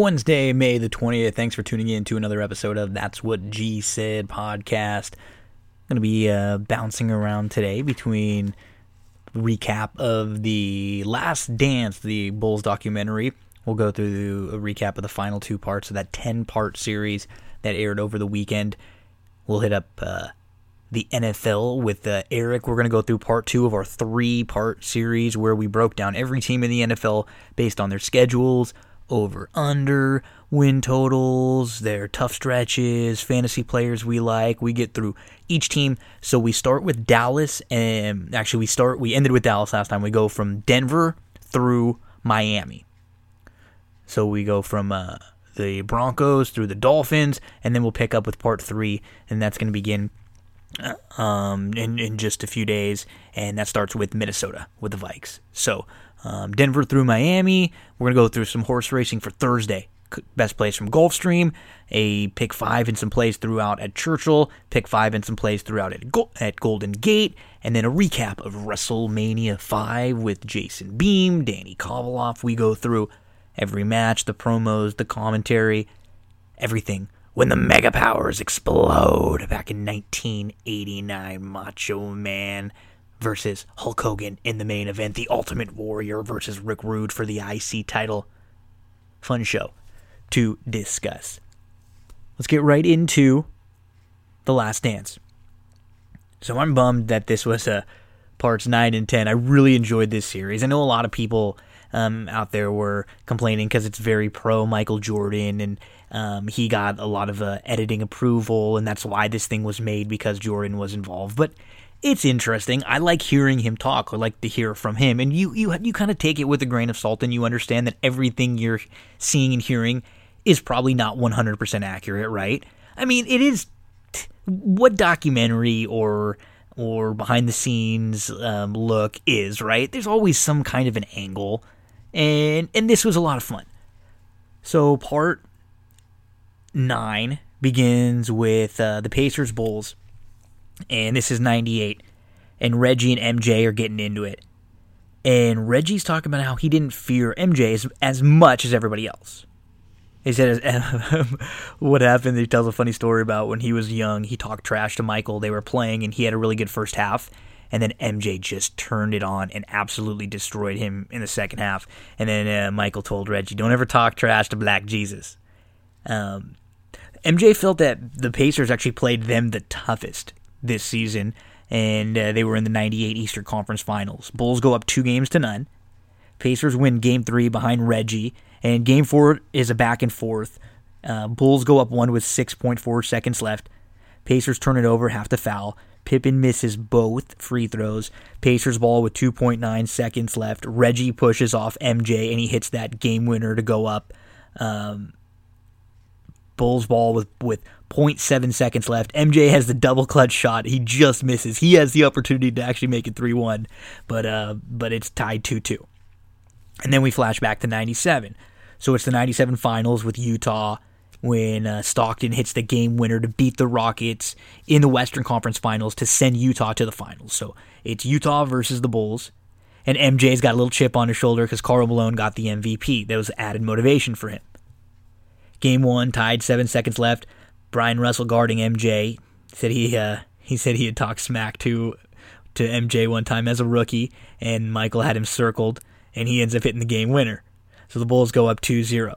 Wednesday, May the 20th. Thanks for tuning in to another episode of That's What G Said podcast. I'm going to be uh, bouncing around today between recap of the Last Dance, the Bulls documentary. We'll go through a recap of the final two parts of that 10 part series that aired over the weekend. We'll hit up uh, the NFL with uh, Eric. We're going to go through part two of our three part series where we broke down every team in the NFL based on their schedules over under win totals, their tough stretches, fantasy players we like. We get through each team. So we start with Dallas and actually we start we ended with Dallas last time. We go from Denver through Miami. So we go from uh, the Broncos through the Dolphins and then we'll pick up with part 3 and that's going to begin uh, um, in, in just a few days, and that starts with Minnesota with the Vikes. So um, Denver through Miami. We're gonna go through some horse racing for Thursday. Best plays from Gulfstream, a pick five and some plays throughout at Churchill, pick five and some plays throughout at, Go- at Golden Gate, and then a recap of WrestleMania 5 with Jason Beam, Danny Kovaloff. We go through every match, the promos, the commentary, everything. When the mega powers explode back in 1989, Macho Man versus Hulk Hogan in the main event, The Ultimate Warrior versus Rick Rude for the IC title. Fun show to discuss. Let's get right into The Last Dance. So I'm bummed that this was a uh, parts 9 and 10. I really enjoyed this series. I know a lot of people um, out there were complaining because it's very pro Michael Jordan and um, he got a lot of uh, editing approval, and that's why this thing was made because Jordan was involved. But it's interesting. I like hearing him talk. I like to hear from him, and you you you kind of take it with a grain of salt, and you understand that everything you're seeing and hearing is probably not 100% accurate, right? I mean, it is. What documentary or or behind the scenes um, look is right? There's always some kind of an angle, and and this was a lot of fun. So part nine begins with uh, the Pacers Bulls and this is 98 and Reggie and MJ are getting into it. And Reggie's talking about how he didn't fear MJ as, as much as everybody else. He said what happened. He tells a funny story about when he was young. He talked trash to Michael. They were playing, and he had a really good first half. And then MJ just turned it on and absolutely destroyed him in the second half. And then uh, Michael told Reggie, "Don't ever talk trash to Black Jesus." Um, MJ felt that the Pacers actually played them the toughest this season, and uh, they were in the 98 Eastern Conference Finals. Bulls go up two games to none. Pacers win game three behind Reggie, and game four is a back and forth. Uh, Bulls go up one with 6.4 seconds left. Pacers turn it over, have to foul. Pippen misses both free throws. Pacers ball with 2.9 seconds left. Reggie pushes off MJ and he hits that game winner to go up. Um, Bulls ball with with 0.7 seconds left. MJ has the double clutch shot. He just misses. He has the opportunity to actually make it 3-1, but uh but it's tied 2-2. And then we flash back to 97. So it's the 97 finals with Utah when uh, Stockton hits the game winner to beat the Rockets in the Western Conference Finals to send Utah to the finals. So it's Utah versus the Bulls. And MJ's got a little chip on his shoulder because Karl Malone got the MVP. That was added motivation for him. Game one, tied, seven seconds left. Bryon Russell guarding MJ said he uh, he said he had talked smack to to MJ one time as a rookie, and Michael had him circled, and he ends up hitting the game winner. So the Bulls go up 2-0.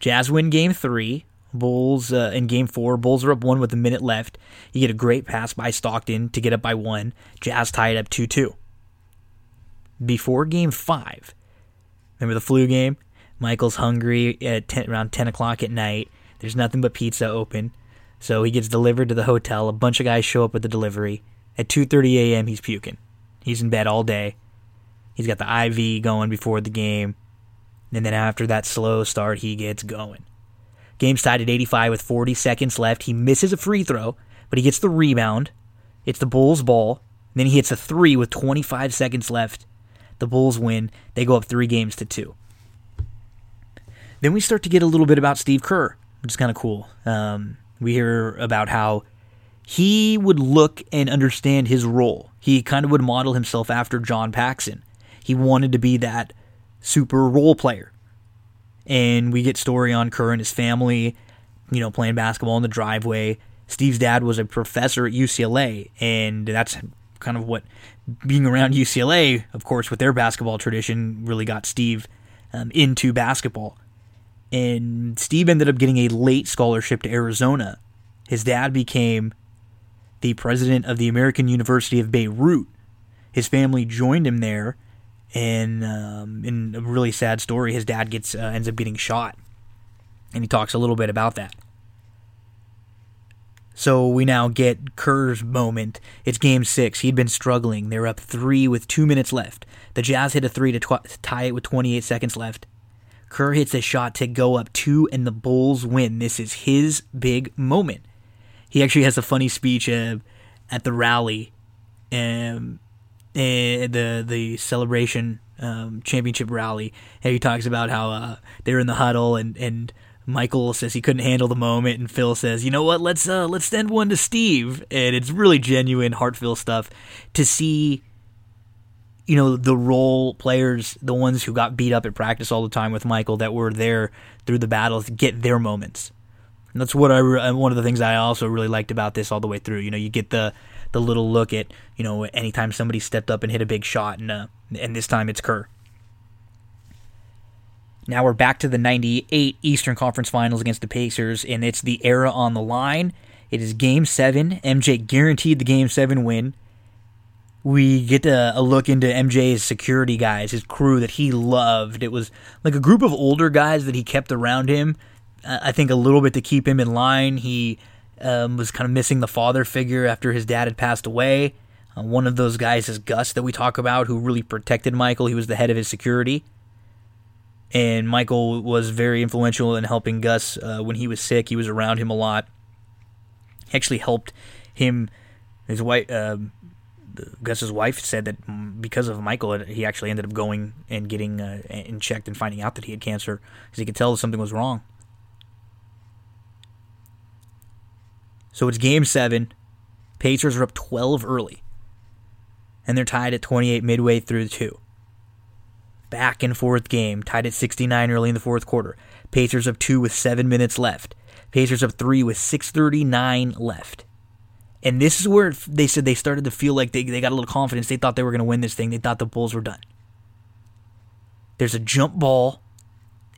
Jazz win game three. Bulls uh, in game four. Bulls are up one with a minute left. You get a great pass by Stockton to get up by one. Jazz tie it up 2 2. Before game five, remember the flu game? Michael's hungry at 10, around 10 o'clock at night. There's nothing but pizza open. So he gets delivered to the hotel. A bunch of guys show up with the delivery. At 2:30 a.m., he's puking. He's in bed all day. He's got the IV going before the game. And then after that slow start, he gets going. Game's tied at 85 with 40 seconds left. He misses a free throw, but he gets the rebound. It's the Bulls' ball. Then he hits a three with 25 seconds left. The Bulls win. They go up three games to two. Then we start to get a little bit about Steve Kerr, which is kind of cool. Um, we hear about how he would look and understand his role. He kind of would model himself after John Paxson. He wanted to be that super role player. and we get story on Kerr and his family, you know, playing basketball in the driveway. Steve's dad was a professor at UCLA, and that's kind of what being around UCLA, of course, with their basketball tradition, really got Steve um, into basketball. And Steve ended up getting a late scholarship to Arizona. His dad became the president of the American University of Beirut. His family joined him there, and um, in a really sad story, his dad gets uh, ends up getting shot, and he talks a little bit about that. So we now get Kerr's moment. It's game six. He'd been struggling. They're up three with two minutes left. The Jazz hit a three to tw- tie it with 28 seconds left. Kerr hits a shot to go up two, and the Bulls win. This is his big moment. He actually has a funny speech uh, at the rally, um, uh, the the celebration um, championship rally, and he talks about how uh, they're in the huddle and and Michael says he couldn't handle the moment, and Phil says, "You know what? Let's uh, let's send one to Steve." And it's really genuine, heartfelt stuff to see. You know the role players, the ones who got beat up at practice all the time with Michael, that were there through the battles, get their moments. And that's what I one of the things I also really liked about this all the way through. You know, you get the the little look at you know anytime somebody stepped up and hit a big shot, and uh, and this time it's Kerr. Now we're back to the 98 Eastern Conference Finals against the Pacers, and it's the era on the line. It is game seven. MJ guaranteed the game seven win. We get a, a, look into MJ's security guys, his crew that he loved. It was like a group of older guys that he kept around him. Uh, I think a little bit to keep him in line. He um, was kind of missing the father figure after his dad had passed away. Uh, one of those guys is Gus that we talk about, who really protected Michael. He was the head of his security and Michael was very influential in helping Gus uh, when he was sick. He was around him a lot. He actually helped him. His wife, uh, Gus's wife, said that because of Michael, he actually ended up going and getting uh, and checked and finding out that he had cancer because he could tell something was wrong. So it's Game Seven. Pacers are up 12 early, and they're tied at 28 midway through the two back and forth game, tied at 69 early in the fourth quarter. Pacers up two with seven minutes left. Pacers up three with 6:39 left. And this is where they said they started to feel like they, they got a little confidence. They thought they were going to win this thing. They thought the Bulls were done. There's a jump ball,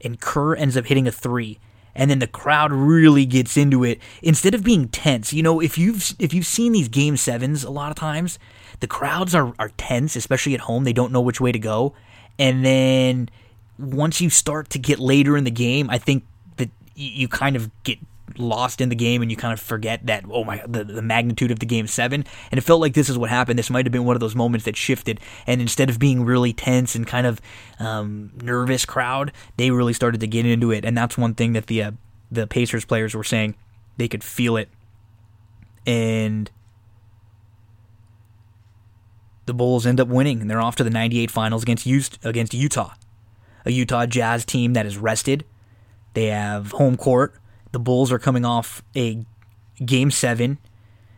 and Kerr ends up hitting a three and then the crowd really gets into it instead of being tense you know if you've if you've seen these game sevens a lot of times the crowds are, are tense especially at home they don't know which way to go and then once you start to get later in the game, I think that you kind of get lost in the game and you kind of forget that oh my the, the magnitude of the game seven and it felt like this is what happened this might have been one of those moments that shifted and instead of being really tense and kind of um, nervous crowd they really started to get into it and that's one thing that the uh, the Pacers players were saying they could feel it and the Bulls end up winning, and they're off to the 98 finals against, against Utah. A Utah Jazz team that is rested. They have home court. The Bulls are coming off a game seven.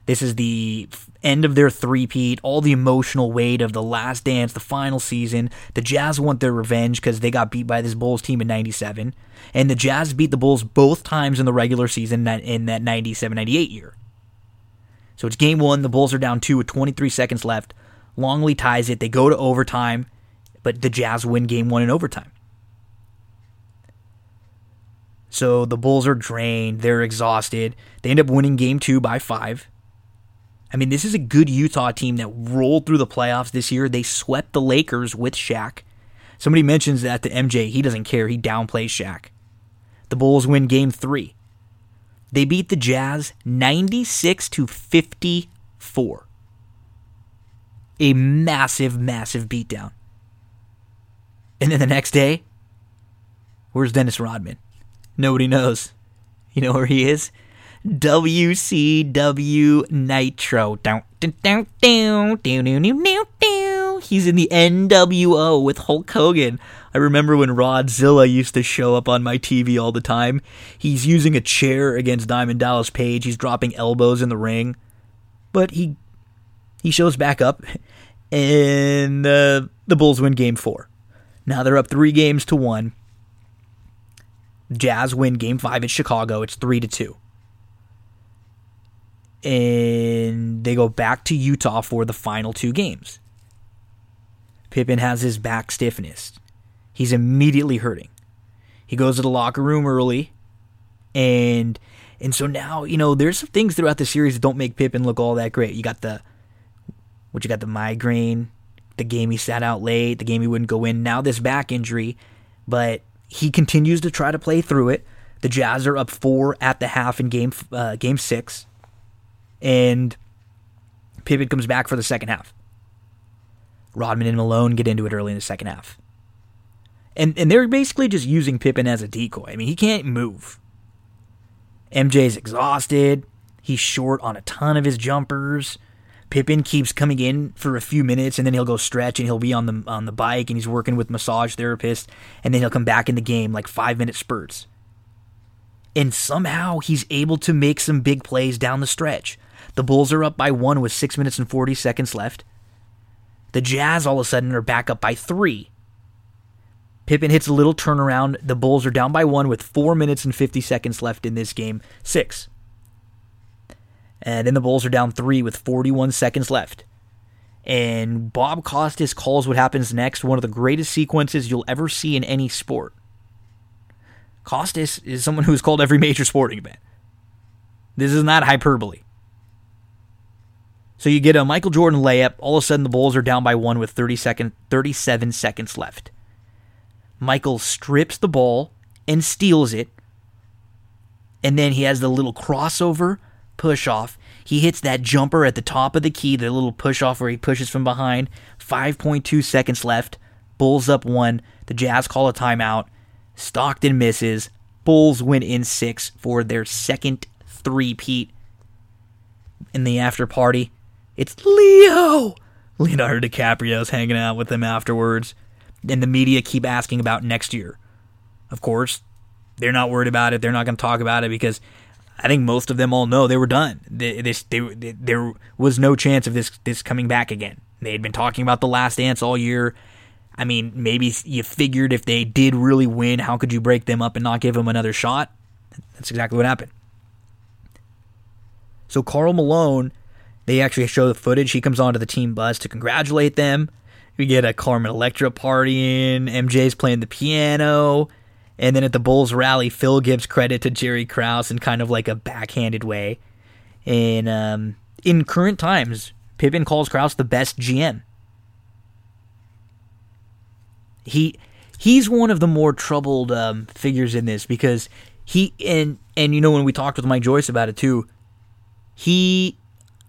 This is the end of their three-peat, all the emotional weight of the last dance, the final season. The Jazz want their revenge because they got beat by this Bulls team in 97. And the Jazz beat the Bulls both times in the regular season in that 97 98 year. So it's game one. The Bulls are down two with 23 seconds left. Longley ties it. They go to overtime, but the Jazz win game one in overtime. So the Bulls are drained. They're exhausted. They end up winning game two by five. I mean, this is a good Utah team that rolled through the playoffs this year. They swept the Lakers with Shaq. Somebody mentions that to MJ. He doesn't care. He downplays Shaq. The Bulls win game three. They beat the Jazz 96 to 54 a massive, massive beatdown. And then the next day, where's Dennis Rodman? Nobody knows. You know where he is? WCW Nitro. He's in the NWO with Hulk Hogan. I remember when Rodzilla used to show up on my TV all the time. He's using a chair against Diamond Dallas Page. He's dropping elbows in the ring. But he he shows back up, and uh, the Bulls win game four. Now they're up three games to one. Jazz win game five at Chicago. It's three to two. And they go back to Utah for the final two games. Pippen has his back stiffness. He's immediately hurting. He goes to the locker room early, and and so now you know there's some things throughout the series that don't make Pippen look all that great. You got the what you got the migraine, the game he sat out late, the game he wouldn't go in. Now this back injury, but he continues to try to play through it. The Jazz are up four at the half in game uh, game six, and Pippen comes back for the second half. Rodman and Malone get into it early in the second half, and and they're basically just using Pippen as a decoy. I mean, he can't move. MJ's exhausted. He's short on a ton of his jumpers. Pippen keeps coming in for a few minutes and then he'll go stretch and he'll be on the on the bike and he's working with massage therapist and then he'll come back in the game like 5 minute spurts. And somehow he's able to make some big plays down the stretch. The Bulls are up by 1 with 6 minutes and 40 seconds left. The Jazz all of a sudden are back up by 3. Pippen hits a little turnaround. The Bulls are down by 1 with 4 minutes and 50 seconds left in this game 6. And then the Bulls are down three with 41 seconds left. And Bob Costas calls what happens next one of the greatest sequences you'll ever see in any sport. Costas is someone who's called every major sporting event. This is not hyperbole. So you get a Michael Jordan layup. All of a sudden, the Bulls are down by one with 30 second, 37 seconds left. Michael strips the ball and steals it. And then he has the little crossover push off. He hits that jumper at the top of the key, the little push off where he pushes from behind. 5.2 seconds left. Bulls up one. The Jazz call a timeout. Stockton misses. Bulls win in six for their second three-peat in the after party. It's Leo! Leonardo DiCaprio's hanging out with them afterwards. And the media keep asking about next year. Of course, they're not worried about it. They're not going to talk about it because I think most of them all know they were done. They, they, they, there was no chance of this this coming back again. They had been talking about the last dance all year. I mean, maybe you figured if they did really win, how could you break them up and not give them another shot? That's exactly what happened. So Karl Malone, they actually show the footage. He comes onto the team bus to congratulate them. We get a Carmen Electra party in. MJ's playing the piano. And then at the Bulls rally, Phil gives credit to Jerry Krause in kind of like a backhanded way. And um, in current times, Pippen calls Krause the best GM. He he's one of the more troubled um, figures in this because he and and you know when we talked with Mike Joyce about it too, he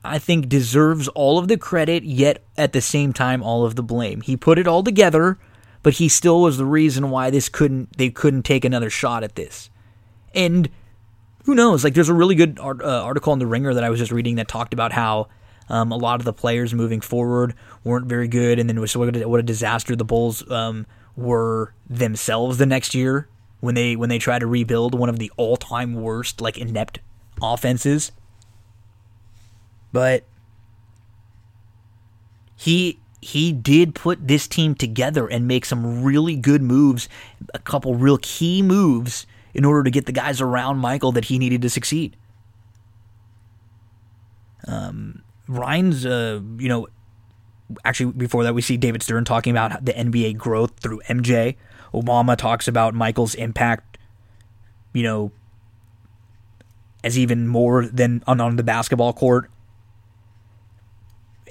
I think deserves all of the credit, yet at the same time all of the blame. He put it all together but he still was the reason why this couldn't they couldn't take another shot at this. And who knows? Like, there's a really good art, uh, article in the Ringer that I was just reading that talked about how um, a lot of the players moving forward weren't very good, and then was what a, what a disaster the Bulls um, were themselves the next year when they when they tried to rebuild one of the all time worst like inept offenses. But he he did put this team together and make some really good moves, a couple real key moves in order to get the guys around Michael that he needed to succeed. Um, Ryan's, uh, you know, actually before that we see David Stern talking about the NBA growth through MJ. Obama talks about Michael's impact, you know, as even more than on, on the basketball court.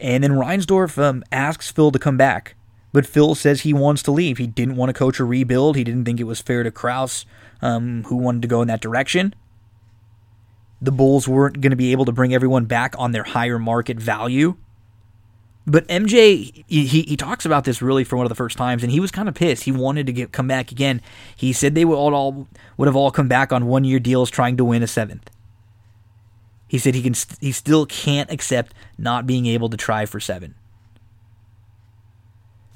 And then Reinsdorf um, asks Phil to come back, but Phil says he wants to leave. He didn't want to coach a rebuild. He didn't think it was fair to Krause, um, who wanted to go in that direction. The Bulls weren't going to be able to bring everyone back on their higher market value. But MJ, he, he talks about this really for one of the first times, and he was kind of pissed. He wanted to get come back again. He said they would all, all would have all come back on one year deals, trying to win a seventh. He said he can st- he still can't accept not being able to try for seven.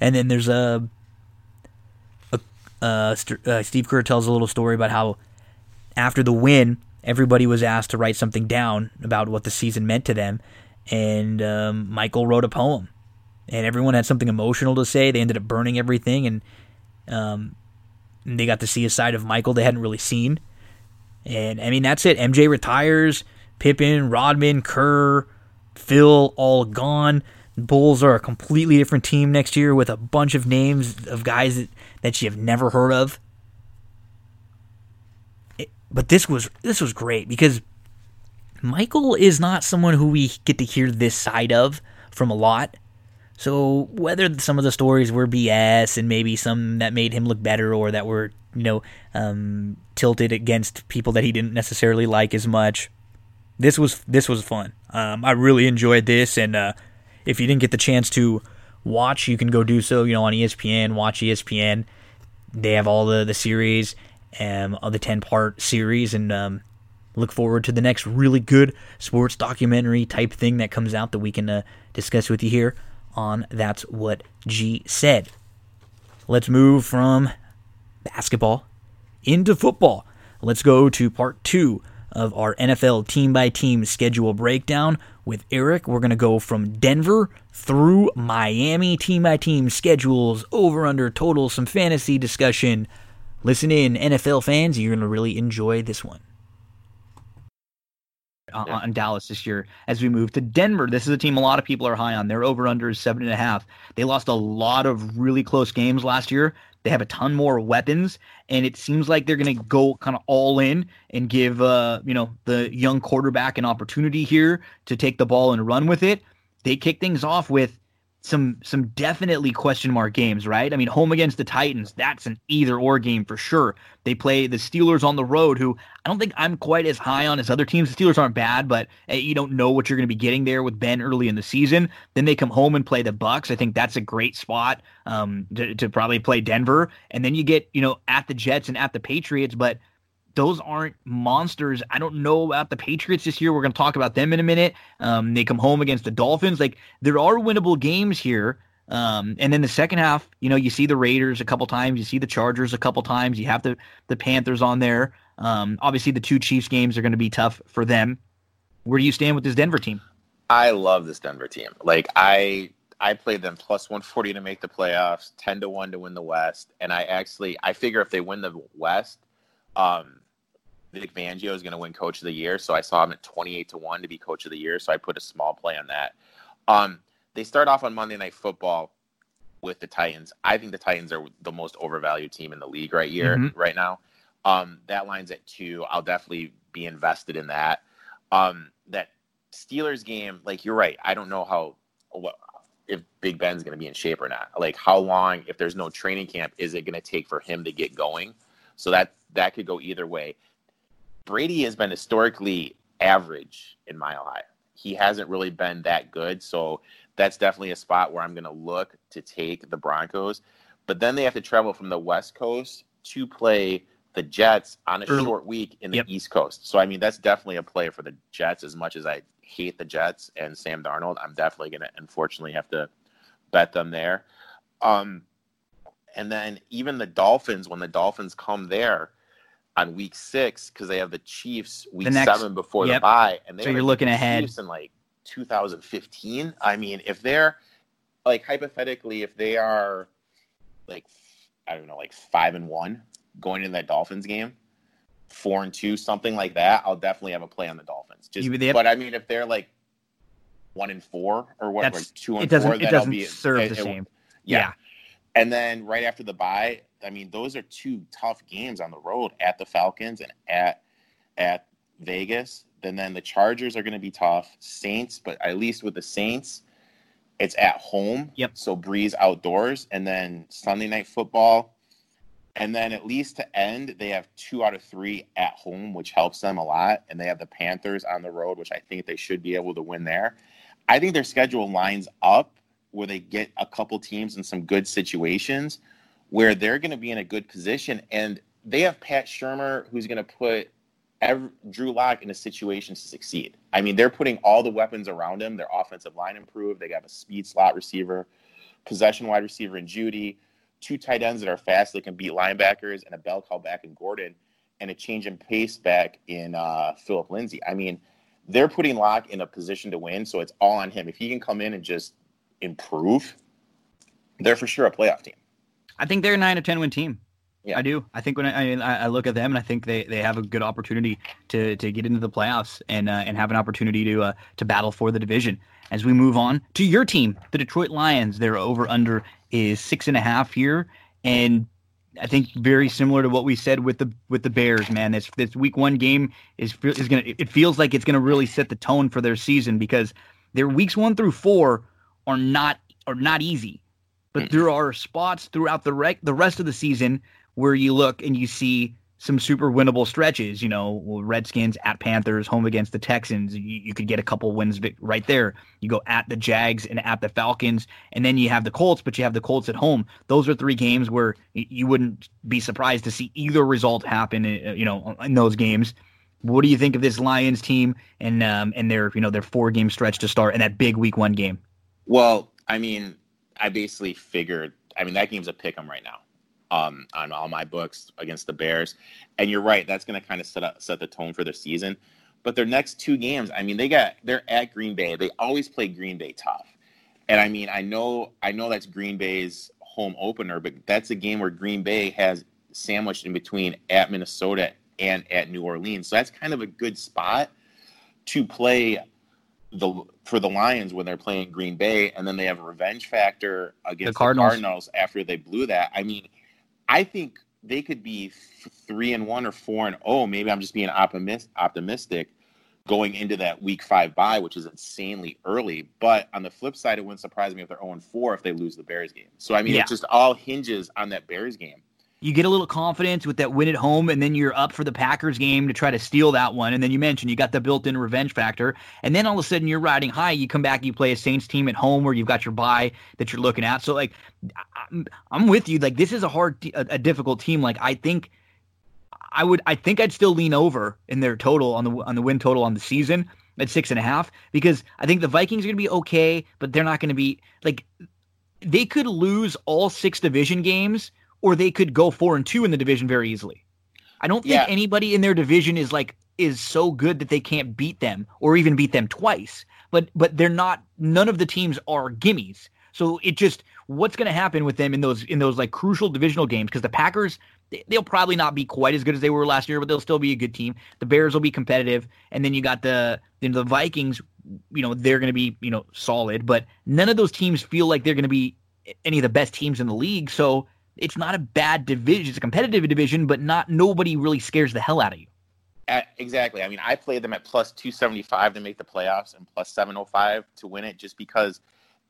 And then there's a, a uh, St- uh, Steve Kerr tells a little story about how after the win, everybody was asked to write something down about what the season meant to them, and um, Michael wrote a poem, and everyone had something emotional to say. They ended up burning everything, and um, they got to see a side of Michael they hadn't really seen. And I mean, that's it. MJ retires. Pippen, Rodman, Kerr, Phil, all gone. Bulls are a completely different team next year with a bunch of names of guys that, that you've never heard of. It, but this was this was great because Michael is not someone who we get to hear this side of from a lot. So whether some of the stories were BS and maybe some that made him look better or that were you know um, tilted against people that he didn't necessarily like as much, this was this was fun. Um, I really enjoyed this, and uh, if you didn't get the chance to watch, you can go do so. You know on ESPN, watch ESPN. They have all the the series, um, the ten part series, and um, look forward to the next really good sports documentary type thing that comes out that we can uh, discuss with you here on That's What G Said. Let's move from basketball into football. Let's go to part two of our NFL team by team schedule breakdown with Eric. We're going to go from Denver through Miami team by team schedules, over under total, some fantasy discussion. Listen in, NFL fans, you're going to really enjoy this one uh, on, yeah. on, Dallas this year as we move to Denver. This is a team a lot of people are high on. Their over under is seven and a half. They lost a lot of really close games last year. They have a ton more weapons, and it seems like they're going to go kind of all in and give uh, you know the young quarterback an opportunity here to take the ball and run with it. They kick things off with some some definitely question mark games, right? I mean, home against the Titans, that's an either or game for sure. They play the Steelers on the road, who I don't think I'm quite as high on as other teams. The Steelers aren't bad, but you don't know what you're going to be getting there with Ben early in the season. Then they come home and play the Bucks. I think that's a great spot um, to, to probably play Denver, and then you get you know at the Jets and at the Patriots, but those aren't monsters. I don't know about the Patriots this year. We're going to talk about them in a minute. Um, they come home against the Dolphins. Like there are winnable games here. Um, and then the second half, you know, you see the Raiders a couple times, you see the Chargers a couple times, you have the the Panthers on there. Um, obviously, the two Chiefs games are going to be tough for them. Where do you stand with this Denver team? I love this Denver team. Like I I played them plus 140 to make the playoffs, 10 to 1 to win the West. And I actually, I figure if they win the West, um, Vic Fangio is going to win Coach of the Year, so I saw him at twenty eight to one to be Coach of the Year. So I put a small play on that. Um, they start off on Monday Night Football with the Titans. I think the Titans are the most overvalued team in the league right here, mm-hmm. right now. Um, that line's at two. I'll definitely be invested in that. Um, that Steelers game, like you're right. I don't know how what if Big Ben's going to be in shape or not. Like how long, if there's no training camp, is it going to take for him to get going? So that that could go either way. Brady has been historically average in Mile High. He hasn't really been that good, so that's definitely a spot where I'm going to look to take the Broncos. But then they have to travel from the West Coast to play the Jets on a Early. short week in the yep. East Coast. So I mean, that's definitely a play for the Jets. As much as I hate the Jets and Sam Darnold, I'm definitely going to unfortunately have to bet them there. Um, and then even the Dolphins, when the Dolphins come there, on week six because they have the Chiefs week next, seven before yep. the bye, and they so you're looking ahead Chiefs in like 2015. I mean, if they're like hypothetically, if they are like I don't know, like five and one going into that Dolphins game, four and two, something like that, I'll definitely have a play on the Dolphins. Just, have, but I mean, if they're like one and four or what, like two and it doesn't, four, it doesn't be, serve it, the it, same. yeah. yeah. And then right after the bye, I mean, those are two tough games on the road at the Falcons and at at Vegas. Then then the Chargers are going to be tough. Saints, but at least with the Saints, it's at home. Yep. So Brees outdoors, and then Sunday night football, and then at least to end, they have two out of three at home, which helps them a lot. And they have the Panthers on the road, which I think they should be able to win there. I think their schedule lines up where they get a couple teams in some good situations where they're going to be in a good position. And they have Pat Shurmur, who's going to put every, Drew Lock in a situation to succeed. I mean, they're putting all the weapons around him. Their offensive line improved. They got a speed slot receiver, possession wide receiver in Jeudy, two tight ends that are fast that can beat linebackers, and a bell cow back in Gordon, and a change in pace back in uh, Phillip Lindsay. I mean, they're putting Lock in a position to win, so it's all on him. If he can come in and just improve, they're for sure a playoff team. I think they're a nine or ten win team. Yeah. I do. I think when I, I, look at them and I think they, they have a good opportunity to, to get into the playoffs and uh, and have an opportunity to uh, to battle for the division. As we move on to your team, the Detroit Lions, their over under is six and a half here, and I think very similar to what we said with the with the Bears. Man, this this week one game is is gonna it feels like it's gonna really set the tone for their season because their weeks one through four are not are not easy, but there are spots throughout the rec- the rest of the season where you look and you see some super winnable stretches. You know, Redskins at Panthers, home against the Texans. You, you, could get a couple wins right there. You go at the Jags and at the Falcons, and then you have the Colts, but you have the Colts at home. Those are three games where you wouldn't be surprised to see either result happen. Uh, you know, in those games. What do you think of this Lions team and um, and their you know their four game stretch to start and that big Week One game? Well, I mean, I basically figured. I mean, that game's a pick 'em right now um, on all my books against the Bears. And you're right, that's going to kind of set up set the tone for their season. But their next two games, I mean, they got they're at Green Bay. They always play Green Bay tough. And I mean, I know I know that's Green Bay's home opener, but that's a game where Green Bay has sandwiched in between at Minnesota and at New Orleans. So that's kind of a good spot to play the for the Lions when they're playing Green Bay, and then they have a revenge factor against the Cardinals, the Cardinals after they blew that. I mean, I think they could be three and one or four and oh. Maybe I'm just being optimist, optimistic going into that week five bye, which is insanely early. But on the flip side, it wouldn't surprise me if they're 0 and 4 if they lose the Bears game. So I mean, yeah. it just all hinges on that Bears game you get a little confidence with that win at home, and then you're up for the Packers game to try to steal that one. And then you mentioned you got the built-in revenge factor, and then all of a sudden you're riding high. You come back, you play a Saints team at home where you've got your bye that you're looking at. So like, I'm, I'm with you. Like this is a hard, a, a difficult team. Like I think. I would I think I'd still lean over in their total on the on the win total on the season at six and a half because I think the Vikings are gonna be okay, but they're not gonna be like they could lose all six division games or they could go four and two in the division very easily. I don't think yeah. anybody in their division is like is so good that they can't beat them or even beat them twice. But but they're not. None of the teams are gimmies. So it just what's going to happen with them in those in those like crucial divisional games because the Packers they'll probably not be quite as good as they were last year, but they'll still be a good team. The Bears will be competitive, and then you got the you know, the Vikings. You know they're going to be you know solid, but none of those teams feel like they're going to be any of the best teams in the league. So it's not a bad division. It's a competitive division, but not nobody really scares the hell out of you. At, exactly. I mean, I played them at plus 275 to make the playoffs and plus 705 to win it just because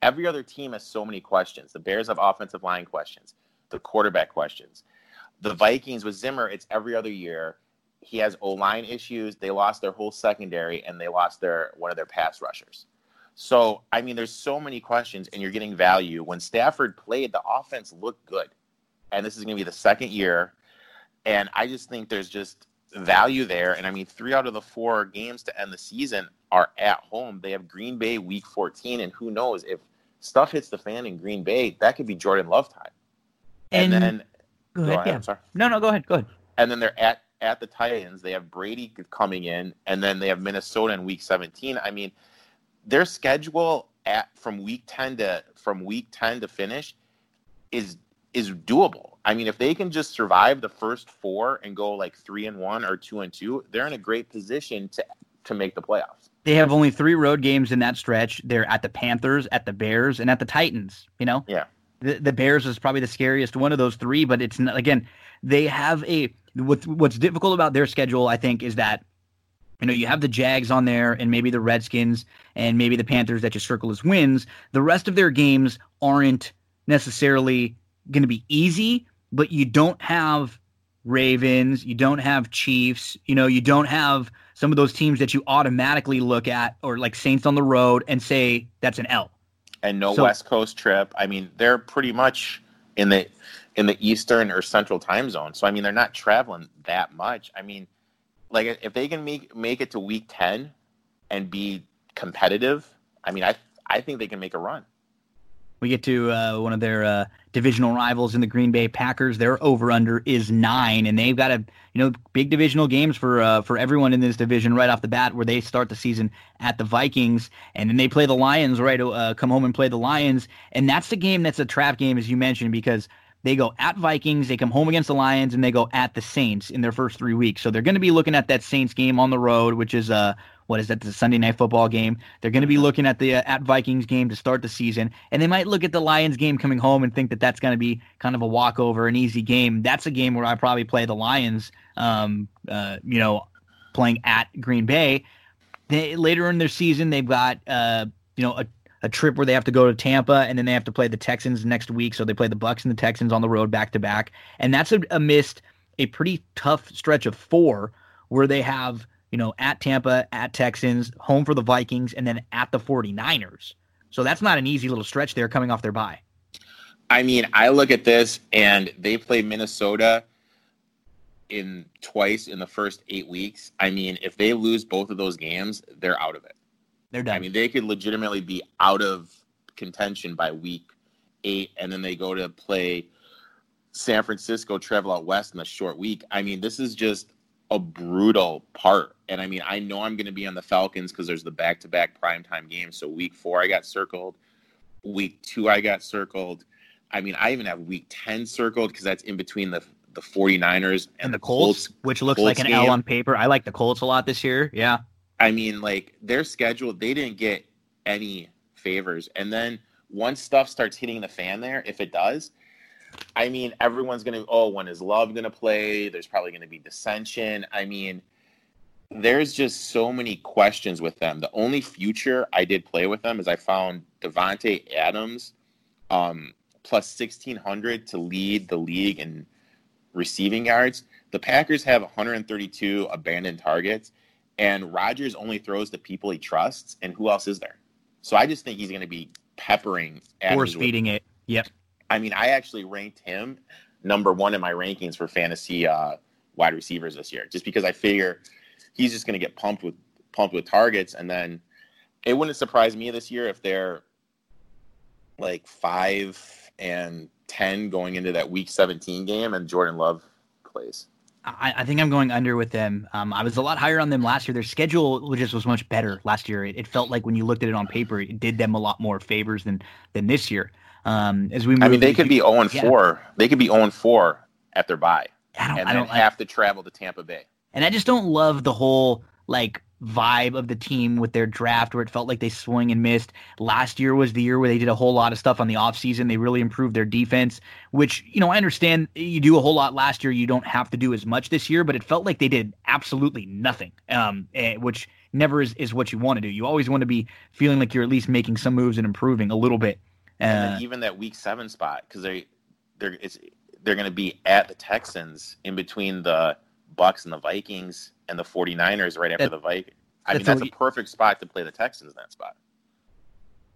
every other team has so many questions. The Bears have offensive line questions, the quarterback questions. The Vikings with Zimmer, it's every other year. He has O line issues. They lost their whole secondary and they lost their one of their pass rushers. So, I mean, there's so many questions, and you're getting value. When Stafford played, the offense looked good and this is going to be the second year. And I just think there's just value there. And I mean, three out of the four games to end the season are at home. They have Green Bay week 14, and who knows if stuff hits the fan in Green Bay, that could be Jordan Love time. And, and then go ahead, ahead yeah. I'm sorry. No, no, go ahead. Go ahead. And then they're at at the Titans. They have Brady coming in, and then they have Minnesota in week 17. I mean, their schedule at from week 10 to from week 10 to finish is is doable. I mean, if they can just survive the first four and go like three and one or two and two, they're in a great position to to make the playoffs. They have only three road games in that stretch. They're at the Panthers, at the Bears, and at the Titans. You know, yeah. The, the Bears is probably the scariest one of those three, but it's not, again they have a what, what's difficult about their schedule. I think is that you know, you have the Jags on there and maybe the Redskins and maybe the Panthers that just circle as wins. The rest of their games aren't necessarily going to be easy, but you don't have Ravens, you don't have Chiefs, you know, you don't have some of those teams that you automatically look at or like Saints on the road and say that's an L. And no so, West Coast trip. I mean, they're pretty much in the in the Eastern or Central time zone. So I mean, they're not traveling that much. I mean, like if they can make make it to week 10 and be competitive, I mean, I I think they can make a run. We get to uh, one of their uh, divisional rivals in the Green Bay Packers. Their over under is nine, and they've got a you know big divisional games for uh, for everyone in this division right off the bat, where they start the season at the Vikings, and then they play the Lions. Right, uh, come home and play the Lions, and that's the game that's a trap game, as you mentioned, because they go at Vikings, they come home against the Lions, and they go at the Saints in their first three weeks. So they're going to be looking at that Saints game on the road, which is a what is that? The Sunday night football game. They're going to be looking at the uh, at Vikings game to start the season, and they might look at the Lions game coming home and think that that's going to be kind of a walkover, an easy game. That's a game where I probably play the Lions. Um, uh, you know, playing at Green Bay. They, later in their season, they've got uh, you know a a trip where they have to go to Tampa and then they have to play the Texans next week. So they play the Bucks and the Texans on the road back to back, and that's a, amidst a pretty tough stretch of four where they have you know at Tampa, at Texans, home for the Vikings, and then at the 49ers. So that's not an easy little stretch there coming off their bye. I mean, I look at this and they play Minnesota in twice in the first eight weeks. I mean, if they lose both of those games, they're out of it. They're done. I mean, they could legitimately be out of contention by week eight, and then they go to play San Francisco, travel out west in a short week. I mean, this is just a brutal part. And I mean, I know I'm going to be on the Falcons because there's the back to back primetime games. So week four, I got circled. Week two, I got circled. I mean, I even have week 10 circled because that's in between the the 49ers and, and the Colts, Colts which looks Colts like an game. L on paper. I like the Colts a lot this year. Yeah. I mean, like their schedule, they didn't get any favors. And then once stuff starts hitting the fan there, if it does, I mean, everyone's going to, oh, when is Love going to play? There's probably going to be dissension. I mean, there's just so many questions with them. The only future I did play with them is I found Davante Adams um, plus 1,600 to lead the league in receiving yards. The Packers have 132 abandoned targets and Rodgers only throws to people he trusts, and who else is there? So I just think he's going to be peppering, force feeding it. Yep. I mean, I actually ranked him number one in my rankings for fantasy uh, wide receivers this year, just because I figure he's just going to get pumped with pumped with targets, and then it wouldn't surprise me this year if they're like five and ten going into that Week 17 game, and Jordan Love plays. I, I, think I'm going under with them. Um, I was a lot higher on them last year. Their schedule just was much better last year. It, it, felt like when you looked at it on paper, it did them a lot more favors than than this year. Um, as we, I mean, they could be 0 and 4. They could be 0 and 4 at their bye, I don't, and I then don't have to travel to Tampa Bay. And I just don't love the whole like vibe of the team with their draft where it felt like they swung and missed. Last year was the year where they did a whole lot of stuff on the offseason. They really improved their defense, which, you know, I understand you do a whole lot last year. You don't have to do as much this year, but it felt like they did absolutely nothing, um, eh, which never is, is what you want to do. You always want to be feeling like you're at least making some moves and improving a little bit. And then even that week seven spot, because they, they're, it's, they're going to be at the Texans in between the Bucks and the Vikings and the 49ers right after That- the Vikings. I mean, that's that's a- a perfect spot to play the Texans in that spot.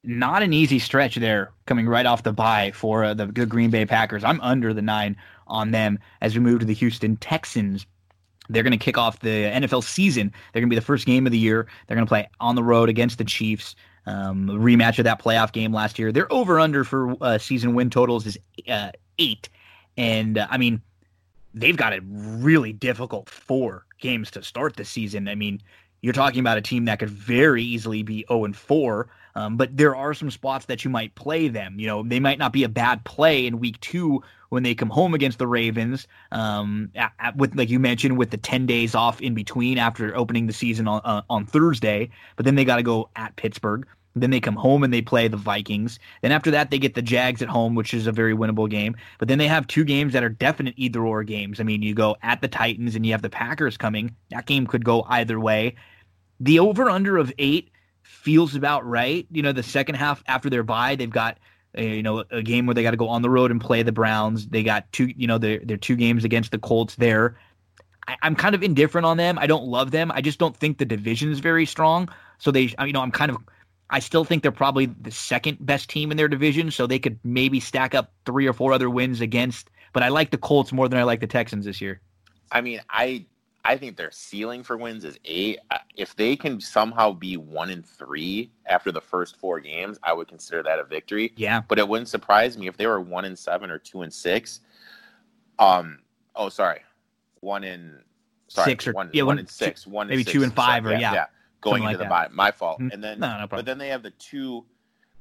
not an easy stretch there coming right off the bye for uh, the, the Green Bay Packers. I'm under the nine on them as we move to the Houston Texans. They're going to kick off the NFL season. They're going to be the first game of the year. They're going to play on the road against the Chiefs. Um, rematch of that playoff game last year. Their over under for uh, season win totals is uh, eight, and uh, I mean they've got a really difficult four games to start the season. I mean, you're talking about a team that could very easily be 0 and 4. Um, but there are some spots that you might play them. You know, they might not be a bad play in week two when they come home against the Ravens. Um, at, at- with like you mentioned, with the 10 days off in between after opening the season on uh, on Thursday. But then they got to go at Pittsburgh. Then they come home and they play the Vikings. Then after that, they get the Jags at home, which is a very winnable game. But then they have two games that are definite either or games. I mean, you go at the Titans and you have the Packers coming. That game could go either way. The over under of eight feels about right. You know, the second half after their bye, they've got uh, you know a game where they got to go on the road and play the Browns. They got two, you know, their their two games against the Colts there. I, I'm kind of indifferent on them. I don't love them. I just don't think the division is very strong. So they, you know, I'm kind of. I still think they're probably the second best team in their division, so they could maybe stack up three or four other wins against. But I like the Colts more than I like the Texans this year. I mean, I I think their ceiling for wins is eight. If they can somehow be one and three after the first four games, I would consider that a victory. Yeah, But it wouldn't surprise me if they were one and seven or two and six. Um. Oh, sorry. One in sorry, Six or- one, yeah, one one- and six. One maybe and two six, and five or- yeah, Going something into like the bye. My fault. Mm, And then no, no but then they have the two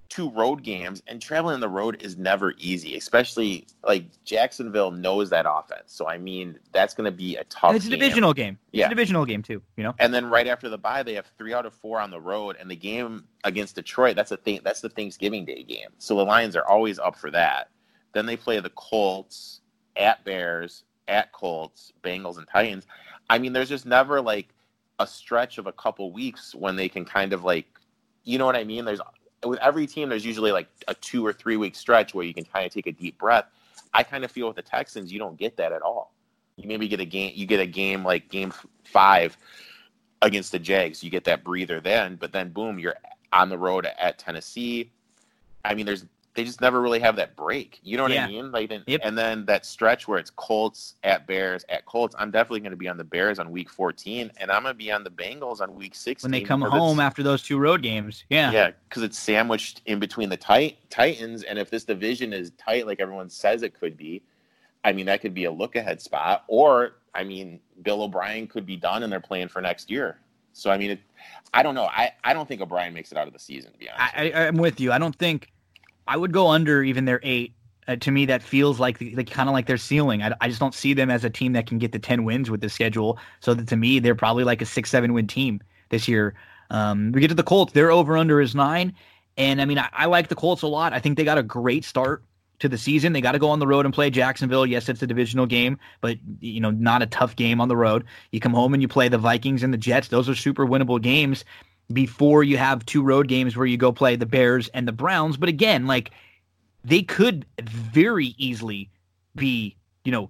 two road games, and traveling on the road is never easy, especially like Jacksonville knows that offense. So I mean, that's going to be a tough. And it's a game. divisional game. It's Yeah. a divisional game too. You know. And then right after the bye, they have three out of four on the road, and the game against Detroit. That's a thing. That's the Thanksgiving Day game. So the Lions are always up for that. Then they play the Colts at Bears, at Colts, Bengals, and Titans. I mean, there's just never like a stretch of a couple weeks when they can kind of like, you know what I mean? There's with every team, there's usually like a two or three week stretch where you can kind of take a deep breath. I kind of feel with the Texans, you don't get that at all. You maybe get a game, you get a game like game five against the Jags, you get that breather then, but then boom, you're on the road at Tennessee. I mean, there's they just never really have that break. You know what Yeah. I mean? Like, then, Yep. and then that stretch where it's Colts at Bears at Colts. I'm definitely going to be on the Bears on week 14, and I'm going to be on the Bengals on week 16 When they come home after those two road games. Yeah. yeah, because it's sandwiched in between the tit- Titans, and if this division is tight, like everyone says it could be, I mean that could be a look ahead spot. Or I mean, Bill O'Brien could be done, and they're playing for next year. So I mean, it, I don't know. I, I don't think O'Brien makes it out of the season. To be honest, I, I, I'm with you. I don't think I would go under even their eight. Uh, to me, that feels like the, like kind of like their ceiling. I, I just don't see them as a team that can get the ten wins with the schedule. So that to me, they're probably like a six seven win team this year. Um, we get to the Colts. Their over under is nine, and I mean I, I like the Colts a lot. I think they got a great start to the season. They got to go on the road and play Jacksonville. Yes, it's a divisional game, but you know not a tough game on the road. You come home and you play the Vikings and the Jets. Those are super winnable games before you have two road games where you go play the Bears and the Browns. But again, like they could very easily be, you know,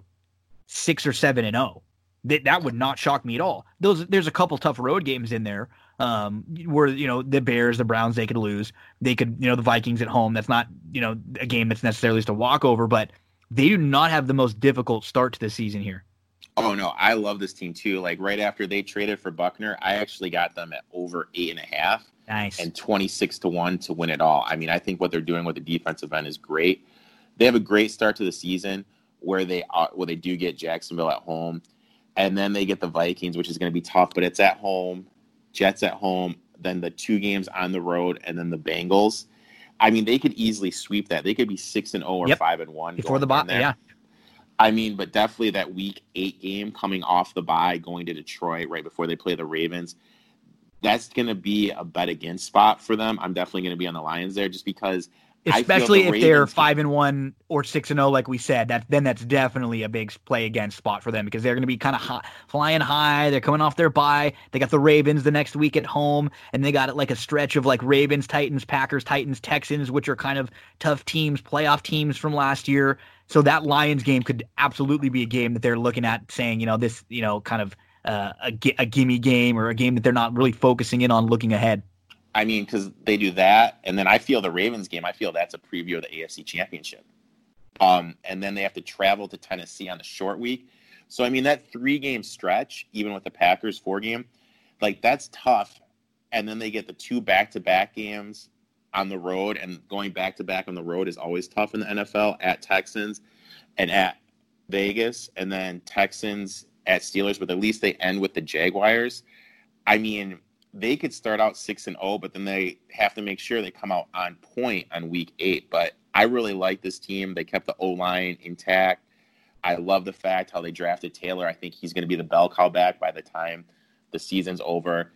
six or seven and zero. That that would not shock me at all. Those there's a couple tough road games in there um, where you know the Bears, the Browns, they could lose. They could, you know, the Vikings at home. That's not you know a game that's necessarily just a walkover, but they do not have the most difficult start to the season here. Oh no, I love this team too. Like right after they traded for Buckner, I actually got them at over eight and a half. Nice. and 26 to 1 to win it all. I mean, I think what they're doing with the defensive end is great. They have a great start to the season where they are, where they do get Jacksonville at home and then they get the Vikings, which is going to be tough, but it's at home, Jets at home, then the two games on the road and then the Bengals. I mean, they could easily sweep that. They could be 6 and 0 or Yep. 5 and 1 Before the going bot, yeah. I mean, but definitely that week 8 game coming off the bye going to Detroit right before they play the Ravens that's going to be a bet against spot for them. I'm definitely going to be on the Lions there just because especially the if they're five and one or six and zero, like we said. That then that's definitely a big play against spot for them because they're going to be kind of flying high. They're coming off their bye. They got the Ravens the next week at home, and they got it like a stretch of like Ravens, Titans, Packers, Titans, Texans, which are kind of tough teams, playoff teams from last year. So that Lions game could absolutely be a game that they're looking at, saying, you know, this, you know, kind of uh, a, a gimme game or a game that they're not really focusing in on looking ahead. I mean, because they do that, and then I feel the Ravens game. I feel that's a preview of the AFC Championship. Um, and then they have to travel to Tennessee on the short week. So I mean, that three game stretch, even with the Packers four game, like that's tough. And then they get the two back to back games on the road, and going back to back on the road is always tough in the NFL at Texans and at Vegas, and then Texans at Steelers. But at least they end with the Jaguars. I mean, they could start out six and zero, but then they have to make sure they come out on point on week eight. But I really like this team. They kept the O line intact. I love the fact how they drafted Taylor. I think he's going to be the bell cow back by the time the season's over.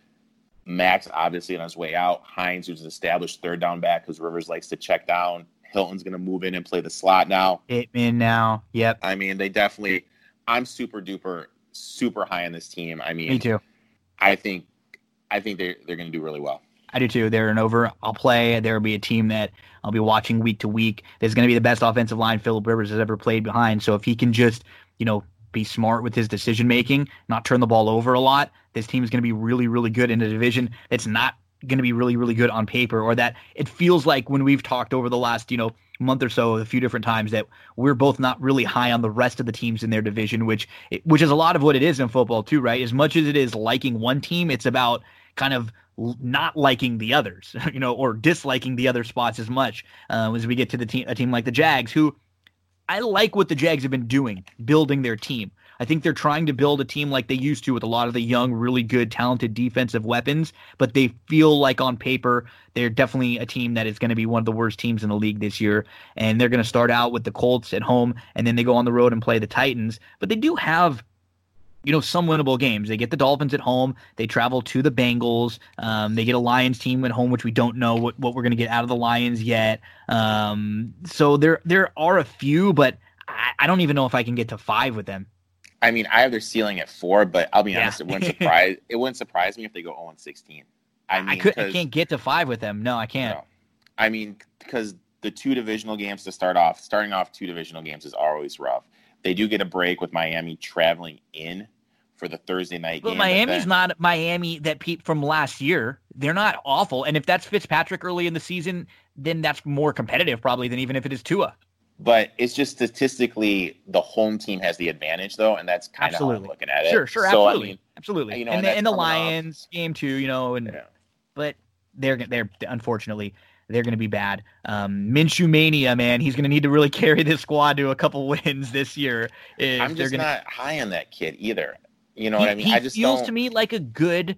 Max obviously on his way out. Hines, who's an established third down back, because Rivers likes to check down. Hilton's going to move in and play the slot now. Hitman now. Yep. I mean, they definitely. I'm super duper super high on this team. I mean, Me too. I think I think they're they're going to do really well. I do too. They're an over. I'll play. There will be a team that I'll be watching week to week. There's going to be the best offensive line Philip Rivers has ever played behind. So if he can just, you know, be smart with his decision making, not turn the ball over a lot, this team is going to be really, really good in a division that's not going to be really, really good on paper, or that it feels like when we've talked over the last, you know, month or so, a few different times that we're both not really high on the rest of the teams in their division, which which is a lot of what it is in football too, right? As much as it is liking one team, it's about kind of not liking the others, you know, or disliking the other spots as much uh, as we get to the team, a team like the Jags, who I like what the Jags have been doing, building their team. I think they're trying to build a team like they used to with a lot of the young, really good, talented defensive weapons, but they feel like on paper they're definitely a team that is going to be one of the worst teams in the league this year. And they're going to start out with the Colts at home, and then they go on the road and play the Titans. But they do have you know, some winnable games. They get the Dolphins at home. They travel to the Bengals. Um, they get a Lions team at home, which we don't know what, what we're going to get out of the Lions yet. Um, so there there are a few, but I, I, don't even know if I can get to five with them. I mean, I have their ceiling at four, but I'll be yeah. honest, it wouldn't surprise it wouldn't surprise me if they go 0 16. I mean, I, could, I can't get to five with them. No, I can't. No. I mean, because the two divisional games to start off, starting off two divisional games is always rough. They do get a break with Miami traveling in for the Thursday night but game. Miami's not Miami that Pete from last year. They're not awful. And if that's Fitzpatrick early in the season, then that's more competitive probably than even if it is Tua. But it's just statistically the home team has the advantage though, and that's kind of I'm looking at it. Sure, sure, so, absolutely, I mean, absolutely. You know, and, and the, and the Lions off. game too, you know, and yeah. but they're they're unfortunately they're going to be bad. Um, Minshew mania, man, he's going to need to really carry this squad to a couple wins this year. I'm just gonna... not high on that kid either. You know he, what I mean? He I just feels don't... to me like a good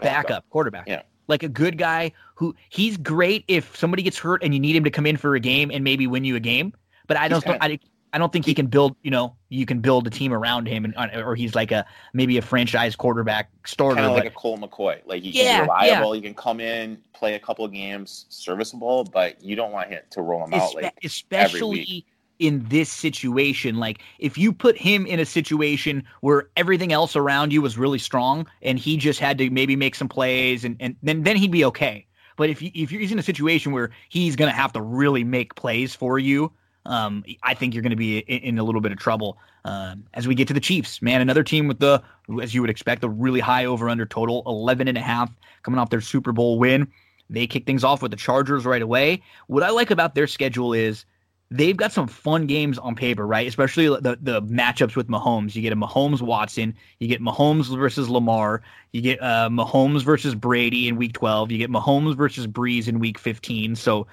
backup, backup. quarterback. Yeah. Like a good guy who he's great if somebody gets hurt and you need him to come in for a game and maybe win you a game. But I don't, I, I don't think he can build. You know, you can build a team around him, and uh, or he's like a maybe a franchise quarterback starter, kind of like a Colt McCoy. Like he's yeah, reliable. Yeah. He can come in, play a couple of games, serviceable, but you don't want him to roll him out like especially in this situation. Like if you put him in a situation where everything else around you was really strong and he just had to maybe make some plays and, and then then he'd be okay. But if you, if you're in a situation where he's going to have to really make plays for you, um, I think you're going to be in, in, a little bit of trouble um, as we get to the Chiefs. Man, another team with the, as you would expect, a really high over under total, 11 and a half coming off their Super Bowl win. They kick things off with the Chargers right away. What I like about their schedule is they've got some fun games on paper, right? Especially the the matchups with Mahomes. You get a Mahomes Watson, you get Mahomes versus Lamar, you get uh, Mahomes versus Brady in Week 12, you get Mahomes versus Brees in Week 15. So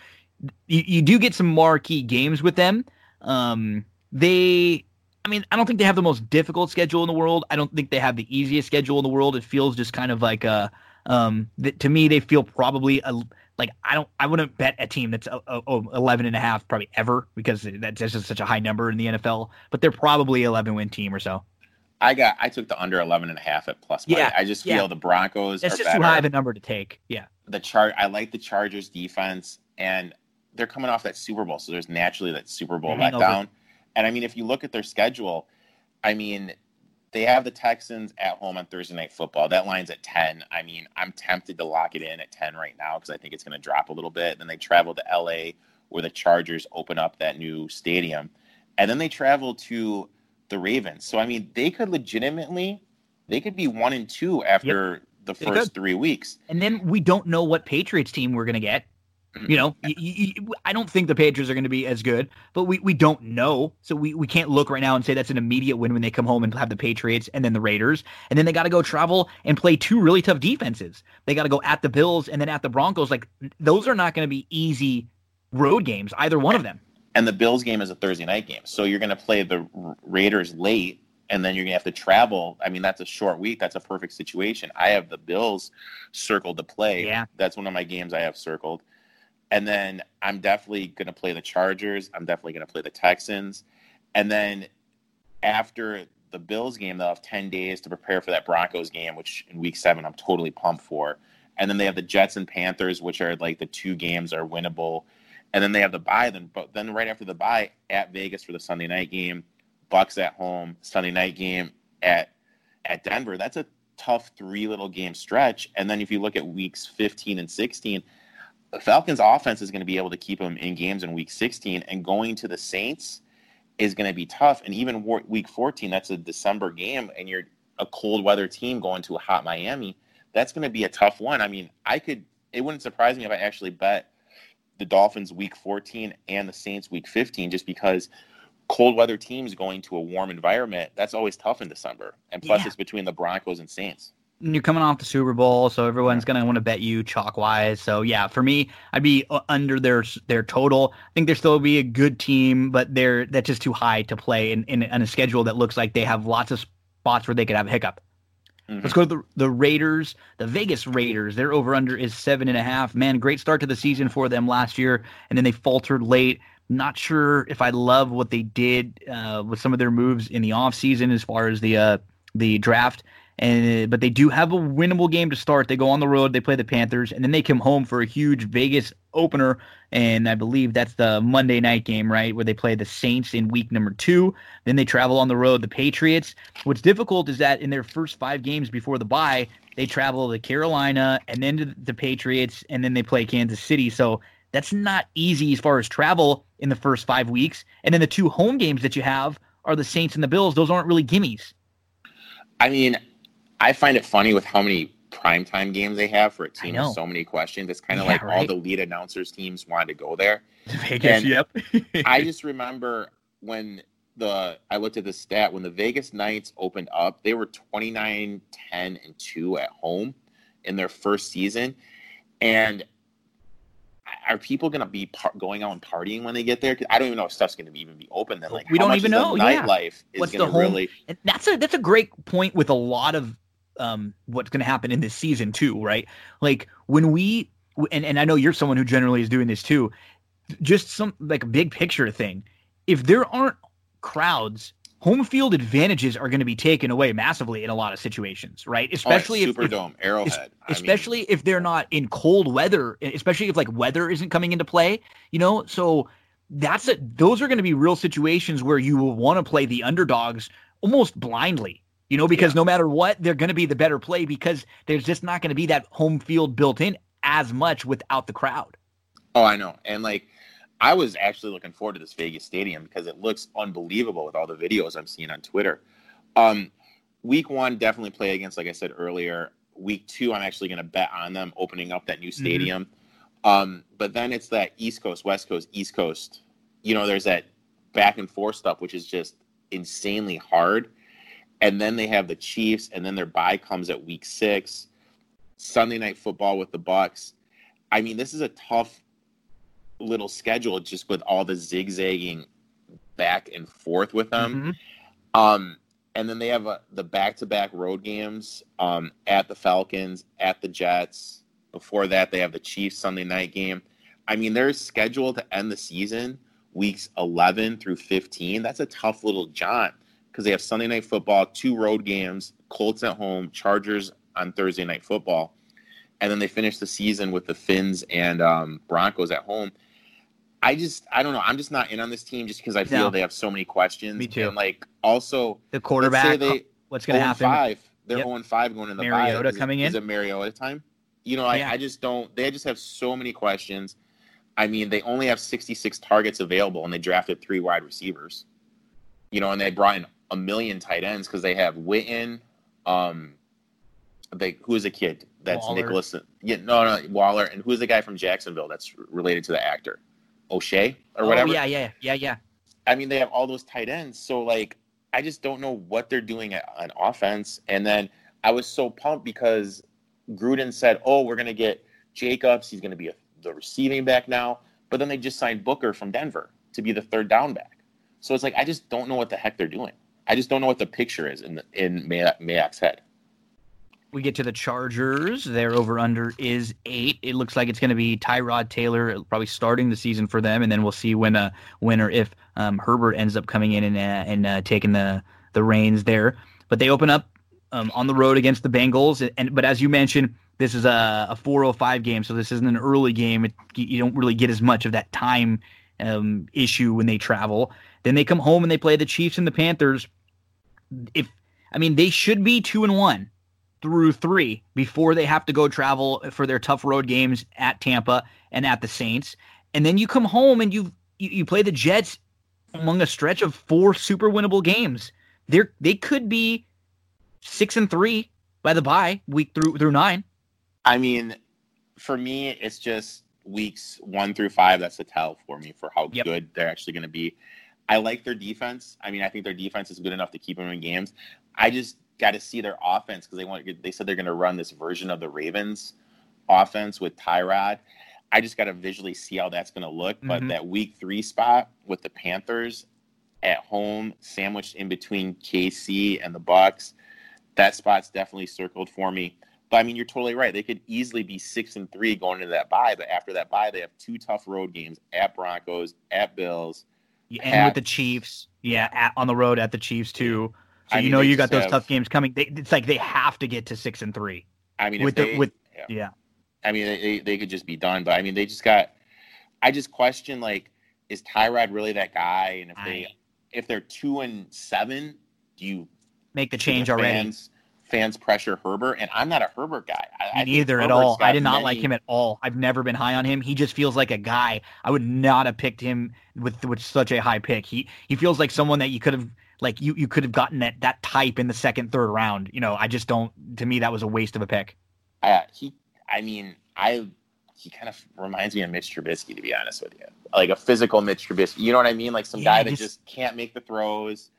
you, you do get some marquee games with them. Um, they, I mean, I don't think they have the most difficult schedule in the world. I don't think they have the easiest schedule in the world. It feels just kind of like a, um, th- to me, they feel probably a like I don't I wouldn't bet a team that's a, a, a 11 and a half probably ever because that's just such a high number in the NFL, but they're probably 11 win team or so. I got I took the under 11 and a half at plus money. Yeah, I just feel yeah. the Broncos That's just better. too high of a number to take. Yeah. The chart I like the Chargers defense and they're coming off that Super Bowl, so there's naturally that Super Bowl letdown. And I mean if you look at their schedule, I mean they have the Texans at home on Thursday night football. That line's at 10. I mean, I'm tempted to lock it in at 10 right now because I think it's going to drop a little bit. Then they travel to LA where the Chargers open up that new stadium. And then they travel to the Ravens. So I mean, they could legitimately they could be 1 and 2 after yep. the first 3 weeks. And then we don't know what Patriots team we're going to get. Mm-hmm. You know, you, you, I don't think the Patriots are going to be as good, but we, we don't know. So we, we can't look right now and say that's an immediate win when they come home and have the Patriots and then the Raiders. And then they got to go travel and play two really tough defenses. They got to go at the Bills and then at the Broncos. Like, those are not going to be easy road games, either one of them. And the Bills game is a Thursday night game. So you're going to play the Raiders late and then you're gonna have to travel. I mean, that's a short week. That's a perfect situation. I have the Bills circled to play. Yeah, that's one of my games I have circled. And then I'm definitely going to play the Chargers. I'm definitely going to play the Texans. And then after the Bills game, they'll have 10 days to prepare for that Broncos game, which in week seven, I'm totally pumped for. And then they have the Jets and Panthers, which are like the two games are winnable. And then they have the bye. Then, but then right after the bye, at Vegas for the Sunday night game, Bucs at home, Sunday night game at at Denver. That's a tough three little game stretch. And then if you look at weeks 15 and 16, Falcons offense is going to be able to keep them in games in week 16 and going to the Saints is going to be tough. And even week 14, that's a December game and you're a cold weather team going to a hot Miami. That's going to be a tough one. I mean, I could, it wouldn't surprise me if I actually bet the Dolphins week 14 and the Saints week 15 just because cold weather teams going to a warm environment, that's always tough in December. And plus, yeah. it's between the Broncos and Saints. You're coming off the Super Bowl, so everyone's gonna want to bet you chalk wise. So yeah, for me, I'd be uh, under their their total. I think they're still be a good team, but they're that's just too high to play in, in, in a schedule that looks like they have lots of spots where they could have a hiccup. Mm-hmm. Let's go to the the Raiders, the Vegas Raiders. Their over under is seven and a half. Man, great start to the season for them last year, and then they faltered late. Not sure if I love what they did uh, with some of their moves in the offseason as far as the uh, the draft and uh, but they do have a winnable game to start. They go on the road, they play the Panthers, and then they come home for a huge Vegas opener, and I believe that's the Monday night game, right, where they play the Saints in week number two. Then they travel on the road, the Patriots. What's difficult is that in their first five games before the bye, they travel to Carolina and then to the Patriots, and then they play Kansas City. So that's not easy as far as travel in the first five weeks. And then the two home games that you have are the Saints and the Bills. Those aren't really gimmies. I mean, I find it funny with how many primetime games they have for a team with so many questions. It's kind of yeah, like right? all the lead announcers teams wanted to go there. Vegas, yep. I just remember when the I looked at the stat when the Vegas Knights opened up, they were 29 10 and 2 at home in their first season. And are people going to be par- going out and partying when they get there? I don't even know if stuff's going to even be open then. Like, we don't even know. Nightlife yeah. What's the home? Really... And that's a that's a great point with a lot of um, what's going to happen in this season too, right? Like when we and and I know you're someone who generally is doing this too. Just some like big picture thing. If there aren't crowds, home field advantages are going to be taken away massively in a lot of situations, right? Oh, especially oh, if Superdome, Arrowhead. Especially mean... if they're not in cold weather, especially if like weather isn't coming into play, you know. So that's it. those are going to be real situations where you will want to play the underdogs almost blindly you know, because yeah. no matter what, they're going to be the better play because there's just not going to be that home field built in as much without the crowd. Oh, I know. And like, I was actually looking forward to this Vegas stadium because it looks unbelievable with all the videos I'm seeing on Twitter. Um, week one, definitely play against, like I said earlier. Week two, I'm actually going to bet on them opening up that new mm-hmm. stadium. Mm-hmm. Um, but then it's that East Coast, West Coast, East Coast. You know, there's that back and forth stuff, which is just insanely hard and then they have the Chiefs, and then their bye comes at week six. Sunday night football with the Bucs. I mean, this is a tough little schedule just with all the zigzagging back and forth with them. Mm-hmm. Um, and then they have a, the back-to-back road games um, at the Falcons, at the Jets. Before that, they have the Chiefs Sunday night game. I mean, they're scheduled to end the season weeks 11 through 15. That's a tough little jaunt because they have Sunday night football, two road games, Colts at home, Chargers on Thursday night football, and then they finish the season with the Fins and um, Broncos at home. I just I don't know. I'm just not in on this team just because I feel no. they have so many questions. Me too. And like also the quarterback. They, what's going to happen? Five. They're yep. 0 5 going in the Mariota bye. coming in. Is it Mariota time? You know, I, yeah. I just don't. They just have so many questions. I mean, they only have 66 targets available, and they drafted three wide receivers. You know, and they brought in a million tight ends because they have Witten, um, they who is a kid that's Waller. Nicholas? Yeah, no, no, Waller, and who's the guy from Jacksonville that's related to the actor, O'Shea or oh, whatever. Yeah, yeah, yeah, yeah. I mean, they have all those tight ends, so like, I just don't know what they're doing on offense. And then I was so pumped because Gruden said, "Oh, we're gonna get Jacobs. He's gonna be a, the receiving back now." But then they just signed Booker from Denver to be the third down back. So it's like I just don't know what the heck they're doing. I just don't know what the picture is in the, in Mayock's head. We get to the Chargers. Their over under is eight. It looks like it's going to be Tyrod Taylor probably starting the season for them, and then we'll see when uh when or if um, Herbert ends up coming in and uh, and uh, taking the the reins there. But they open up um, on the road against the Bengals, and but as you mentioned, this is a, a 405 game, so this isn't an early game. It, you don't really get as much of that time um, issue when they travel. Then they come home and they play the Chiefs and the Panthers. If I mean they should be two and one through three before they have to go travel for their tough road games at Tampa and at the Saints. And then you come home and you you play the Jets among a stretch of four super winnable games. They they could be six and three by the bye week through through nine. I mean, for me, it's just weeks one through five. That's a tell for me for how yep. good they're actually going to be. I like their defense. I mean, I think their defense is good enough to keep them in games. I just got to see their offense because they want. They said they're going to run this version of the Ravens offense with Tyrod. I just got to visually see how that's going to look. But Mhm. that week three spot with the Panthers at home, sandwiched in between KC and the Bucs, that spot's definitely circled for me. But I mean, you're totally right. They could easily be six and three going into that bye. But after that bye, they have two tough road games at Broncos, at Bills. And Pat- with the Chiefs, yeah, at, on the road at the Chiefs too. So I you mean, know you got those have- tough games coming. They, it's like they have to get to six and three. I mean, With the- they, with- yeah. Yeah, I mean, they, they could just be done. But I mean, they just got. I just question like, is Tyrod really that guy? And if they, if they're two and seven, do you make the change the already. Fans, fans pressure Herbert, and I'm not a Herbert guy. I, I Me think neither at all. I did not many- like him at all. I've never been high on him. He just feels like a guy. I would not have picked him with with such a high pick. He he feels like someone that you could have like you you could have gotten that that type in the second third round. You know, I just don't. To me, that was a waste of a pick. Uh, he, I mean, I he kind of reminds me of Mitch Trubisky, to be honest with you. Like a physical Mitch Trubisky. You know what I mean? Like some Yeah, guy that just- just can't make the throws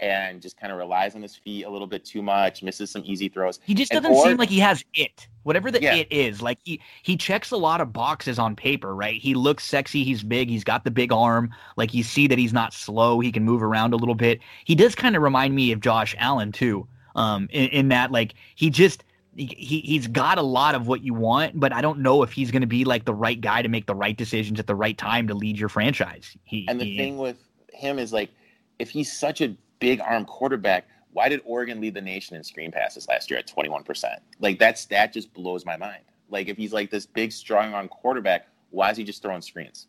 and just kind of relies on his feet a little bit too much, misses some easy throws. He just doesn't seem like he has it. Whatever the Yeah. it is, like he he checks a lot of boxes on paper, right? He looks sexy, he's big, he's got the big arm. Like you see that he's not slow, he can move around a little bit. He does kind of remind me of Josh Allen too. Um in, in that like he just he, he he's got a lot of what you want, but I don't know if he's going to be like the right guy to make the right decisions at the right time to lead your franchise. He And the he- thing with him is like, if he's such a big arm quarterback, why did Oregon lead the nation in screen passes last year at 21%? Like that stat just blows my mind. Like if he's like this big, strong arm quarterback, why is he just throwing screens?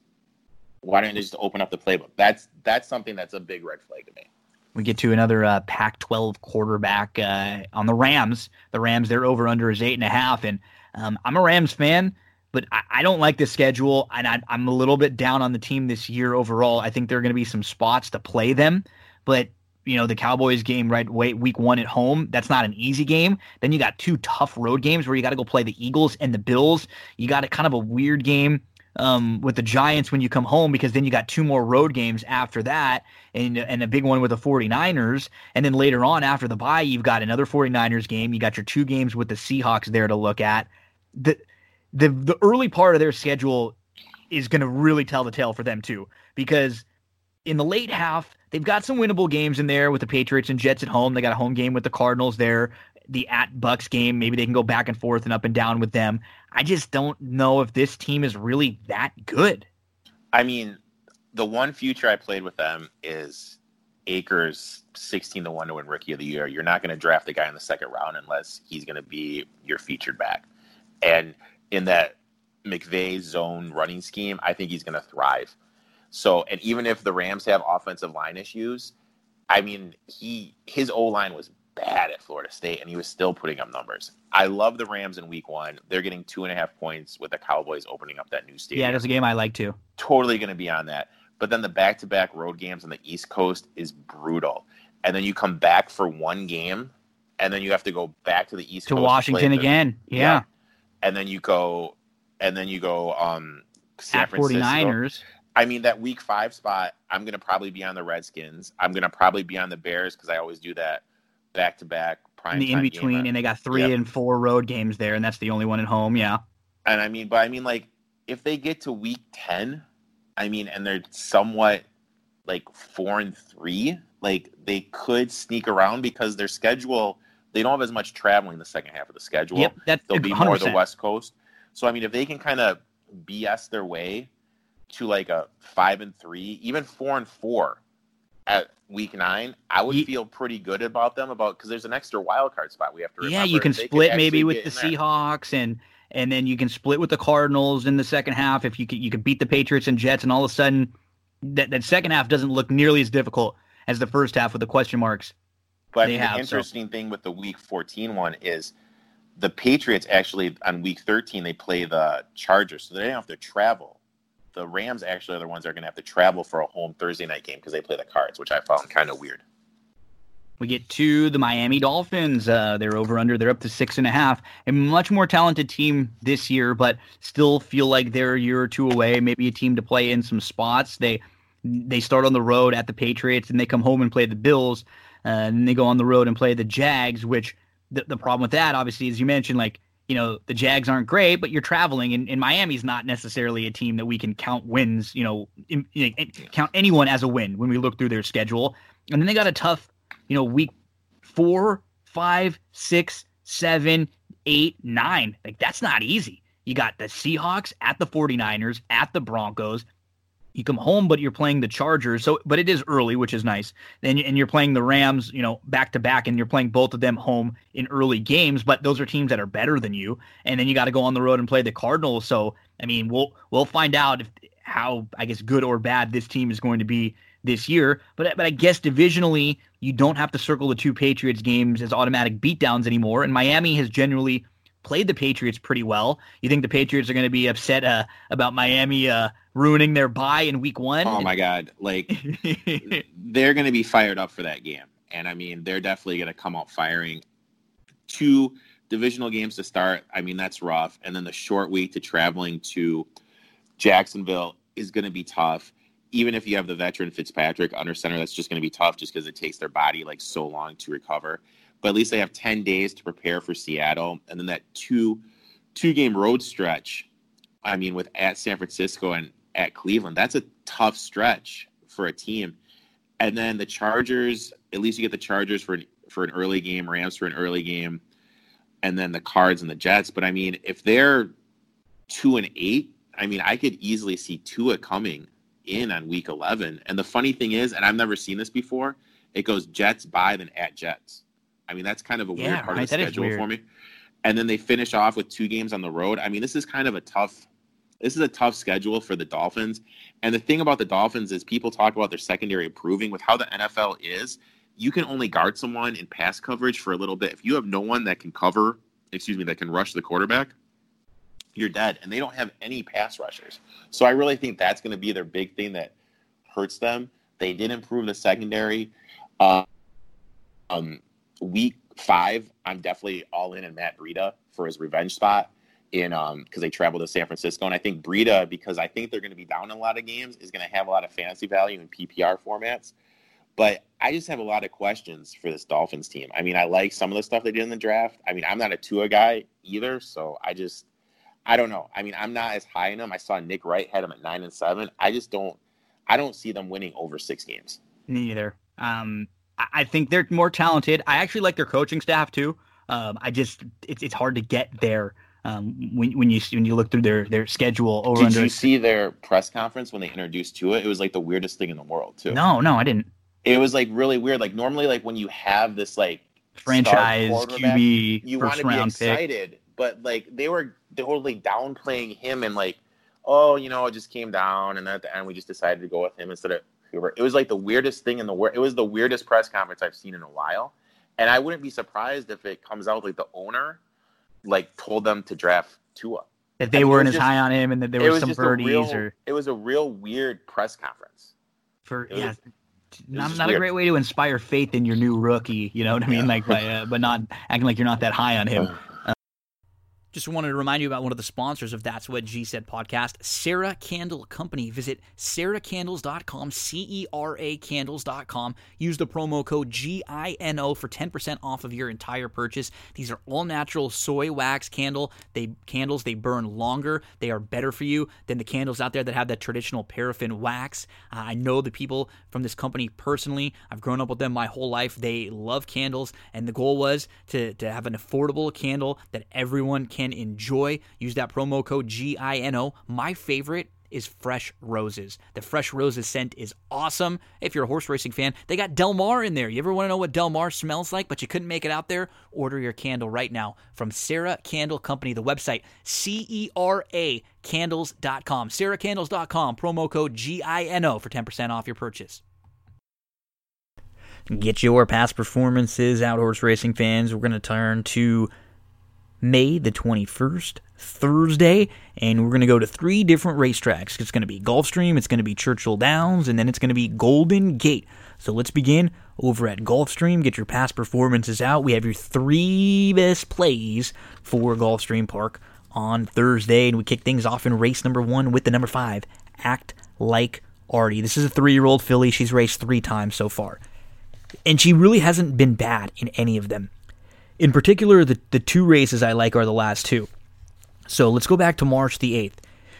Why don't they just open up the playbook? That's that's something that's a big red flag to me. We get to another uh, Pac-12 quarterback uh, on the Rams. The Rams, their over/under is eight and a half, and um, I'm a Rams fan, but I, don't like the schedule, and I, I'm a little bit down on the team this year overall. I think there are going to be some spots to play them, but you know the Cowboys game right wait week one at home. That's not an easy game. Then you got two tough road games where you got to go play the Eagles and the Bills. You got a kind of a weird game um, with the Giants when you come home because then you got two more road games after that and, and a big one with the 49ers. And then later on after the bye, you've got another 49ers game. You got your two games with the Seahawks there to look at. The, the, the early part of their schedule is going to really tell the tale for them too because in the late half, they've got some winnable games in there with the Patriots and Jets at home. They got a home game with the Cardinals there. The at Bucs game, maybe they can go back and forth and up and down with them. I just don't know if this team is really that good. I mean, the one future I played with them is Akers 16 to 1 to win rookie of the year. You're not going to draft the guy in the second round unless he's going to be your featured back. And in that McVay zone running scheme, I think he's going to thrive. So, and even if the Rams have offensive line issues, I mean, he his O line was bad at Florida State, and he was still putting up numbers. I love the Rams in Week One. They're getting two and a half points with the Cowboys opening up that new stadium Yeah, that's a game I like too. totally going to be on that. But then the back to back road games on the East Coast is brutal. And then you come back for one game, and then you have to go back to the East To Coast Washington again. Yeah. And then you go, and then you go, um, San At Francisco. 49ers. I mean, that week five spot, I'm going to probably be on the Redskins. I'm going to probably be on the Bears because I always do that back to back prime in the in between, game. and they got three Yep. and four road games there, and that's the only one at home. Yeah. And I mean, but I mean, like, if they get to week 10, I mean, and they're somewhat like four and three, like, they could sneak around because their schedule, they don't have as much traveling the second half of the schedule. yep. That's They'll be 100%. more the West Coast. So, I mean, if they can kind of BS their way to like a five and three, even four and four at week nine, I would Ye- feel pretty good about them about because there's an extra wild card spot we have to. Yeah, you can split maybe with the in there. Seahawks and and then you can split with the Cardinals in the second half if you could you could beat the Patriots and Jets and all of a sudden that, that second half doesn't look nearly as difficult as the first half with the question marks. But mean, have, the so- interesting thing with the Week 14 one is the Patriots actually on Week 13 they play the Chargers, so they don't have to travel. The Rams actually are the ones that are going to have to travel for a home Thursday night game because they play the Cards, which I found kind of weird. We get to the Miami Dolphins. Uh, they're over under. They're up to six and a half. A much more talented team this year, but still feel like they're a year or two away. Maybe a team to play in some spots. They they start on the road at the Patriots and they come home and play the Bills. Uh, and they go on the road and play the Jags, which the, the problem with that, obviously, as you mentioned, like, you know, the Jags aren't great, but you're traveling, and, and Miami's not necessarily a team that we can count wins, you know, in, in, count anyone as a win when we look through their schedule. And then they got a tough, you know, week four, five, six, seven, eight, nine. Like, that's not easy. You got the Seahawks at the 49ers, at the Broncos, you come home, but you're playing the Chargers. So, but it is early, which is nice. Then, and you're playing the Rams, you know, back to back, and you're playing both of them home in early games. But those are teams that are better than you. And then you got to go on the road and play the Cardinals. So, I mean, we'll we'll find out if how I guess good or bad this team is going to be this year. But but I guess divisionally, you don't have to circle the two Patriots games as automatic beatdowns anymore. And Miami has generally played the Patriots pretty well. You think the Patriots are going to be upset uh, about Miami uh, ruining their bye in Week One? Oh my God! Like they're going to be fired up for that game, and I mean they're definitely going to come out firing. Two divisional games to start. I mean that's rough, and then the short week to traveling to Jacksonville is going to be tough. Even if you have the veteran Fitzpatrick under center, that's just going to be tough, just because it takes their body like so long to recover but at least they have 10 days to prepare for Seattle. And then that two two game road stretch, I mean, with at San Francisco and at Cleveland, that's a tough stretch for a team. And then the Chargers, at least you get the Chargers for for an early game, Rams for an early game, and then the Cards and the Jets. But I mean, if they're two and eight, I mean, I could easily see Tua coming in on week 11. And the funny thing is, and I've never seen this before, it goes Jets by, then at Jets. I mean, that's kind of a weird yeah, part right, of the schedule for me. And then they finish off with two games on the road. I mean, this is kind of a tough this is a tough schedule for the Dolphins. And the thing about the Dolphins is people talk about their secondary improving with how the NFL is. You can only guard someone in pass coverage for a little bit. If you have no one that can cover, excuse me, that can rush the quarterback, you're dead. And they don't have any pass rushers. So I really think that's going to be their big thing that hurts them. They did improve the secondary. Uh, um, week five, I'm definitely all in on Matt Breida for his revenge spot in um because they travel to San Francisco. And I think Breida, because I think they're going to be down in a lot of games, is going to have a lot of fantasy value in PPR formats. But I just have a lot of questions for this Dolphins team. I mean, I like some of the stuff they did in the draft. I mean, I'm not a Tua guy either, so I just I don't know. I mean, I'm not as high in them. I saw Nick Wright had them at nine and seven. I just don't I don't see them winning over six games. Neither. Um, I think they're more talented. I actually like their coaching staff too. Um, I just it's it's hard to get there um, when when you when you look through their their schedule. Over Did under... you see their press conference when they introduced to it? It was like the weirdest thing in the world too. No, no, I didn't. It was like really weird. Like normally, like when you have this like franchise QB, you want to be excited, pick. but like they were totally downplaying him and like, oh, you know, it just came down, and at the end we just decided to go with him instead of Hoover. It was like the weirdest thing in the world. It was the weirdest press conference I've seen in a while. And I wouldn't be surprised if it comes out like the owner like told them to draft Tua. That they I mean, weren't as just, high on him and that there were some birdies real, or it was a real weird press conference. For yeah. not, not a great way to inspire faith in your new rookie, you know what I mean? Yeah. Like, by, uh, but not acting like you're not that high on him. Just wanted to remind you about one of the sponsors of That's What G Said podcast, Cera Candle Company. Visit ceracandles.com, C E R A candles.com. Use the promo code GINO for 10% off of your entire purchase. These are all natural soy wax candle. They candles, they burn longer. They are better for you than the candles out there that have that traditional paraffin wax. Uh, I know the people from this company personally. I've grown up with them my whole life. They love candles, and the goal was to, to have an affordable candle that everyone can can enjoy. Use that promo code GINO. My favorite is Fresh Roses. The Fresh Roses scent is awesome. If you're a horse racing fan, they got Del Mar in there. You ever want to know what Del Mar smells like, but you couldn't make it out there? Order your candle right now from Cera Candle Company. The website, C E R A candles.com. CeraCandles.com, promo code GINO for 10% off your purchase. Get your past performances out, horse racing fans. We're going to turn to May the 21st, Thursday, and we're going to go to three different racetracks. It's going to be Gulfstream, it's going to be Churchill Downs, and then it's going to be Golden Gate. So let's begin over at Gulfstream. Get your past performances out. We have your three best plays for Gulfstream Park on Thursday, and we kick things off in race number one with the number five, Act Like Artie. This is a three year old filly. She's raced three times so far. And she really hasn't been bad in any of them. In particular, the, the two races I like are the last two. So let's go back to March the 8th.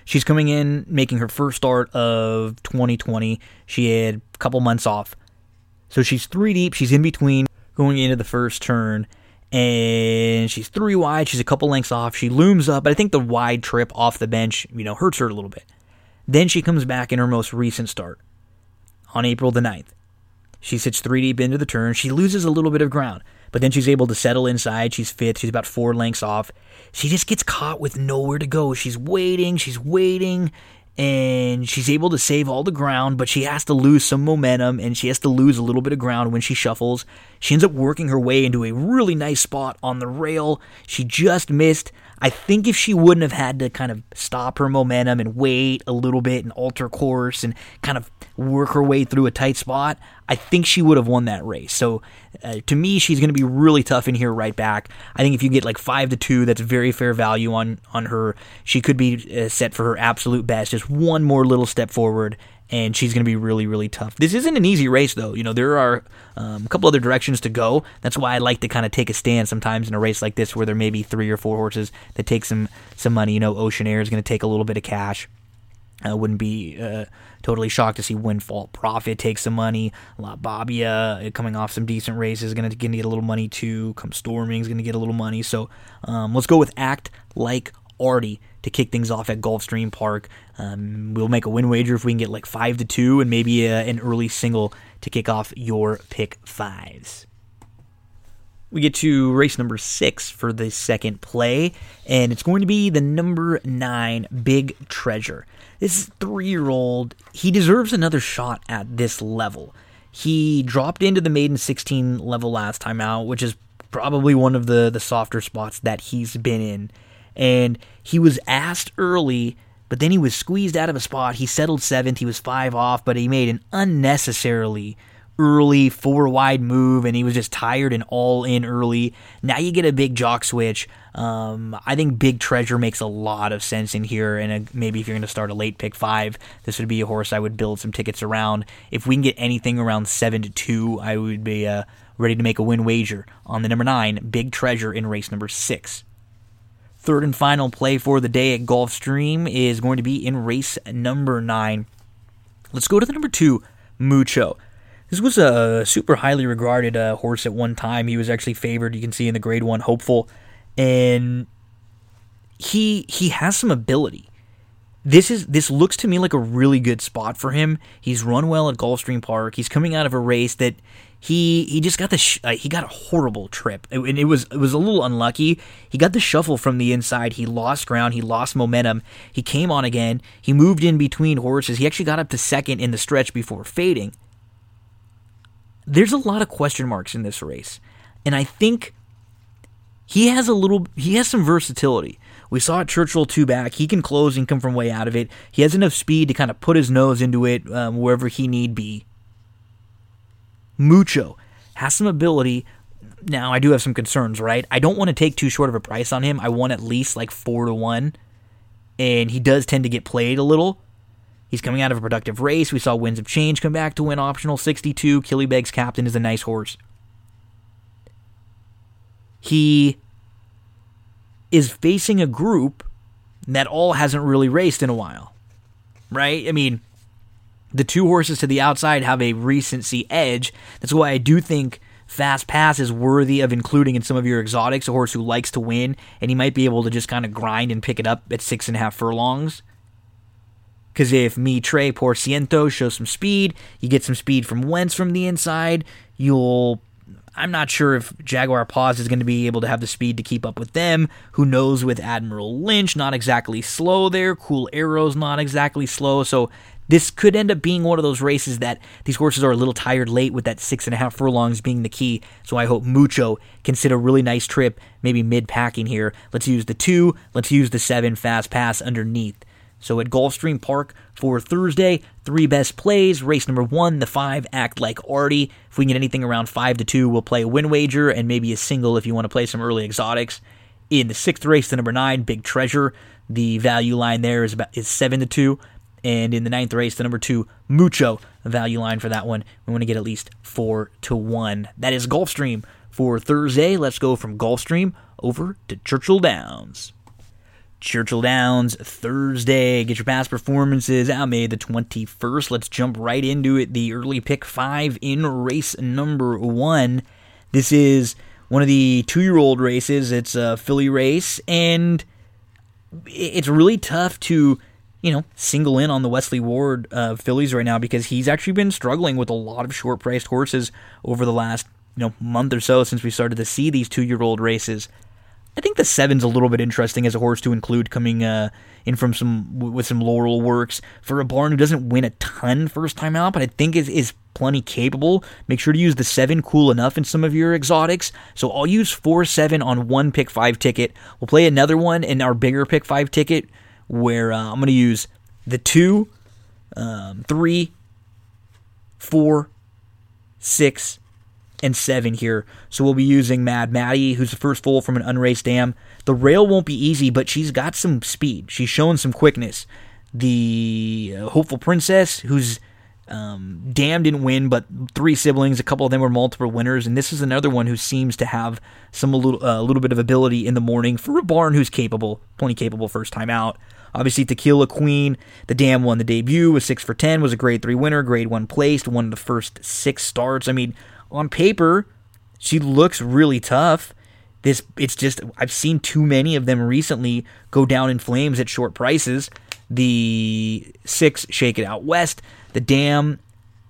She's coming in, making her first start of 2020. She had a couple months off. So she's three deep. She's in between going into the first turn. And she's three wide. She's a couple lengths off. She looms up, but I think the wide trip off the bench, you know, hurts her a little bit. Then she comes back in her most recent start on April the 9th. She sits three deep into the turn. She loses a little bit of ground, but then she's able to settle inside. She's fifth. She's about four lengths off. She just gets caught with nowhere to go. She's waiting. She's waiting. And she's able to save all the ground, but she has to lose some momentum and she has to lose a little bit of ground when she shuffles. She ends up working her way into a really nice spot on the rail. She just missed. I think if she wouldn't have had to kind of stop her momentum and wait a little bit and alter course and kind of work her way through a tight spot, I think she would have won that race. So uh, to me, she's going to be really tough in here right back. I think if you get like five to two, that's very fair value on on her. She could be uh, set for her absolute best, just one more little step forward, and she's going to be really, really tough. This isn't an easy race, though. You know, there are um, a couple other directions to go. That's why I like to kind of take a stand sometimes in a race like this where there may be three or four horses that take some, some money. You know, Ocean Air is going to take a little bit of cash. I wouldn't be uh, totally shocked to see Windfall Profit take some money. La Babia uh, coming off some decent races, going to get a little money too. Come Storming is going to get a little money. So um, let's go with Act Like Artie to kick things off at Gulfstream Park. Um, we'll make a win wager if we can get like five to two, and maybe a, uh, an early single to kick off your pick fives. We get to race number six for the second play, and it's going to be the number nine Big Treasure. This three year old, he deserves another shot at this level. He dropped into the maiden 16 level last time out, which is probably one of the, the softer spots that he's been in. And he was asked early, but then he was squeezed out of a spot. He settled seventh, he was five off, but he made an unnecessarily early four wide move and he was just tired and all in early. Now you get a big jock switch. Um, I think Big Treasure makes a lot of sense in here, and a, maybe if you're going to start a late pick five, this would be a horse I would build some tickets around. If we can get anything around seven to two, I would be uh, ready to make a win wager on the number nine Big Treasure in race number six. Third and final play for the day at Gulfstream is going to be in race number nine. Let's go to the number two, Mucho. This was a super highly regarded uh, horse at one time. He was actually favored. You can see in the Grade One hopeful, and he he has some ability. This is this looks to me like a really good spot for him. He's run well at Gulfstream Park. He's coming out of a race that he he just got the sh- uh, he got a horrible trip and it was it was a little unlucky. He got the shuffle from the inside. He lost ground. He lost momentum. He came on again. He moved in between horses. He actually got up to second in the stretch before fading there's a lot of question marks in this race. And I think he has a little he has some versatility. We saw at Churchill two back. He can close and come from way out of it. He has enough speed to kind of put his nose into it um, wherever he need be. Mucho has some ability. Now I do have some concerns, right? I don't want to take too short of a price on him. I want at least like four to one, and he does tend to get played a little. He's coming out of a productive race. We saw Winds of Change come back to win optional 62. Killybeg's captain is a nice horse. He is facing a group that all hasn't really raced in a while. Right? I mean, the two horses to the outside have a recency edge. That's why I do think Fast Pass is worthy of including in some of your exotics, a horse who likes to win, and he might be able to just kind of grind and pick it up at six and a half furlongs. Because if Mi Tre Por Ciento shows some speed, you get some speed from Wentz from the inside, you'll. I'm not sure if Jaguar Paws is going to be able to have the speed to keep up with them. Who knows with Admiral Lynch? Not exactly slow there. Cool Arrows not exactly slow. So this could end up being one of those races that these horses are a little tired late with that six and a half furlongs being the key. So I hope Mucho can sit a really nice trip, maybe mid packing here. Let's use the two, let's use the seven fast pass underneath. So at Gulfstream Park for Thursday, three best plays. Race number one, the five, Act Like Artie. If we get anything around five to two, we'll play a win wager and maybe a single if you want to play some early exotics. In the sixth race, the number nine, Big Treasure. The value line there is about is seven to two. And in the ninth race, the number two, Mucho. value line for that one. We want to get at least four to one. That is Gulfstream for Thursday. Let's go from Gulfstream over to Churchill Downs. Churchill Downs Thursday. Get your past performances out May the 21st. Let's jump right into it. The early pick five in race number one. This is one of the two year old races. It's a filly race, and it's really tough to you know, single in on the Wesley Ward uh, fillies right now because he's actually been struggling with a lot of short priced horses over the last you know month or so since we started to see these two year old races. I think the seven's a little bit interesting as a horse to include coming uh, in from some with some laurel works for a barn who doesn't win a ton first time out, but I think is is plenty capable. Make sure to use the seven cool enough in some of your exotics. So I'll use four seven on one pick five ticket. We'll play another one in our bigger pick five ticket where uh, I'm going to use the two, um, three, four, six, and seven here. So we'll be using Mad Maddie, who's the first foal from an unraced dam. The rail won't be easy, but she's got some speed. She's shown some quickness. The uh, Hopeful Princess, who's um, Dam didn't win, but three siblings, a couple of them were multiple winners, and this is another one who seems to have some a little, uh, little bit of ability in the morning for a barn who's capable, plenty capable first time out. Obviously, Tequila Queen, the Dam won the debut, was six for ten, was a grade three winner, grade one placed, won the first six starts. I mean, on paper, she looks really tough. This it's just I've seen too many of them recently go down in flames at short prices. The six Shake It Out West, the Dam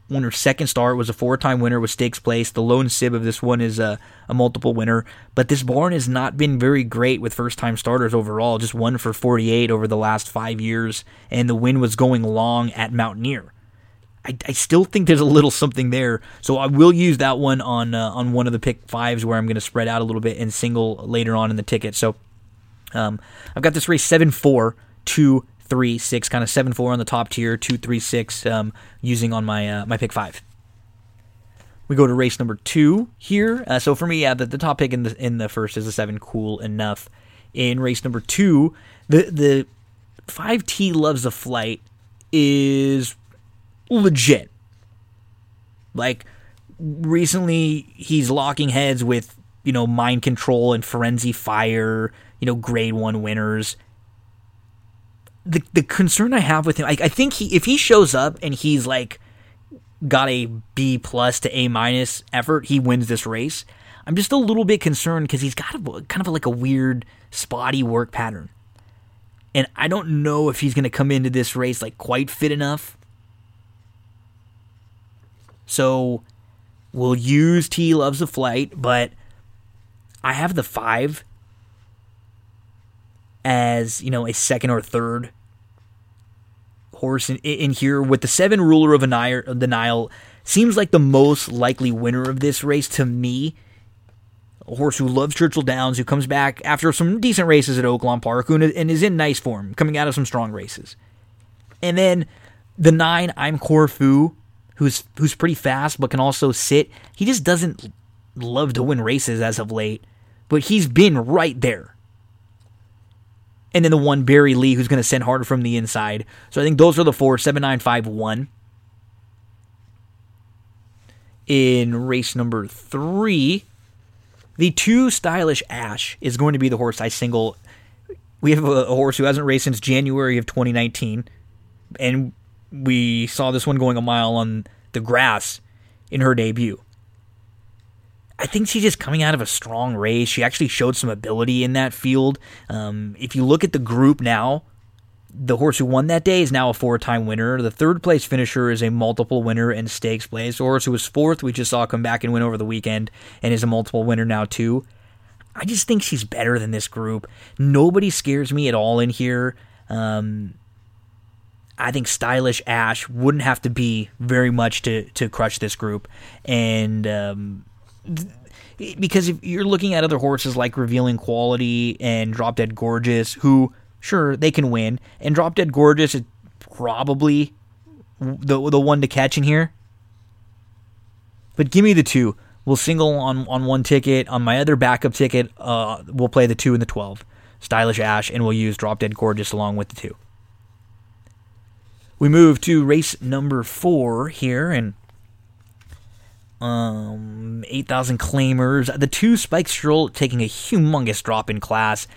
won her second start, was a four time winner with stakes place. The lone sib of this one is a, a multiple winner. But this barn has not been very great with first time starters overall, just one for 48 over the last five years, and the win was going long at Mountaineer. I, I still think there's a little something there, so I will use that one on uh, on one of the pick fives where I'm going to spread out a little bit and single later on in the ticket. So um, I've got this race seven four two three six, kind of seven four on the top tier, two three six um, using on my uh, my pick five. We go to race number two here. Uh, so for me, yeah, the, the top pick in the in the first is a seven, cool enough. In race number two, the the five T loves the flight is legit. Like recently, he's locking heads with you know mind control and frenzy fire, you know grade one winners the the concern I have with him, I, I think he if he shows up and he's like got a B plus to A minus effort, he wins this race. I'm just a little bit concerned because he's got a, kind of a, like a weird spotty work pattern, and I don't know if he's going to come into this race like quite fit enough. So we'll use T loves the flight, but I have the five as you know a second or third horse in, in here with the seven ruler of, the Nile seems like the most likely winner of this race to me. A horse who loves Churchill Downs, who comes back after some decent races at Oaklawn Park, and is in nice form, coming out of some strong races. And then the nine, I'm Corfu, who's who's pretty fast but can also sit. He just doesn't love to win races as of late, but he's been right there and then the one Barry Lee who's going to send harder from the inside. So I think those are the four seven nine five one. In race number three, the two stylish Ash is going to be the horse I single. We have a, a horse who hasn't raced since January of 2019, and we saw this one going a mile on the grass in her debut. I think she's just coming out of a strong race. She actually showed some ability in that field. Um, if you look at the group now, the horse who won that day is now a four time winner. The third place finisher is a multiple winner in stakes place. The horse who was fourth, we just saw come back and win over the weekend and is a multiple winner now, too. I just think she's better than this group. Nobody scares me at all in here. Um, I think stylish Ash wouldn't have to be very much to to crush this group, and um, because if you're looking at other horses like Revealing Quality and Drop Dead Gorgeous, who sure they can win, and Drop Dead Gorgeous is probably the the one to catch in here. But give me the two. We'll single on on one ticket. On my other backup ticket, uh, we'll play the two and the twelve, Stylish Ash, and we'll use Drop Dead Gorgeous along with the two. We move to race number four here, and um, 8,000 claimers. The two Spike Strudel taking a humongous drop in class.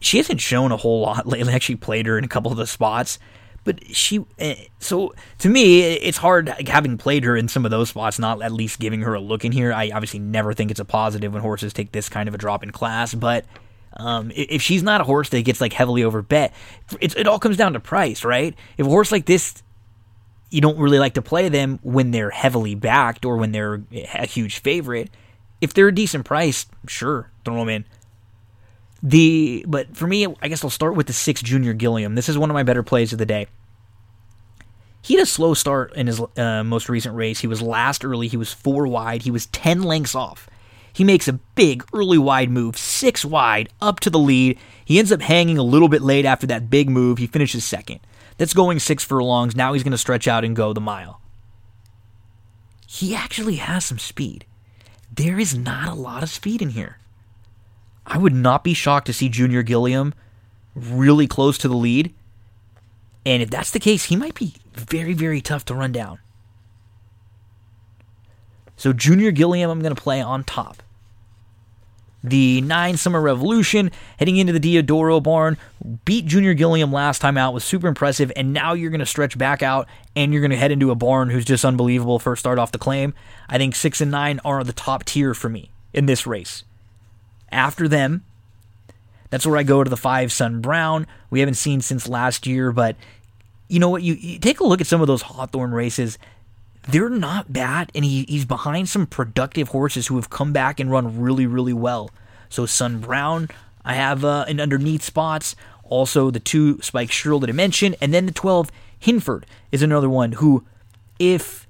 She hasn't shown a whole lot lately. I actually played her in a couple of the spots, but she. Eh, so to me, it's hard having played her in some of those spots, not at least giving her a look in here. I obviously never think it's a positive when horses take this kind of a drop in class, but. Um, if she's not a horse that gets like heavily over bet, it all comes down to price, right? If a horse like this you don't really like to play them when they're heavily backed or when they're a huge favorite. If they're a decent price, sure, throw them in. The but for me, I guess I'll start with the six Junior Gilliam. This is one of my better plays of the day. He had a slow start in his uh, most recent race. He was last early. He was four wide. He was ten lengths off. He makes a big early wide move, six wide, up to the lead. He ends up hanging a little bit late after that big move. He finishes second that's going six furlongs. Now he's going to stretch out and go the mile. He actually has some speed. There is not a lot of speed in here. I would not be shocked to see Junior Gilliam really close to the lead. And if that's the case, he might be very, very tough to run down. So, Junior Gilliam, I'm going to play on top. The nine Summer Revolution heading into the Diodoro barn beat Junior Gilliam last time out was super impressive, and now you're going to stretch back out and you're going to head into a barn who's just unbelievable. First start off the claim, I think six and nine are the top tier for me in this race. After them, that's where I go to the five Sun Brown. We haven't seen since last year, but you know what? You, you take a look at some of those Hawthorne races they're not bad, and he, he's behind some productive horses who have come back and run really, really well. So Sun Brown, I have uh, in underneath spots. Also, the two Spike Strudel that I mentioned, and then the 12 Hinford is another one who, if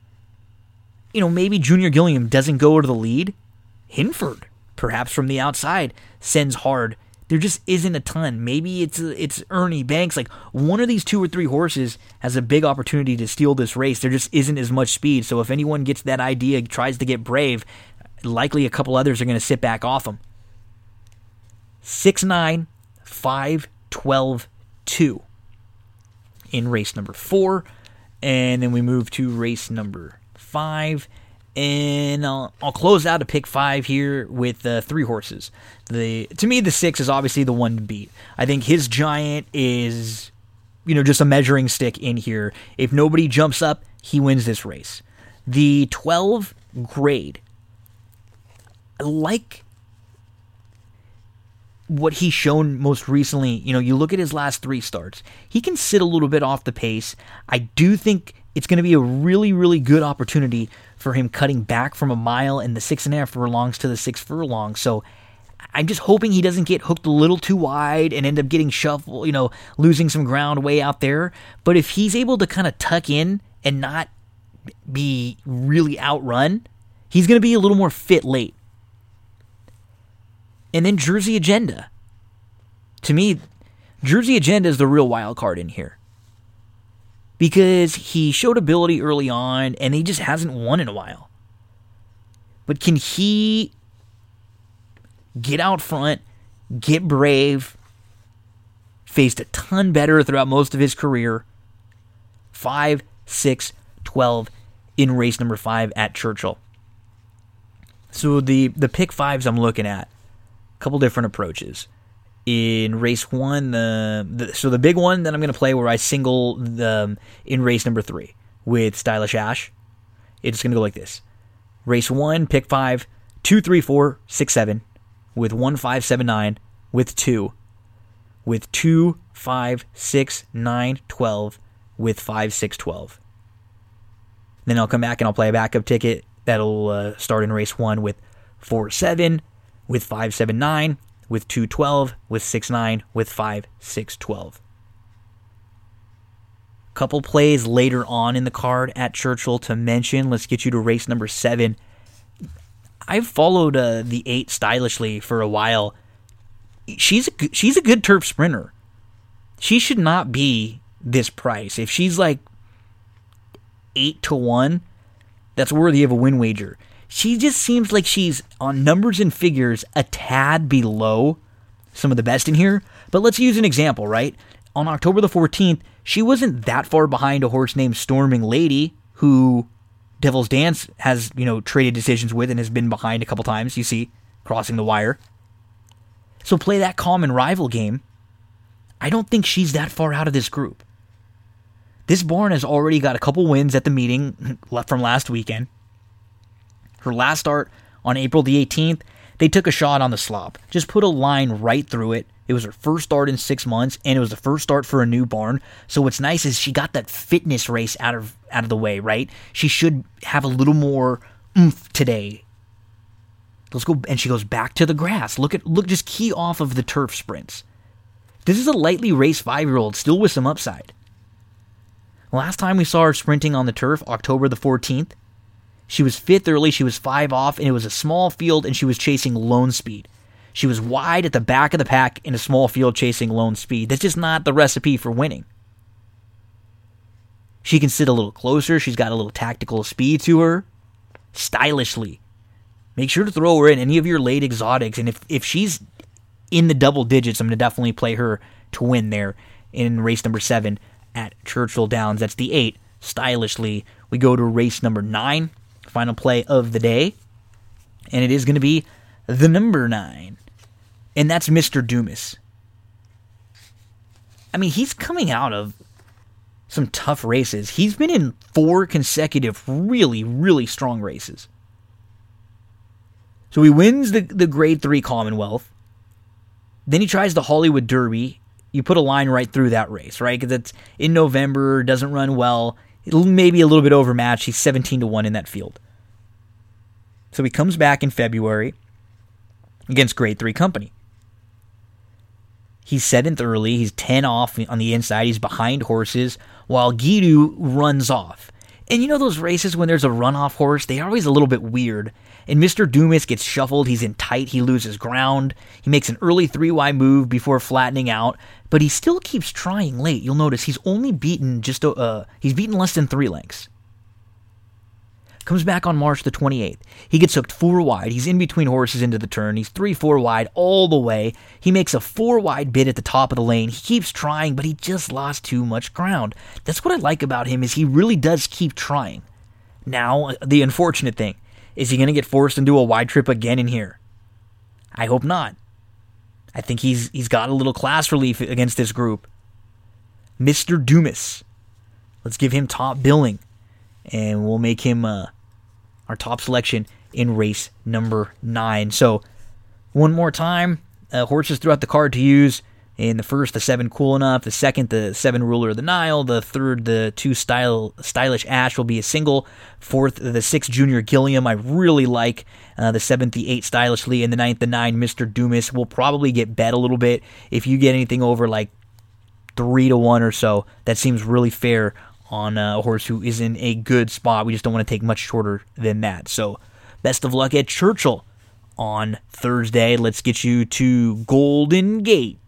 you know, maybe Junior Gilliam doesn't go to the lead, Hinford, perhaps from the outside, sends hard there just isn't a ton. Maybe it's it's Ernie Banks. Like one of these two or three horses has a big opportunity to steal this race. There just isn't as much speed. So if anyone gets that idea, tries to get brave, likely a couple others are going to sit back off them. 6 9, 5 12 2 in race number four. And then we move to race number five. And I'll, I'll close out a pick five here with uh, three horses. The to me, the six is obviously the one to beat. I think his giant is, you know, just a measuring stick in here. If nobody jumps up, he wins this race. The twelve grade, I like what he's shown most recently. You know, you look at his last three starts, he can sit a little bit off the pace. I do think it's going to be a really, really good opportunity for him cutting back from a mile and the six and a half furlongs to the six furlongs. So I'm just hoping he doesn't get hooked a little too wide and end up getting shuffled, you know, losing some ground way out there. But if he's able to kind of tuck in and not be really outrun, he's going to be a little more fit late. And then Jersey Agenda. To me, Jersey Agenda is the real wild card in here because he showed ability early on and he just hasn't won in a while. But can he get out front, get brave, faced a ton better throughout most of his career? 5, 6, 12 in race number 5 at Churchill. So the the pick fives I'm looking at, a couple different approaches in race one. The, the so the big one that I'm going to play where I single the um, in race number three with Stylish Ash. It's going to go like this: race one, pick five, two, three, four, six, seven, with one, five, seven, nine, with two, with two, five, six, nine, twelve, with five, six, twelve. Then I'll come back and I'll play a backup ticket that'll uh, start in race one with four, seven, with five, seven, nine, with 212, with 6-9, with 5-6-12. Couple plays later on in the card at Churchill to mention. Let's get you to race number seven. I've followed uh, the eight stylishly for a while. She's a she's a good turf sprinter. She should not be this price. If she's like eight to one, that's worthy of a win wager she just seems like she's on numbers and figures a tad below some of the best in here. But let's use an example, right? on October the 14th, she wasn't that far behind a horse named Storming Lady, who Devil's Dance has, you know, traded decisions with and has been behind a couple times, you see, crossing the wire. So play that common rival game. I don't think she's that far out of this group. This barn has already got a couple wins at the meeting from last weekend. Her last start on April the 18th, they took a shot on the slop. Just put a line right through it. It was her first start in six months, and it was the first start for a new barn. So what's nice is she got that fitness race out of out of the way, right? She should have a little more oomph today. Let's go, and she goes back to the grass. Look at look, just key off of the turf sprints. This is a lightly raced five year old, still with some upside. Last time we saw her sprinting on the turf, October the 14th, she was fifth early, she was five off, and it was a small field, and she was chasing lone speed. She was wide at the back of the pack in a small field chasing lone speed. That's just not the recipe for winning. She can sit a little closer. She's got a little tactical speed to her. Stylishly. Make sure to throw her in any of your late exotics. And if, if she's in the double digits, I'm going to definitely play her to win there in race number seven at Churchill Downs. That's the eight. Stylishly, we go to race number nine final play of the day. And it is going to be the number nine. And that's Mr. Dumas. I mean, he's coming out of some tough races. He's been in four consecutive, really, really strong races. So he wins the, the grade three Commonwealth. Then he tries the Hollywood Derby. You put a line right through that race, right? Because it's in November, doesn't run well maybe a little bit overmatched. He's 17 to 1 in that field. So he comes back in February against grade 3 company. He's seventh early. He's 10 off on the inside. He's behind horses while Gidu runs off. And you know those races when there's a runoff horse, they're always a little bit weird. And Mr. Dumas gets shuffled. He's in tight. He loses ground. He makes an early three wide move before flattening out, but he still keeps trying late. You'll notice he's only beaten just uh he's beaten less than three lengths. Comes back on March the 28th. He gets hooked four wide. He's in between horses into the turn. He's three, four wide all the way. He makes a four wide bid at the top of the lane. He keeps trying, but he just lost too much ground. That's what I like about him is he really does keep trying. Now, the unfortunate thing is he going to get forced into a wide trip again in here? I hope not. I think he's he's got a little class relief against this group. Mr. Dumas. Let's give him top billing, and we'll make him uh, our top selection in race number nine. So, one more time, uh, horses throughout the card to use. In the first, the seven cool enough. The second, the seven ruler of the Nile. The third, the two style stylish Ash will be a single. Fourth, the six junior Gilliam. I really like. Uh, the seventh, the eight stylishly, and the ninth, the nine Mr. Dumas will probably get bet a little bit. If you get anything over like three to one or so, that seems really fair on a horse who is in a good spot. We just don't want to take much shorter than that. So, best of luck at Churchill on Thursday. Let's get you to Golden Gate.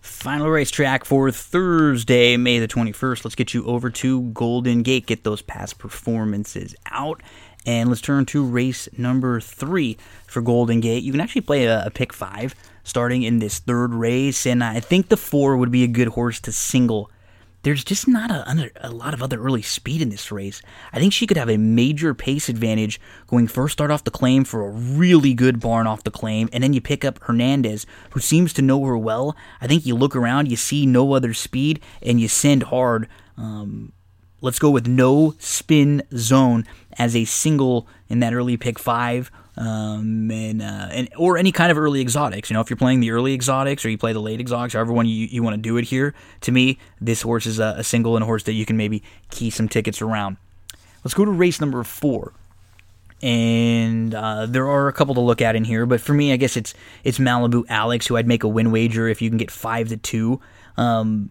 Final racetrack for Thursday, May the 21st. Let's get you over to Golden Gate, get those past performances out. And let's turn to race number three for Golden Gate. You can actually play a, a pick five starting in this third race, and I think the four would be a good horse to single there's just not a, a, lot of other early speed in this race. I think she could have a major pace advantage going first start off the claim for a really good barn off the claim, and then you pick up Hernandez, who seems to know her well. I think you look around, you see no other speed, and you send hard. Um, let's go with no spin zone as a single in that early pick five um, and, uh, and or any kind of early exotics. You know, if you're playing the early exotics or you play the late exotics, however one you, you want to do it here. To me, this horse is a, a single and a horse that you can maybe key some tickets around. Let's go to race number four and uh, there are a couple to look at in here. But for me, I guess it's it's Malibu Alex, who I'd make a win wager if you can get five to two. Um,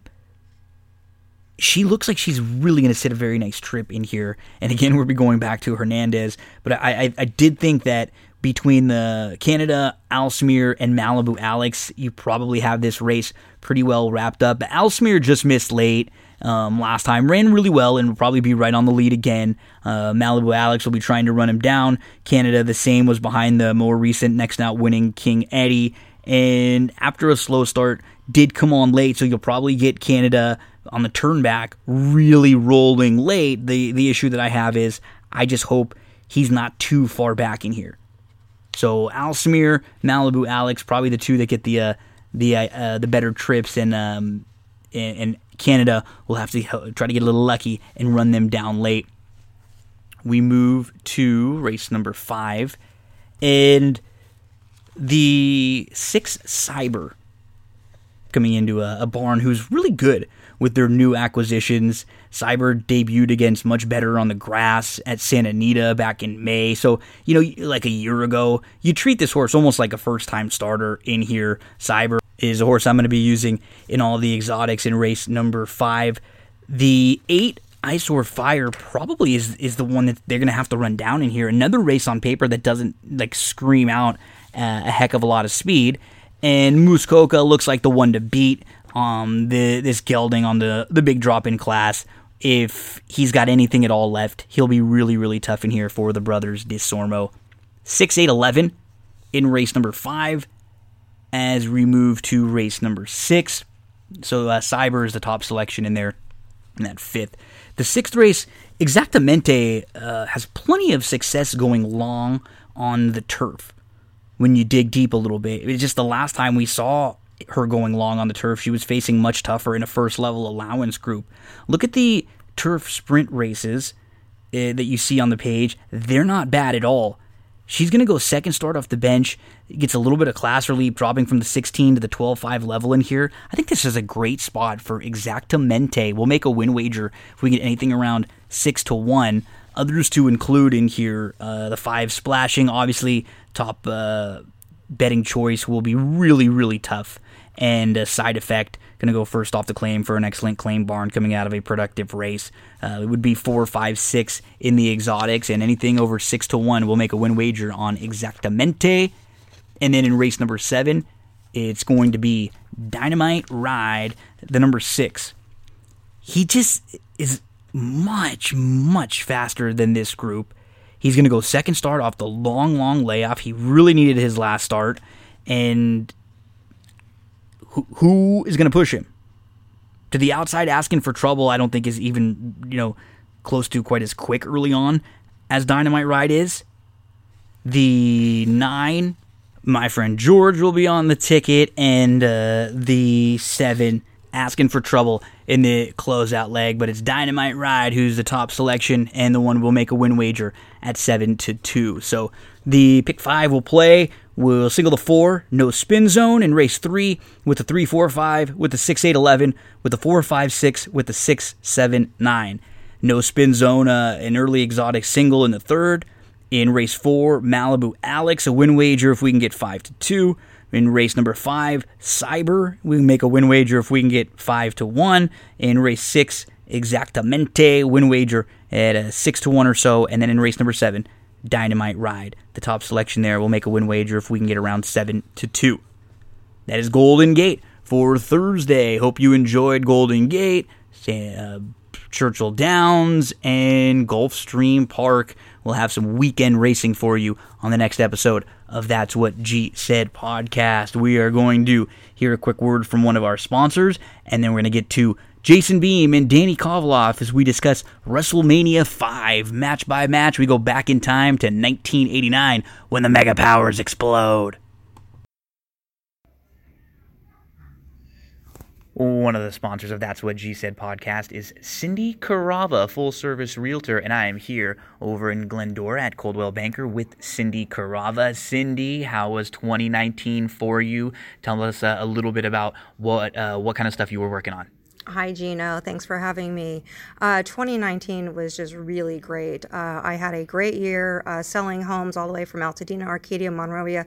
she looks like she's really going to sit a very nice trip in here. And again, we'll be going back to Hernandez, but I, I, I did think that between the Canada, Alsmere, and Malibu Alex, you probably have this race pretty well wrapped up. But Alsmere just missed late um, last time, ran really well, and will probably be right on the lead again. Uh, Malibu Alex will be trying to run him down. Canada, the same, was behind the more recent next out winning King Eddie. And after a slow start, did come on late, so you'll probably get Canada on the turn back really rolling late. The the issue that I have is I just hope he's not too far back in here. So Alsmir, Malibu, Alex, probably the two that get the uh, the uh, the better trips, and um, and Canada will have to try to get a little lucky and run them down late. We move to race number five, and the six Cyber coming into a, a barn who's really good with their new acquisitions. Cyber debuted against much better on the grass at Santa Anita back in May. So, you know, like a year ago, you treat this horse almost like a first time starter in here. Cyber is a horse I'm going to be using in all the exotics in race number five. The eight Eyesore Fire probably is is the one that they're going to have to run down in here. Another race on paper that doesn't like scream out uh, a heck of a lot of speed. And Muskoka looks like the one to beat um, the this gelding on the the big drop in class. If he's got anything at all left, he'll be really really tough in here for the brothers Disormo. Six eight eleven in race number five. As we move to race number six, so uh, Cyber is the top selection in there in that fifth. The sixth race, Exactamente uh, has plenty of success going long on the turf when you dig deep a little bit. It's just the last time we saw her going long on the turf, she was facing much tougher in a first level allowance group. Look at the turf sprint races uh, that you see on the page. They're not bad at all. She's going to go second start off the bench, gets a little bit of class relief, dropping from the 16 to the 12 5 level in here. I think this is a great spot for Exactamente. We'll make a win wager if we get anything around 6 to 1. Others to include in here uh, the 5 splashing. Obviously, top uh, betting choice will be really, really tough and a side effect. Going to go first off the claim for an excellent claim barn coming out of a productive race. Uh, it would be four, five, six in the exotics, and anything over six to one will make a win wager on Exactamente. And then in race number seven, it's going to be Dynamite Ride, the number six. He just is much, much faster than this group. He's going to go second start off the long, long layoff. He really needed his last start, and who, is going to push him? To the outside, asking for trouble, I don't think is even, you know, close to quite as quick early on as Dynamite Ride is. The nine, my friend George will be on the ticket, and uh, the seven, asking for trouble in the closeout leg, but it's Dynamite Ride who's the top selection and the one will make a win wager at seven to two. So the pick five will play. We'll single the four, no spin zone in race three with the three four five, with the six eight eleven, with the four five six, with the six seven nine. No spin zone, uh, an early exotic single in the third. In race four, Malibu Alex, a win wager if we can get five to two. In race number five, Cyber, we can make a win wager if we can get five to one. In race six, Exactamente, win wager at a six to one or so. And then in race number seven, Dynamite Ride, the top selection there. We'll make a win wager if we can get around seven to two. That is Golden Gate for Thursday. Hope you enjoyed Golden Gate, uh, Churchill Downs, and Gulfstream Park. We'll have some weekend racing for you on the next episode of That's What G Said podcast. We are going to hear a quick word from one of our sponsors, and then we're going to get to Jason Beam and Danny Kovaloff as we discuss WrestleMania 5 match by match. We go back in time to 1989 when the Mega Powers explode. One of the sponsors of That's What G Said podcast is Cindy Carava, full service realtor, and I am here over in Glendora at Coldwell Banker with Cindy Carava. Cindy, how was 2019 for you? Tell us uh, a little bit about what uh, what kind of stuff you were working on. Hi, Gino. Thanks for having me. Uh, 2019 was just really great. Uh, I had a great year uh, selling homes all the way from Altadena, Arcadia, Monrovia,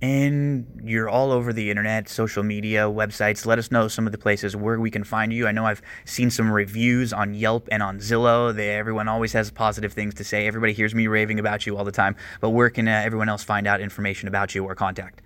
and you're all over the internet, social media, websites. Let us know some of the places where we can find you. I know I've seen some reviews on Yelp and on Zillow. They, everyone always has positive things to say. Everybody hears me raving about you all the time. But where can uh, everyone else find out information about you or contact?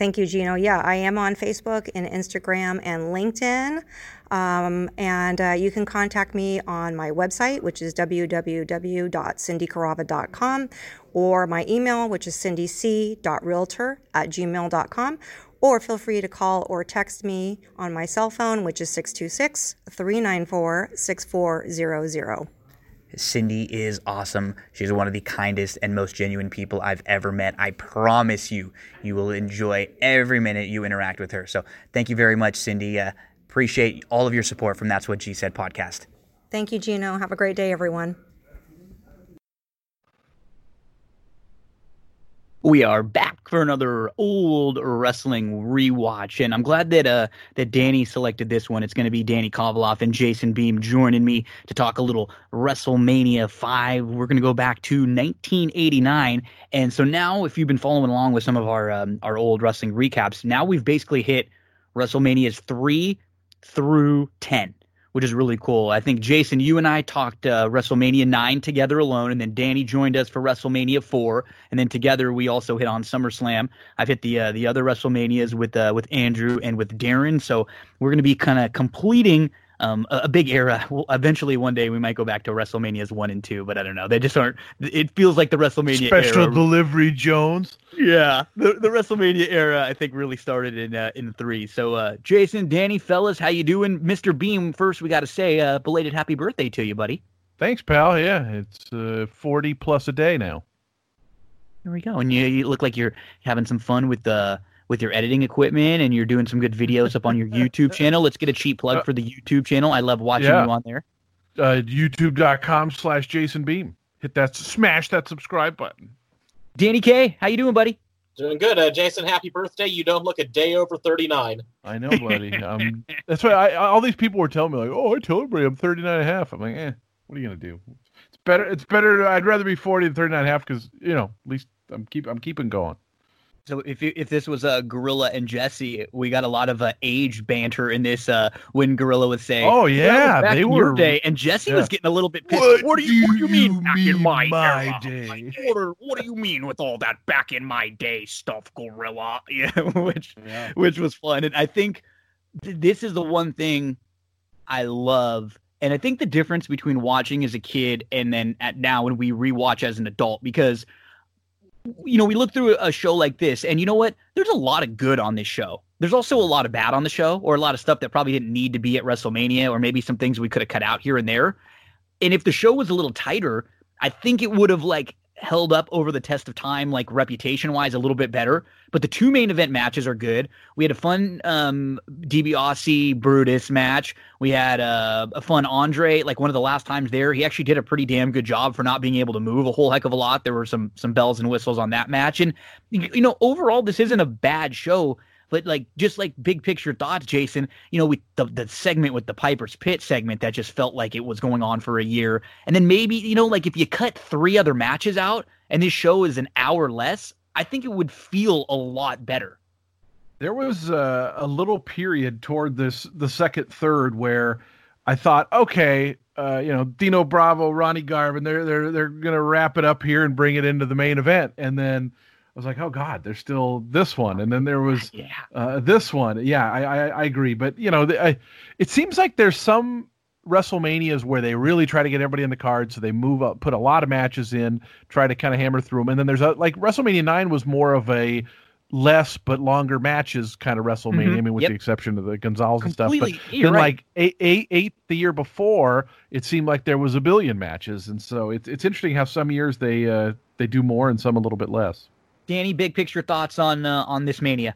Thank you, Gino. Yeah, I am on Facebook and Instagram and LinkedIn. Um, and uh, you can contact me on my website, which is www.cindycarava.com, or my email, which is cindyc.realtor at gmail.com. Or feel free to call or text me on my cell phone, which is 626 394 6400. Cindy is awesome. She's one of the kindest and most genuine people I've ever met. I promise you, you will enjoy every minute you interact with her. So thank you very much, Cindy. Uh, appreciate all of your support from That's What G Said podcast. Thank you, Gino. Have a great day, everyone. We are back for another old wrestling rewatch, and I'm glad that uh that Danny selected this one. It's going to be Danny Kovaloff and Jason Beam joining me to talk a little WrestleMania Five. We're going to go back to 1989, and so now, if you've been following along with some of our um, our old wrestling recaps, now we've basically hit WrestleMania's three through ten which is really cool. I think Jason, you and I talked uh, WrestleMania nine together alone, and then Danny joined us for WrestleMania four, and then together we also hit on SummerSlam. I've hit the uh, the other WrestleManias with uh, with Andrew and with Darren, so we're going to be kind of completing um, a, a, big era. Well, eventually, one day we might go back to WrestleManias one and two, but I don't know. They just aren't. It feels like the WrestleMania special era. delivery Jones. Yeah, the, the WrestleMania era I think really started in uh, in three. So, uh, Jason, Danny, fellas, how you doing? Mister Beam, first we got to say uh, belated happy birthday to you, buddy. Thanks, pal. Yeah, it's uh, forty plus a day now. There we go, and you, you look like you're having some fun with the with your editing equipment and you're doing some good videos up on your YouTube channel. Let's get a cheap plug uh, for the YouTube channel. I love watching yeah. you on there. Uh, YouTube.com slash Jason Beam. Hit that, smash that subscribe button. Danny K, how you doing, buddy? Doing good, uh, Jason. Happy birthday! You don't look a day over thirty nine. I know, buddy. Um, that's why I, all these people were telling me like, "Oh, I told everybody I'm 39 and a half." I'm like, "Eh, what are you gonna do?" It's better. It's better. I'd rather be 40 than 39 and a half because you know, at least I'm keep I'm keeping going. So if if this was a uh, Gorilla and Jesse, we got a lot of uh, age banter in this. Uh, when Gorilla was saying, "Oh yeah, they were," day, and Jesse yeah. was getting a little bit pissed. What, what do you, what do you mean back in my, my day? Like, what, are, what do you mean with all that back in my day stuff, Gorilla? Yeah, which yeah. which was fun, and I think th- this is the one thing I love. And I think the difference between watching as a kid and then at now when we rewatch as an adult, because you know, we look through a show like this, and you know what? There's a lot of good on this show. There's also a lot of bad on the show, or a lot of stuff that probably didn't need to be at WrestleMania, or maybe some things we could have cut out here and there. And if the show was a little tighter, I think it would have like held up over the test of time, like reputation wise, a little bit better. But the two main event matches are good. We had a fun um, DiBiase Brutus match. We had a, a, fun Andre, like one of the last times there. He actually did a pretty damn good job for not being able to move a whole heck of a lot. There were some some bells and whistles on that match, and you know overall this isn't a bad show. But like just like big picture thoughts, Jason, you know, we the, the segment with the Piper's Pit segment that just felt like it was going on for a year. And then maybe, you know, like if you cut three other matches out and this show is an hour less, I think it would feel a lot better. There was a, a little period toward this the second third where I thought, okay, uh, you know, Dino Bravo, Ronnie Garvin, they're they're they're gonna wrap it up here and bring it into the main event, and then was like, oh God, there's still this one, and then there was yeah. uh, this one. Yeah, I, I, I agree, but you know, the, I, it seems like there's some WrestleManias where they really try to get everybody in the card, so they move up, put a lot of matches in, try to kind of hammer through them, and then there's a, like WrestleMania nine was more of a less but longer matches kind of WrestleMania. Mhm. I mean, with Yep. the exception of the Gonzalez and stuff. But You're then, right. like eight, eight, eight the year before, it seemed like there was a billion matches, and so it's it's interesting how some years they uh, they do more and some a little bit less. Danny, big picture thoughts on uh, on this mania?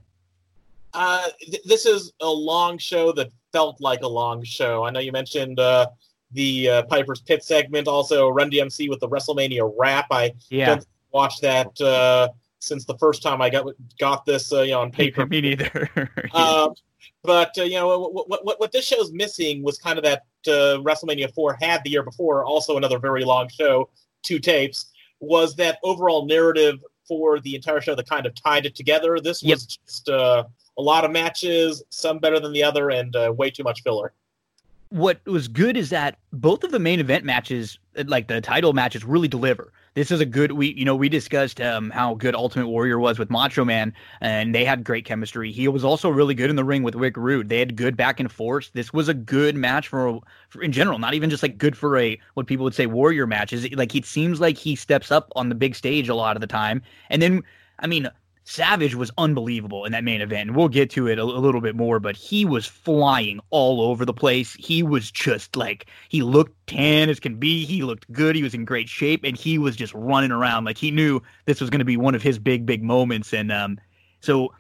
Uh, th- this is a long show that felt like a long show. I know you mentioned uh, the uh, Piper's Pit segment, also Run DMC with the WrestleMania rap. I Yeah, don't watch that uh, since the first time I got got this uh, you know, on paper. me neither. Um, but uh, you know what, what, what, this show's missing was kind of that uh, WrestleMania 4 had the year before, also another very long show, two tapes, was that overall narrative for the entire show that kind of tied it together. This Yep. was just uh, a lot of matches, some better than the other, and uh, way too much filler. what was good is that both of the main event matches, like the title matches, really deliver. This is a good we you know we discussed um, how good Ultimate Warrior was with Macho Man, and they had great chemistry. He was also really good in the ring with Rick Rude. They had good back and forth. This was a good match for, for in general, not even just like good for a what people would say Warrior matches. Like it seems like he steps up on the big stage a lot of the time, and then I mean Savage was unbelievable in that main event. And we'll get to it a, a little bit more, but he was flying all over the place. He was just like, he looked tan as can be. He looked good. He was in great shape and he was just running around like he knew this was going to be one of his big, big moments. And um, so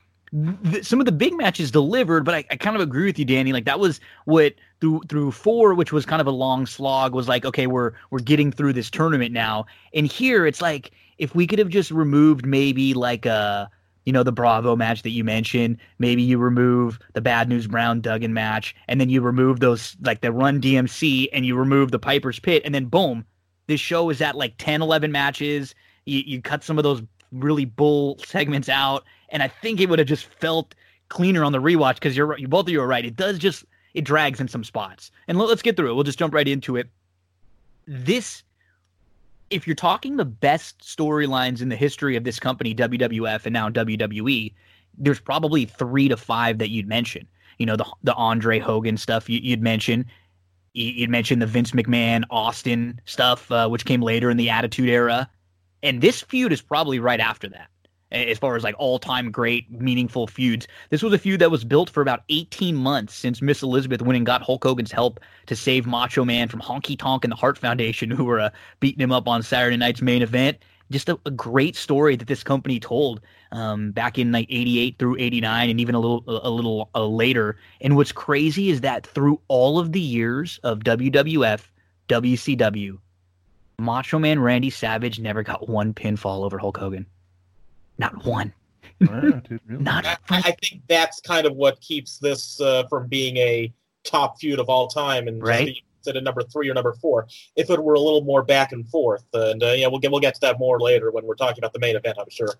th- some of the big matches delivered, but I, I kind of agree with you, Danny. Like that was what through through four, which was kind of a long slog, was like, okay, we're we're getting through this tournament now. And here it's like if we could have just removed maybe like a you know the Bravo match that you mentioned, maybe you remove the Bad News Brown Duggan match, and then you remove those like the Run DMC, and you remove the Piper's Pit, and then boom, this show is at like 10, 11 matches. You, you cut some of those really bull segments out, and I think it would have just felt cleaner on the rewatch because you're you both of you are right. It does just it drags in some spots, and let, let's get through it. We'll just jump right into it. This if you're talking the best storylines in the history of this company, WWF and now WWE, there's probably three to five that you'd mention. You know, the the Andre Hogan stuff you, you'd mention. You- You'd mention the Vince McMahon Austin stuff, uh, which came later in the Attitude Era, and this feud is probably right after that. As far as like all time great, meaningful feuds, this was a feud that was built for about 18 months since Miss Elizabeth went and got Hulk Hogan's help to save Macho Man from Honky Tonk and the Hart Foundation, who were uh, beating him up on Saturday night's main event. Just a, a great story that this company told um, back in like '88 through '89, and even a little a little uh, later. And what's crazy is that through all of the years of WWF, WCW, Macho Man Randy Savage never got one pinfall over Hulk Hogan. Not one. Wow, dude, really? Not I, I think that's kind of what keeps this uh, from being a top feud of all time and just Right. being at a number three or number four. If it were a little more back and forth, and uh, yeah, we'll get we'll get to that more later when we're talking about the main event. I'm sure.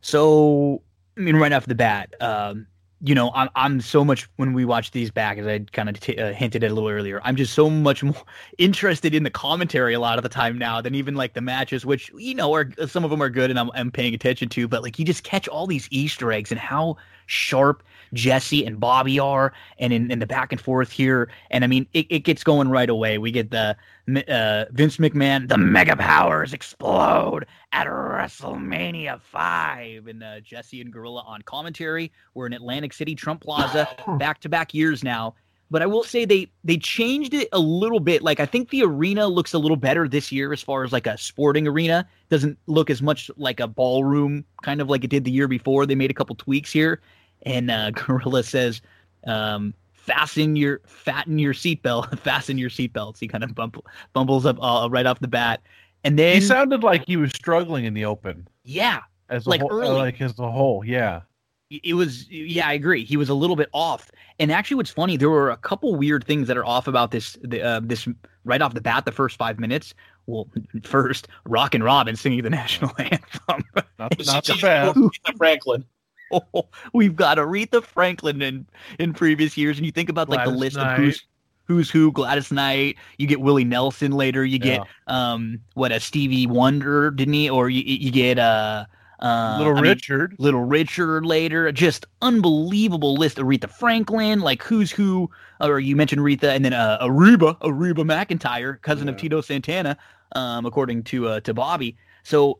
So, I mean, right off the bat, um, you know, I'm I'm so much when we watch these back, as I kind of t- uh, hinted at a little earlier. I'm just so much more interested in the commentary a lot of the time now than even like the matches, which you know are some of them are good and I'm I'm paying attention to, but like you just catch all these Easter eggs and how sharp Jesse and Bobby are, and in, in the back and forth here, and I mean, it, it gets going right away. We get the uh, Vince McMahon, the Mega Powers explode at WrestleMania five, and uh, Jesse and Gorilla on commentary. We're in Atlantic City, Trump Plaza, back to back years now. But I will say they they changed it a little bit. Like I think the arena looks a little better this year as far as like a sporting arena. Doesn't look as much like a ballroom, kind of like it did the year before. They made a couple tweaks here, and uh, Gorilla says, um, "Fasten your fatten your seatbelt, fasten your seatbelts." He kind of bump, bumbles up uh, right off the bat, and then He sounded like he was struggling in the open yeah, as a Like whole, early. like as a whole. Yeah, it was yeah i agree he was a little bit off and actually what's funny there were a couple weird things that are off about this the, uh, this right off the bat the first five minutes well first Rockin' Robin singing the national anthem not, not the She's Franklin. Oh, we've got aretha franklin in in previous years and you think about like the list Knight. of who's who's who gladys knight you get willie nelson later you get um what a stevie wonder didn't he or you, you get uh uh Little I mean, Richard. Little Richard later. Just unbelievable list. Aretha Franklin, like who's who, or you mentioned Aretha, and then uh, Ariba, Ariba McIntyre, cousin of Tito Santana, um, according to uh, to Bobby. So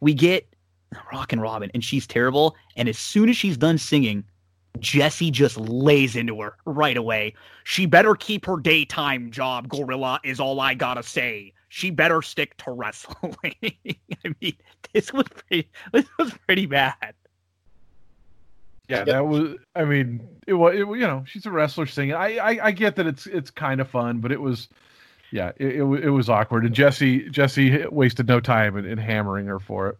we get Rockin' Robin, and she's terrible. And as soon as she's done singing, Jesse just lays into her right away. She better keep her daytime job, Gorilla, is all I gotta say. She better stick to wrestling. I mean, this was pretty this was pretty bad. Yeah, that was. I mean, it was. It, you know, she's a wrestler singing. I, I, I get that it's it's kind of fun, but it was, yeah, it, it, it was awkward. And Jesse Jesse wasted no time in, in hammering her for it.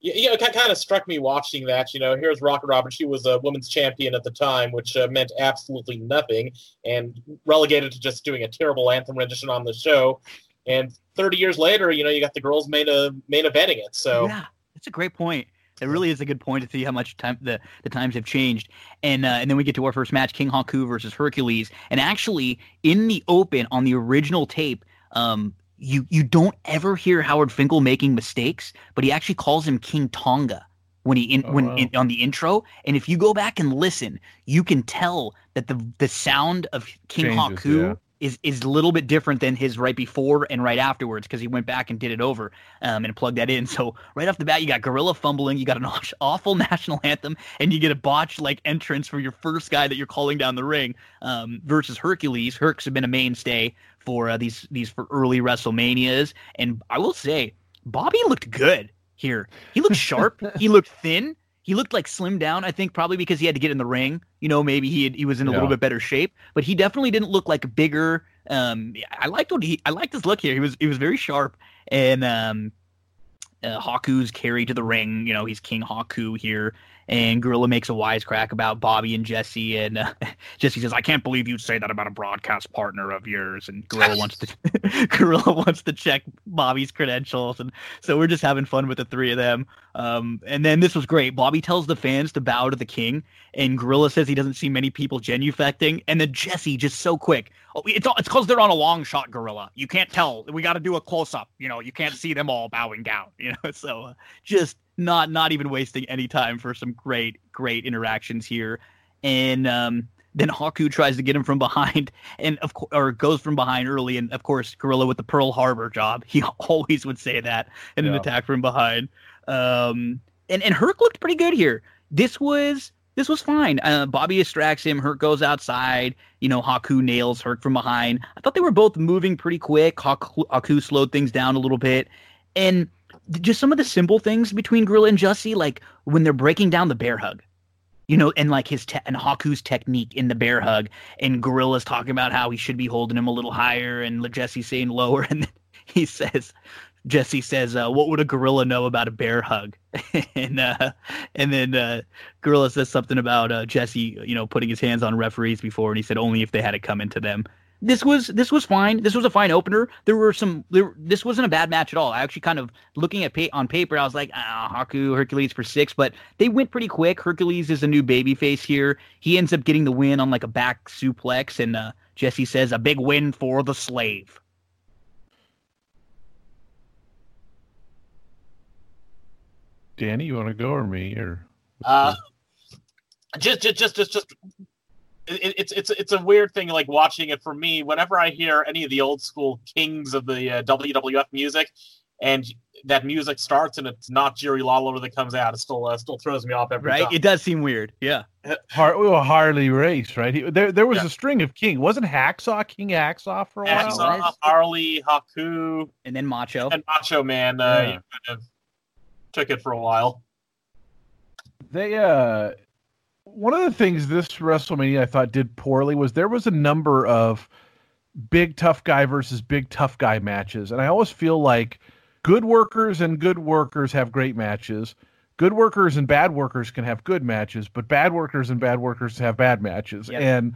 Yeah, you know, it kind of struck me watching that. You know, here's Rockin' Robin. She was a women's champion at the time, which uh, meant absolutely nothing, and relegated to just doing a terrible anthem rendition on the show. And 30 years later, you know, you got the girls main uh, main eventing it. So yeah, that's a great point. It really is a good point to see how much time the, the times have changed. And uh, and then we get to our first match, King Haku versus Hercules. And actually, in the open on the original tape, um, you you don't ever hear Howard Finkel making mistakes, but he actually calls him King Tonga when he in, oh, when wow. in, on the intro. And if you go back and listen, you can tell that the the sound of King Changes, Haku yeah is is a little bit different than his right before and right afterwards because he went back and did it over um, and plugged that in. So right off the bat, you got Gorilla fumbling, you got an awful national anthem, and you get a botched like entrance for your first guy that you're calling down the ring um, versus Hercules. Herc's have been a mainstay for uh, these these for early WrestleManias, and I will say Bobby looked good here. He looked sharp. he looked thin he looked like slimmed down. I think probably because he had to get in the ring. You know, maybe he had, he was in a yeah. little bit better shape, but he definitely didn't look like bigger. Um, I liked what he I liked his look here. He was he was very sharp and um, uh, Haku's carried to the ring. You know, he's King Haku here and Gorilla makes a wisecrack about Bobby and Jesse, and uh, Jesse says, "I can't believe you'd say that about a broadcast partner of yours." And Gorilla wants to Gorilla wants to check Bobby's credentials, and so we're just having fun with the three of them. Um, and then this was great. Bobby tells the fans to bow to the king, and Gorilla says he doesn't see many people genuflecting, and then Jesse just so quick. Oh, it's it's because they're on a long shot, Gorilla. You can't tell. We got to do a close up. You know, you can't see them all bowing down. You know, so uh, just not not even wasting any time for some great great interactions here and um, then Haku tries to get him from behind and of course or goes from behind early and of course Gorilla with the Pearl Harbor job he always would say that in yeah. an attack from behind um, and and Herc looked pretty good here this was this was fine. Uh, Bobby distracts him. Herc goes outside. You know, Haku nails Herc from behind. I thought they were both moving pretty quick. Haku, Haku slowed things down a little bit. And just some of the simple things between Gorilla and Jesse, like when they're breaking down the bear hug, you know, and like his te- and Haku's technique in the bear hug, and Gorilla's talking about how he should be holding him a little higher, and Jesse saying lower, and then he says, Jesse says, uh, "What would a gorilla know about a bear hug?" and uh, and then uh, Gorilla says something about uh, Jesse, you know, putting his hands on referees before, and he said only if they had it come into them this was this was fine. This was a fine opener. There were some. There, this wasn't a bad match at all. I actually kind of looking at pay, on paper, I was like, ah, Haku Hercules for six, but they went pretty quick. Hercules is a new baby face here. He ends up getting the win on like a back suplex, and uh, Jesse says a big win for the slave. Danny, you want to go or me or? Uh, just, just, just, just, just it, it's it's it's a weird thing like watching it for me. Whenever I hear any of the old school kings of the uh, WWF music, and that music starts and it's not Jerry Lawler that comes out, it still uh, still throws me off every right? time. It does seem weird. Yeah. Har- well, Harley Race, right? He, there there was yeah. a string of King. Wasn't Hacksaw King Hacksaw for a Hacksaw, while? Hacksaw, Harley, Haku, and then Macho. And Macho Man uh, yeah. kind of took it for a while. They uh one of the things this WrestleMania I thought did poorly was there was a number of big tough guy versus big tough guy matches, and I always feel like good workers and good workers have great matches. Good workers and bad workers can have good matches, but bad workers and bad workers have bad matches. Yep. And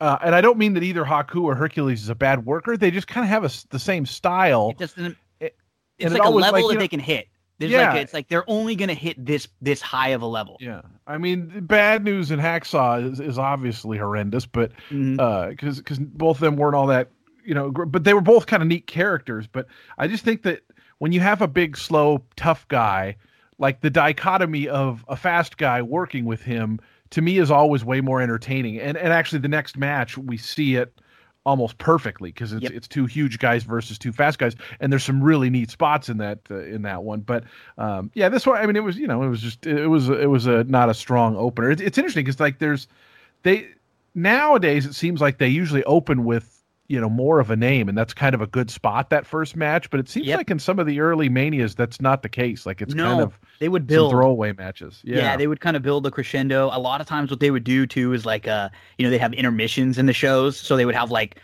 uh, and I don't mean that either Haku or Hercules is a bad worker. They just kind of have a, the same style. It just it, it's like a level like, that know, they can hit. There's yeah. like it's like they're only going to hit this this high of a level. Yeah, I mean, bad news in Hacksaw is, is obviously horrendous, but because mm-hmm. uh, because both of them weren't all that you know, but they were both kind of neat characters. But I just think that when you have a big, slow, tough guy, like the dichotomy of a fast guy working with him, to me is always way more entertaining. And and actually, the next match we see it almost perfectly because it's Yep. it's two huge guys versus two fast guys, and there's some really neat spots in that uh, in that one. But um, yeah, this one, I mean, it was you know, it was just it was it was a not a strong opener. It's, it's interesting because like there's they nowadays it seems like they usually open with you know more of a name, and that's kind of a good spot that first match. But it seems Yep. like in some of the early manias that's not the case. Like it's no, kind of they would build. throwaway matches. Yeah. Yeah, they would kind of build a crescendo. A lot of times, what they would do too is like, uh, you know, they have intermissions in the shows, so they would have like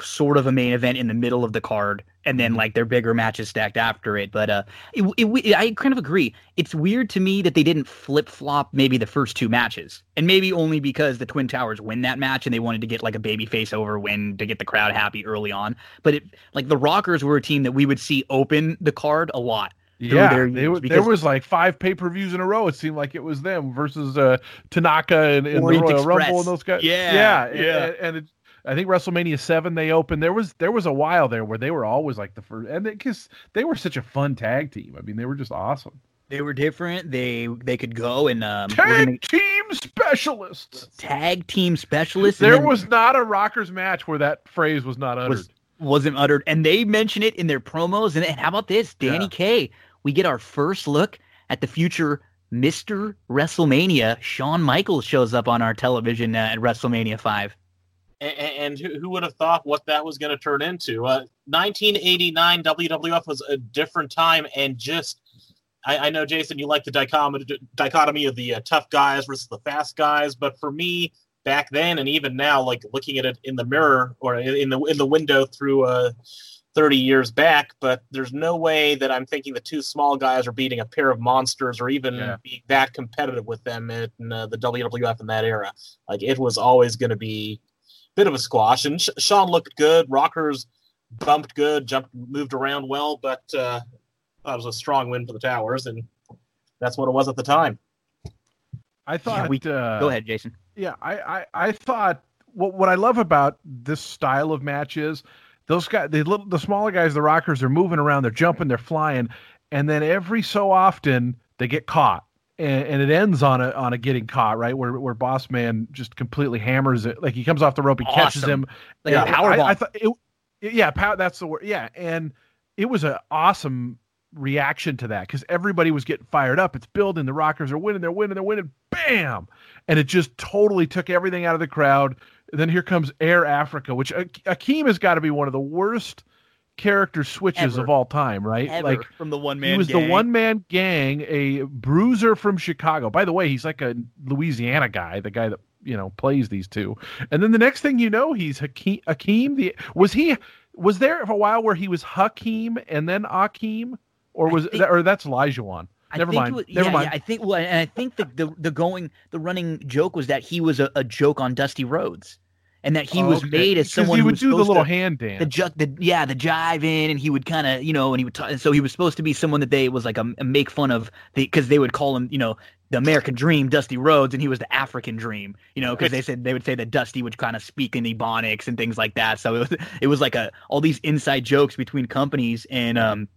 sort of a main event in the middle of the card, and then like their bigger matches stacked after it. But uh, it, it, I kind of agree. It's weird to me that they didn't flip flop maybe the first two matches, and maybe only because the Twin Towers win that match and they wanted to get like a baby face over win to get the crowd happy early on. But it like the Rockers were a team that we would see open the card a lot. Yeah, they, were- there because- was like five pay per views in a row. It seemed like it was them versus uh, Tanaka and, and the Royal Express. Rumble and those guys. Yeah, yeah, yeah. And, and it, I think WrestleMania seven they opened. There was there was a while there where they were always like the first, and because they, were such a fun tag team. I mean, they were just awesome. They were different. They they could go and um, Tag gonna- team specialists. tag team specialists. There then was not a Rockers match where that phrase was not uttered. was wasn't uttered, and they mention it in their promos. And, and how about this, Danny Yeah. K? We get our first look at the future Mister WrestleMania. Shawn Michaels shows up on our television uh, at WrestleMania Five. And, and who, who would have thought what that was going to turn into? Uh, 1989 WWF was a different time, and just I, I know Jason, you like the dichotomy dichotomy of the uh, tough guys versus the fast guys, but for me back then and even now, like looking at it in the mirror or in in the in the window through uh, 30 years back, but there's no way that I'm thinking the two small guys are beating a pair of monsters or even Yeah. being that competitive with them in uh, the WWF in that era. Like it was always going to be bit of a squash. And Sh- Shawn looked good. Rockers bumped good, jumped, moved around well, but uh, that was a strong win for the Towers, and that's what it was at the time. I thought. we- uh, Go ahead, Jason. Yeah, I, I, I thought what what I love about this style of match is those guys, the little, the smaller guys, the rockers, are moving around, they're jumping, they're flying, and then every so often they get caught, and, and it ends on a on a getting caught, right? Where where Boss Man just completely hammers it, like he comes off the rope, he catches him, Like yeah, a power I. I thought it, yeah, power. That's the word. Yeah, and it was an awesome reaction to that because everybody was getting fired up. It's building. The Rockers are winning. They're winning. They're winning. Bam! And it just totally took everything out of the crowd. then here comes Air Africa, which Ak- Akeem has got to be one of the worst character switches Ever. of all time, right? Ever Like from the one man. he was gang. the one man gang, a bruiser from Chicago. By the way, he's like a Louisiana guy, the guy that you know plays these two. And then the next thing you know, he's Hakeem. Akeem the was he was there for a while where he was Hakeem and then Akeem, or was think- that, or that's Lijuan. Never mind. it was- Never yeah, mind. Yeah, I think well, and I think the, the the going the running joke was that he was a, a joke on Dusty Rhodes, and that he Oh, was okay. made as someone he who would was do the little to- hand dance. the ju- the yeah the jive in and he would kind of you know and he would t- so he was supposed to be someone that they was like a, a make fun of because they would call him you know the American Dream Dusty Rhodes and he was the African Dream you know because they said they would say that Dusty would kind of speak in Ebonics and things like that so it was it was like a all these inside jokes between companies and um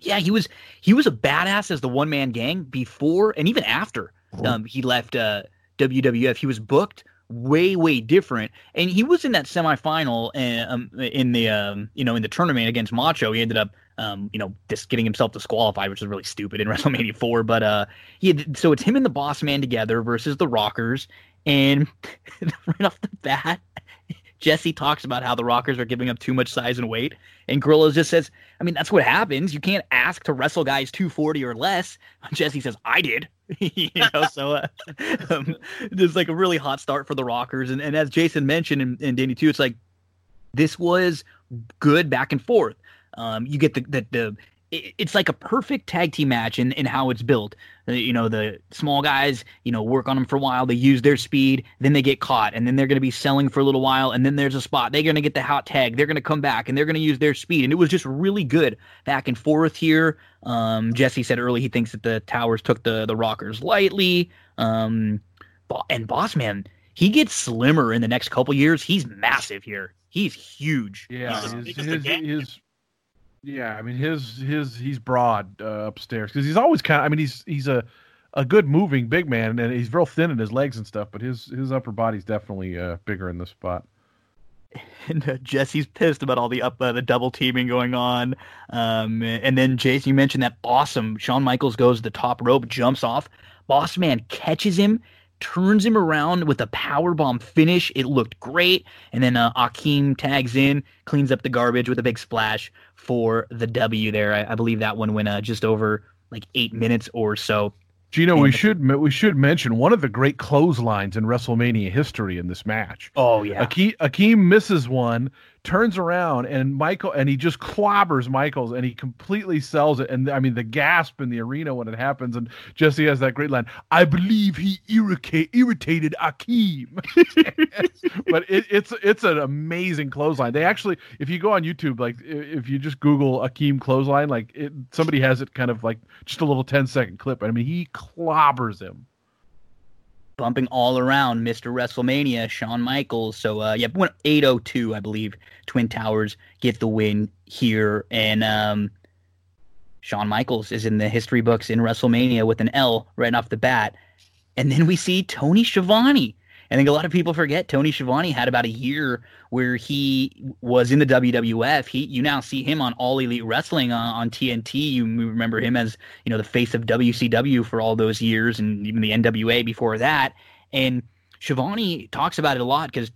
yeah he was he was a badass as the one man gang before and even after um he left uh WWF he was booked way way different. And he was in that semifinal uh, um, in the um, you know in the tournament against Macho. He ended up um, you know just getting himself disqualified which is really stupid in WrestleMania 4 but uh he had, so it's him and the boss man together versus the Rockers. And right off the bat Jesse talks about how the Rockers are giving up too much size and weight. And Gorilla just says I mean that's what happens. You can't ask to wrestle guys 240 or less. Jesse says I did you know so uh, um, there's like a really hot start for the Rockers, and, and as Jason mentioned and, and Danny too, it's like this was good back and forth. Um, you get the the, the it's like a perfect tag team match in, in how it's built. Uh, You know, the small guys, you know, work on them for a while. They use their speed, then they get caught, and then they're going to be selling for a little while, and then there's a spot. They're going to get the hot tag. They're going to come back, and they're going to use their speed. And it was just really good back and forth here. Um, Jesse said early he thinks that the Towers took the the Rockers lightly. Um, and Boss Man, he gets slimmer in the next couple years. He's massive here. He's huge. Yeah, Because- his, because his, the gang- his- yeah. I mean, his his he's broad uh, upstairs because he's always kind of. I mean, he's he's a a good moving big man and he's real thin in his legs and stuff, but his his upper body's definitely uh, bigger in this spot. and uh, Jesse's pissed about all the up uh, the double teaming going on. Um, and then Jason, you mentioned that awesome Shawn Michaels goes to the top rope, jumps off. Boss Man catches him, turns him around with a power bomb finish. It looked great. And then uh, Akeem tags in, cleans up the garbage with a big splash for the W. There, I, I believe that one went uh, just over like eight minutes or so. Gino, we should we should mention one of the great clotheslines in WrestleMania history in this match. Oh yeah, Akeem, Akeem misses one, turns around, and Michael and he just clobbers Michaels, and he completely sells it. And I mean, the gasp in the arena when it happens. And Jesse has that great line: "I believe he irricate, irritated Akeem." but it, it's it's an amazing clothesline. They actually, if you go on YouTube, like if you just Google Akeem clothesline, like it, somebody has it kind of like just a little 10 second clip. I mean, he clobbers him bumping all around Mr. WrestleMania, Shawn Michaels. So uh yeah, 802, I believe. Twin Towers get the win here. And um Shawn Michaels is in the history books in WrestleMania with an L right off the bat. And then we see Tony Schiavone I think a lot of people forget Tony Schiavone had about a year where he was in the WWF. He you now see him on All Elite Wrestling on, on TNT. You remember him as you know the face of WCW for all those years, and even the NWA before that. And Schiavone talks about it a lot because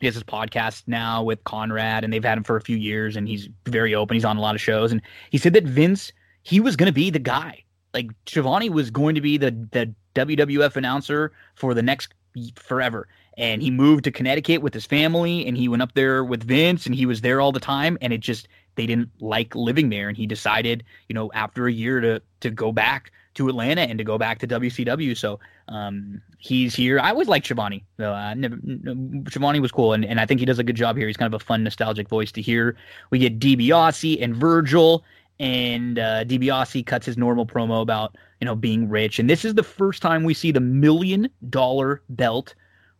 he has his podcast now with Conrad, and they've had him for a few years, and he's very open. He's on a lot of shows, and he said that Vince he was going to be the guy. Like Schiavone was going to be the the WWF announcer for the next forever. And he moved to Connecticut with his family and he went up there with Vince and he was there all the time. And it just, they didn't like living there. And he decided, you know, after a year to, to go back to Atlanta and to go back to WCW. So um, he's here. I always liked Schiavone. So, uh, never, Schiavone was cool. And, and I think he does a good job here. He's kind of a fun, nostalgic voice to hear. We get DiBiase and Virgil and uh, DiBiase cuts his normal promo about you know being rich, and this is the first time we see the million dollar belt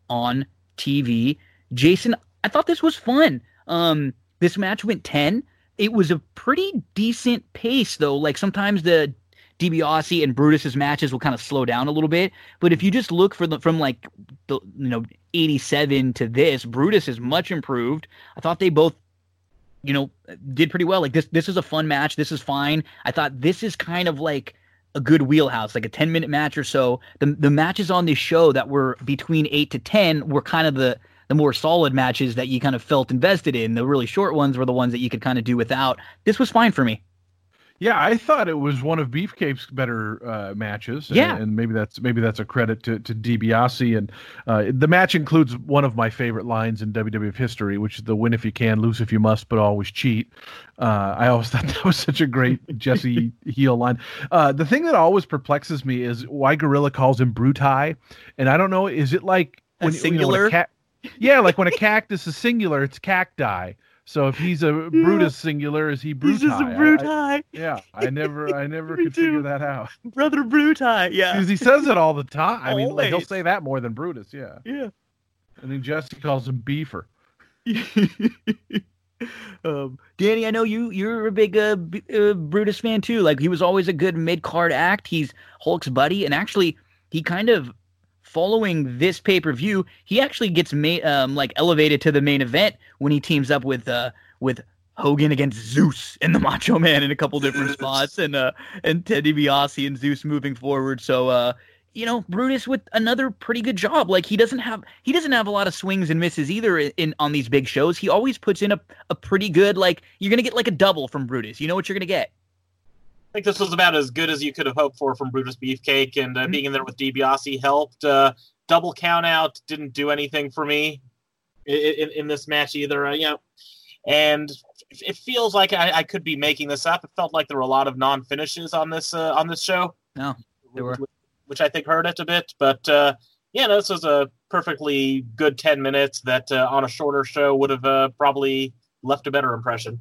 on TV. Jason, I thought this was fun. Um, this match went ten. It was a pretty decent pace though. Like sometimes the DiBiase and Brutus's matches will kind of slow down a little bit, but if you just look for the from like the you know 87 to this, Brutus is much improved. I thought they both you know, did pretty well. Like this, this is a fun match. This is fine. I thought this is kind of like a good wheelhouse, like a 10 minute match or so. The the matches on this show that were between eight to 10 were kind of the the more solid matches that you kind of felt invested in. The really short ones were the ones that you could kind of do without. This was fine for me. Yeah, I thought it was one of Beefcake's better uh, matches. Yeah, and, and, maybe that's maybe that's a credit to to DiBiase. And uh, the match includes one of my favorite lines in WWF history, which is the "Win if you can, lose if you must, but always cheat." Uh, I always thought that was such a great Jesse heel line. Uh, the thing that always perplexes me is why Gorilla calls him Brutai, and I don't know, is it like when, singular? You know, when ca- yeah, like when a cactus is singular, it's cacti. So if he's a yeah. Brutus singular, is he Brutai? He's just a Brutai. I, yeah, I never, I never could too. figure that out. Brother Brutai, yeah. Because he says it all the time. I mean, like, he'll say that more than Brutus, yeah. Yeah. And then Jesse calls him Beefer. um, Danny, I know you you're a big uh, B- uh, Brutus fan too. Like he was always a good mid card act. He's Hulk's buddy, and actually he kind of following this pay per view, he actually gets ma- um, like elevated to the main event when he teams up with uh, with Hogan against Zeus and the Macho Man in a couple different spots, and uh, and Ted DiBiase and Zeus moving forward. So uh, you know, Brutus with another pretty good job. Like he doesn't have he doesn't have a lot of swings and misses either in, in on these big shows. He always puts in a, a pretty good like you're gonna get like a double from Brutus. You know what you're gonna get. I think this was about as good as you could have hoped for from Brutus Beefcake, and uh, mm-hmm. being in there with DiBiase helped. Uh, double count out didn't do anything for me in, in, this match either. Uh, you know, and it feels like I, I, could be making this up. It felt like there were a lot of non finishes on this uh, on this show. No, there were, which I think hurt it a bit. But uh, yeah, no, this was a perfectly good ten minutes that uh, on a shorter show would have uh, probably left a better impression.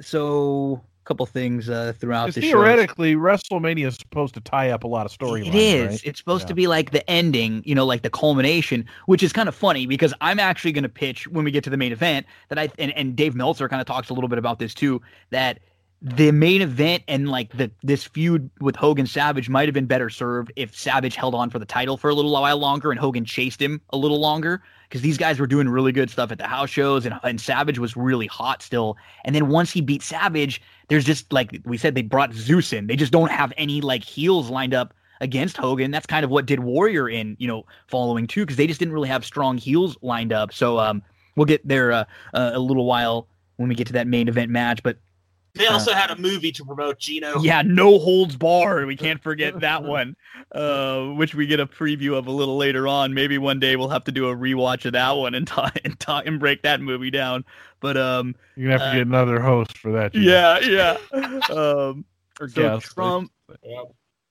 So couple things uh, throughout the show. theoretically shows. WrestleMania is supposed to tie up a lot of storylines. It is. Right? It's supposed yeah. to be like the ending, you know, like the culmination, which is kind of funny because I'm actually going to pitch when we get to the main event that I and, and Dave Meltzer kind of talks a little bit about this too that the main event and like the this feud with Hogan Savage might have been better served if Savage held on for the title for a little while longer and Hogan chased him a little longer because these guys were doing really good stuff at the house shows and, and Savage was really hot still. And then once he beat Savage, there's just like we said, they brought Zeus in. They just don't have any like heels lined up against Hogan. That's kind of what did Warrior in, you know, following too, because they just didn't really have strong heels lined up. So um, we'll get there uh, uh, a little while when we get to that main event match. But they also uh, had a movie to promote Gino. Yeah, No Holds Barred. We can't forget that one, uh, which we get a preview of a little later on. Maybe one day we'll have to do a rewatch of that one and talk and, talk, and break that movie down. But um, you're gonna have to uh, get another host for that. Gino. Yeah, yeah. um, so guest, Trump.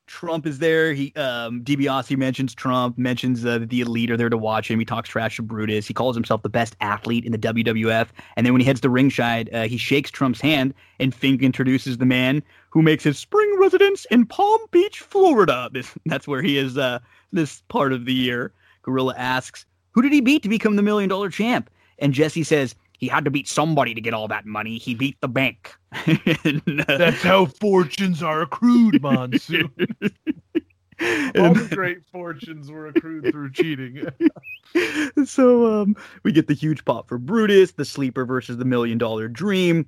Trump is there. He um, DiBiase mentions Trump, mentions uh, the elite are there to watch him. He talks trash to Brutus. He calls himself the best athlete in the WWF. And then when he heads to ringside, uh, he shakes Trump's hand, and Fink introduces the man who makes his spring residence in Palm Beach, Florida. This that's where he is uh, this part of the year. Gorilla asks, "Who did he beat to become the million dollar champ?" And Jesse says, he had to beat somebody to get all that money. He beat the bank. and, uh, That's how fortunes are accrued, Monsoon. all the great fortunes were accrued through cheating. so um, we get the huge pop for Brutus, the sleeper versus the million dollar dream.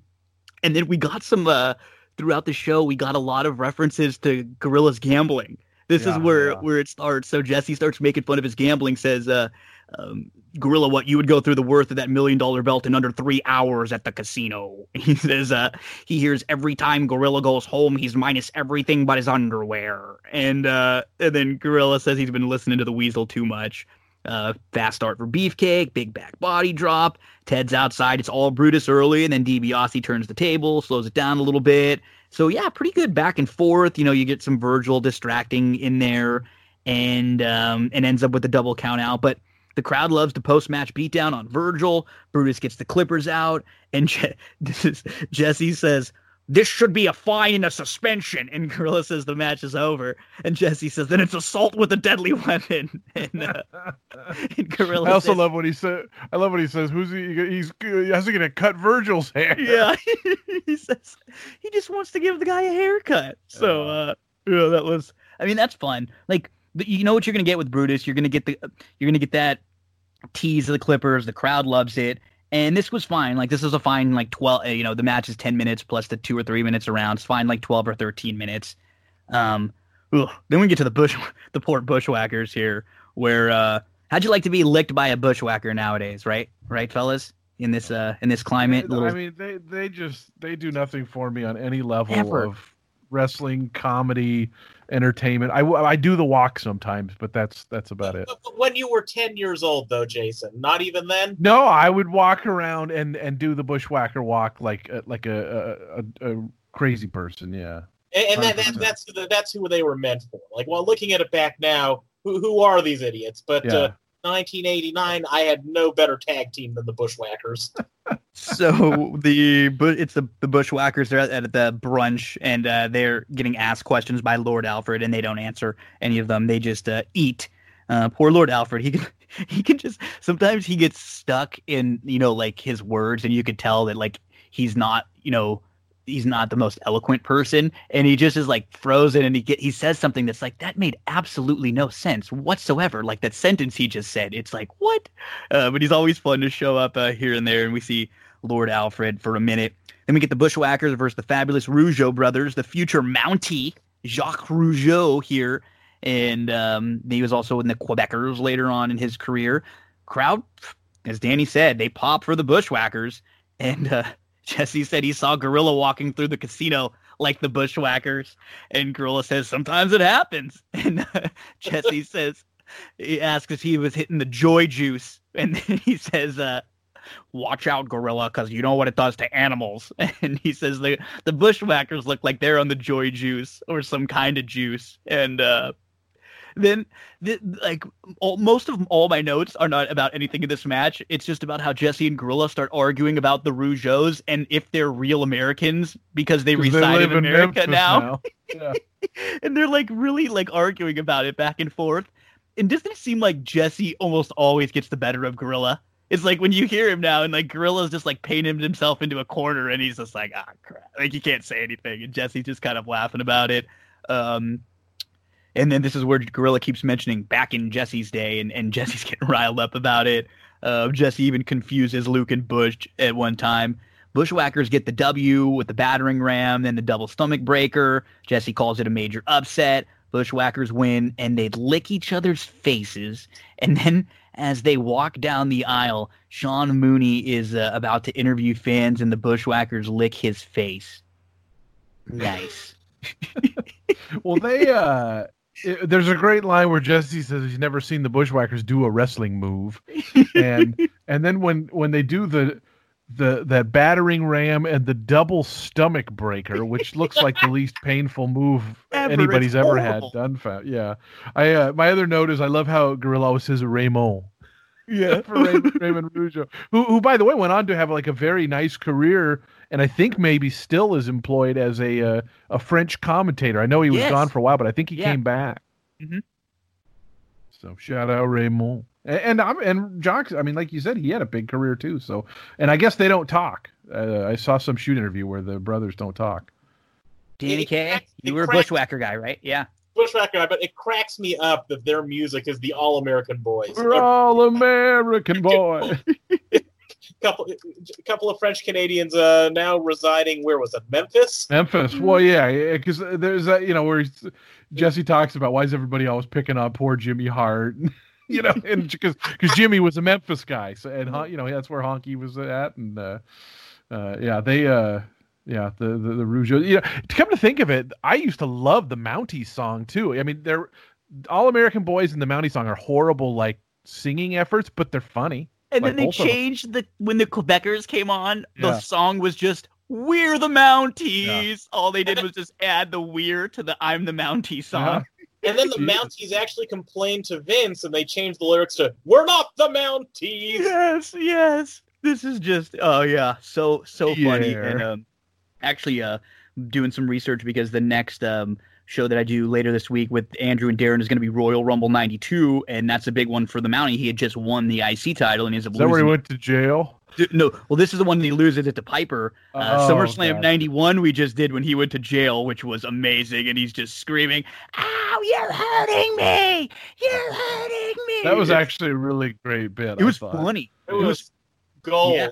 And then we got some uh, throughout the show, we got a lot of references to Gorilla's gambling. This yeah, is where yeah. where it starts. So Jesse starts making fun of his gambling, says, uh, um, Gorilla, what you would go through the worth of that million dollar belt in under three hours at the casino. He says uh, he hears every time Gorilla goes home, he's minus everything but his underwear. And uh, and then Gorilla says he's been listening to the Weasel too much. Uh, fast start for Beefcake, big back body drop. Ted's outside. It's all Brutus early, and then DiBiase turns the table, slows it down a little bit. So yeah, pretty good back and forth. You know, you get some Virgil distracting in there, and um, and ends up with a double count out. But the crowd loves to post match beatdown on Virgil. Brutus gets the Clippers out, and Je- is, Jesse says, this should be a fine and a suspension. And Gorilla says the match is over. And Jesse says, then it's assault with a deadly weapon. And, uh, and Gorilla I also says, love what he said. I love what he says. Who's he? He's, he's going to cut Virgil's hair. Yeah. he says he just wants to give the guy a haircut. So, uh, yeah, that was, I mean, that's fun. Like, you know what you're going to get with Brutus? You're going to get the, you're going to get that tease of the Clippers. The crowd loves it. And this was fine. Like this is a fine like twelve. You know, the match is ten minutes plus the two or three minutes around. It's fine like twelve or thirteen minutes. Um, ugh. then we get to the bush, the poor bushwhackers here. Where uh, how'd you like to be licked by a bushwhacker nowadays? Right, right, fellas. In this uh, in this climate, little... I mean, they they just they do nothing for me on any level Ever. of wrestling, comedy, entertainment. I, I do the walk sometimes, but that's that's about it. When you were ten years old, though, Jason, not even then. No, I would walk around and and do the bushwhacker walk like uh, like a, a, a crazy person. Yeah, and, and that, that, that's that's who they were meant for. Like, well, looking at it back now, who who are these idiots? But yeah. uh, 1989, I had no better tag team than the Bushwhackers. so the it's the, the Bushwhackers. They're at, at the brunch and uh, they're getting asked questions by Lord Alfred, and they don't answer any of them. They just uh, eat. Uh, poor Lord Alfred. He can he can just sometimes he gets stuck in you know like his words, and you could tell that like he's not you know he's not the most eloquent person and he just is like frozen and he get he says something that's like that made absolutely no sense whatsoever like that sentence he just said. It's like what? Uh, but he's always fun to show up uh, here and there and we see lord alfred for a minute. Then we get the bushwhackers versus the fabulous rougeau brothers the future mountie jacques rougeau here. And um, he was also in the quebecers later on in his career. Crowd as danny said they pop for the bushwhackers and uh, Jesse said he saw Gorilla walking through the casino like the bushwhackers. And Gorilla says, sometimes it happens. And uh, Jesse says, he asks if he was hitting the joy juice. And then he says, uh, watch out, Gorilla, because you know what it does to animals. And he says the, the bushwhackers look like they're on the joy juice or some kind of juice. And uh, then the, like all, most of all my notes are not about anything in this match. It's just about how Jesse and Gorilla start arguing about the Rougeaus and if they're real Americans because they reside they in America in now. now. Yeah. and they're like really like arguing about it back and forth. And doesn't it seem like Jesse almost always gets the better of Gorilla? It's like when you hear him now, and like Gorilla's just like painted himself into a corner, and he's just like, ah, crap. Like he can't say anything, and Jesse's just kind of laughing about it. Um, and then this is where Gorilla keeps mentioning back in Jesse's day, and, and Jesse's getting riled up about it. Uh, Jesse even confuses Luke and Butch at one time. Bushwhackers get the W with the battering ram, then the double stomach breaker. Jesse calls it a major upset. Bushwhackers win, and they lick each other's faces. And then, as they walk down the aisle, Sean Mooney is uh, about to interview fans, and the Bushwhackers lick his face. Nice. well, they uh, it, there's a great line where Jesse says he's never seen the Bushwhackers do a wrestling move, and and then when when they do the the that battering ram and the double stomach breaker, which looks like the least painful move Ever. anybody's ever had done. Fa- yeah, I uh, my other note is I love how Gorilla always says Raymond. Yeah. for Raymond, Raymond Rougeau, who, who, by the way, went on to have like a very nice career, and I think maybe still is employed as a uh, a French commentator. I know he was Yes. gone for a while, but I think he Yeah. came back. Mhm. So shout out Raymond, and and, I'm, and Jacques. I mean, like you said, he had a big career too. So, and I guess they don't talk. Uh, I saw some shoot interview where the brothers don't talk. Danny K, you were a Bushwhacker guy, right? Yeah. Bushwhacker, guy, but it cracks me up that their music is the All American Boys. We're all American boy. couple, a couple of French Canadians uh, now residing. Where was it? Memphis. Memphis. Well, yeah, because there's that, you know, where he's, Jesse talks about why is everybody always picking on poor Jimmy Hart, you know, and because because Jimmy was a Memphis guy, so and Hon- you know that's where Honky was at, and uh, uh, yeah, they, uh, yeah, the the, the Rougeau. You know, to come to think of it, I used to love the Mountie song too. I mean, they're all American boys and the Mountie song are horrible like singing efforts, but they're funny. And Like then they both of 'em. changed the when the Quebecers came on, the song was just "We're the Mounties." All they did was just add the "We're" to the "I'm the Mountie" song. And then the Mounties actually complained to Vince, and they changed the lyrics to "We're not the Mounties." Yes, yes. This is just oh yeah, so so funny. And um, actually, uh, doing some research because the next um show that I do later this week with Andrew and Darren is going to be Royal Rumble '92, and that's a big one for the Mountie. He had just won the IC title, and he's a Is that where he went to jail? No, well, this is the one that he loses it to Piper. Uh, Oh, SummerSlam God. '91 we just did when he went to jail, which was amazing, and he's just screaming, "Ow, you're hurting me! You're hurting me!" That was actually a really great bit. it was thought. funny. It was gold. Yeah.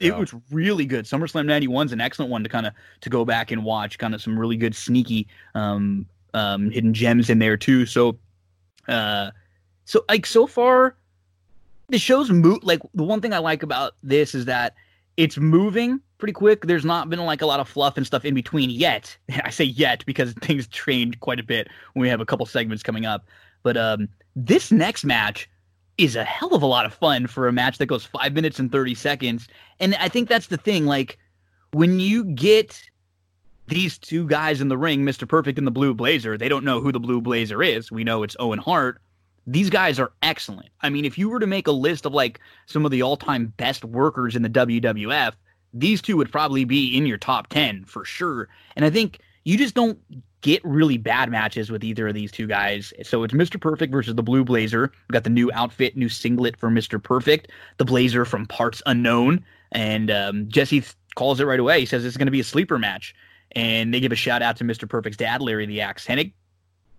It Yeah. was really good. SummerSlam '91 is an excellent one to kind of to go back and watch. Kind of some really good sneaky um, um, hidden gems in there too. So, uh, so like so far, the show's move. Like the one thing I like about this is that it's moving pretty quick. There's not been like a lot of fluff and stuff in between yet. I say yet because things changed quite a bit when we have a couple segments coming up. But um, this next match is a hell of a lot of fun for a match that goes five minutes and 30 seconds. And I think that's the thing. Like, when you get these two guys in the ring, Mr. Perfect and the Blue Blazer, they don't know who the Blue Blazer is. We know it's Owen Hart. These guys are excellent. I mean, if you were to make a list of like some of the all time best workers in the WWF, these two would probably be in your top 10 for sure. And I think you just don't get really bad matches with either of these two guys. So it's Mr. Perfect versus the Blue Blazer. We got the new outfit, new singlet for Mr. Perfect, the Blazer from Parts Unknown. And um, Jesse th- calls it right away. He says it's going to be a sleeper match. And they give a shout out to Mr. Perfect's dad, Larry the Axe Hennig.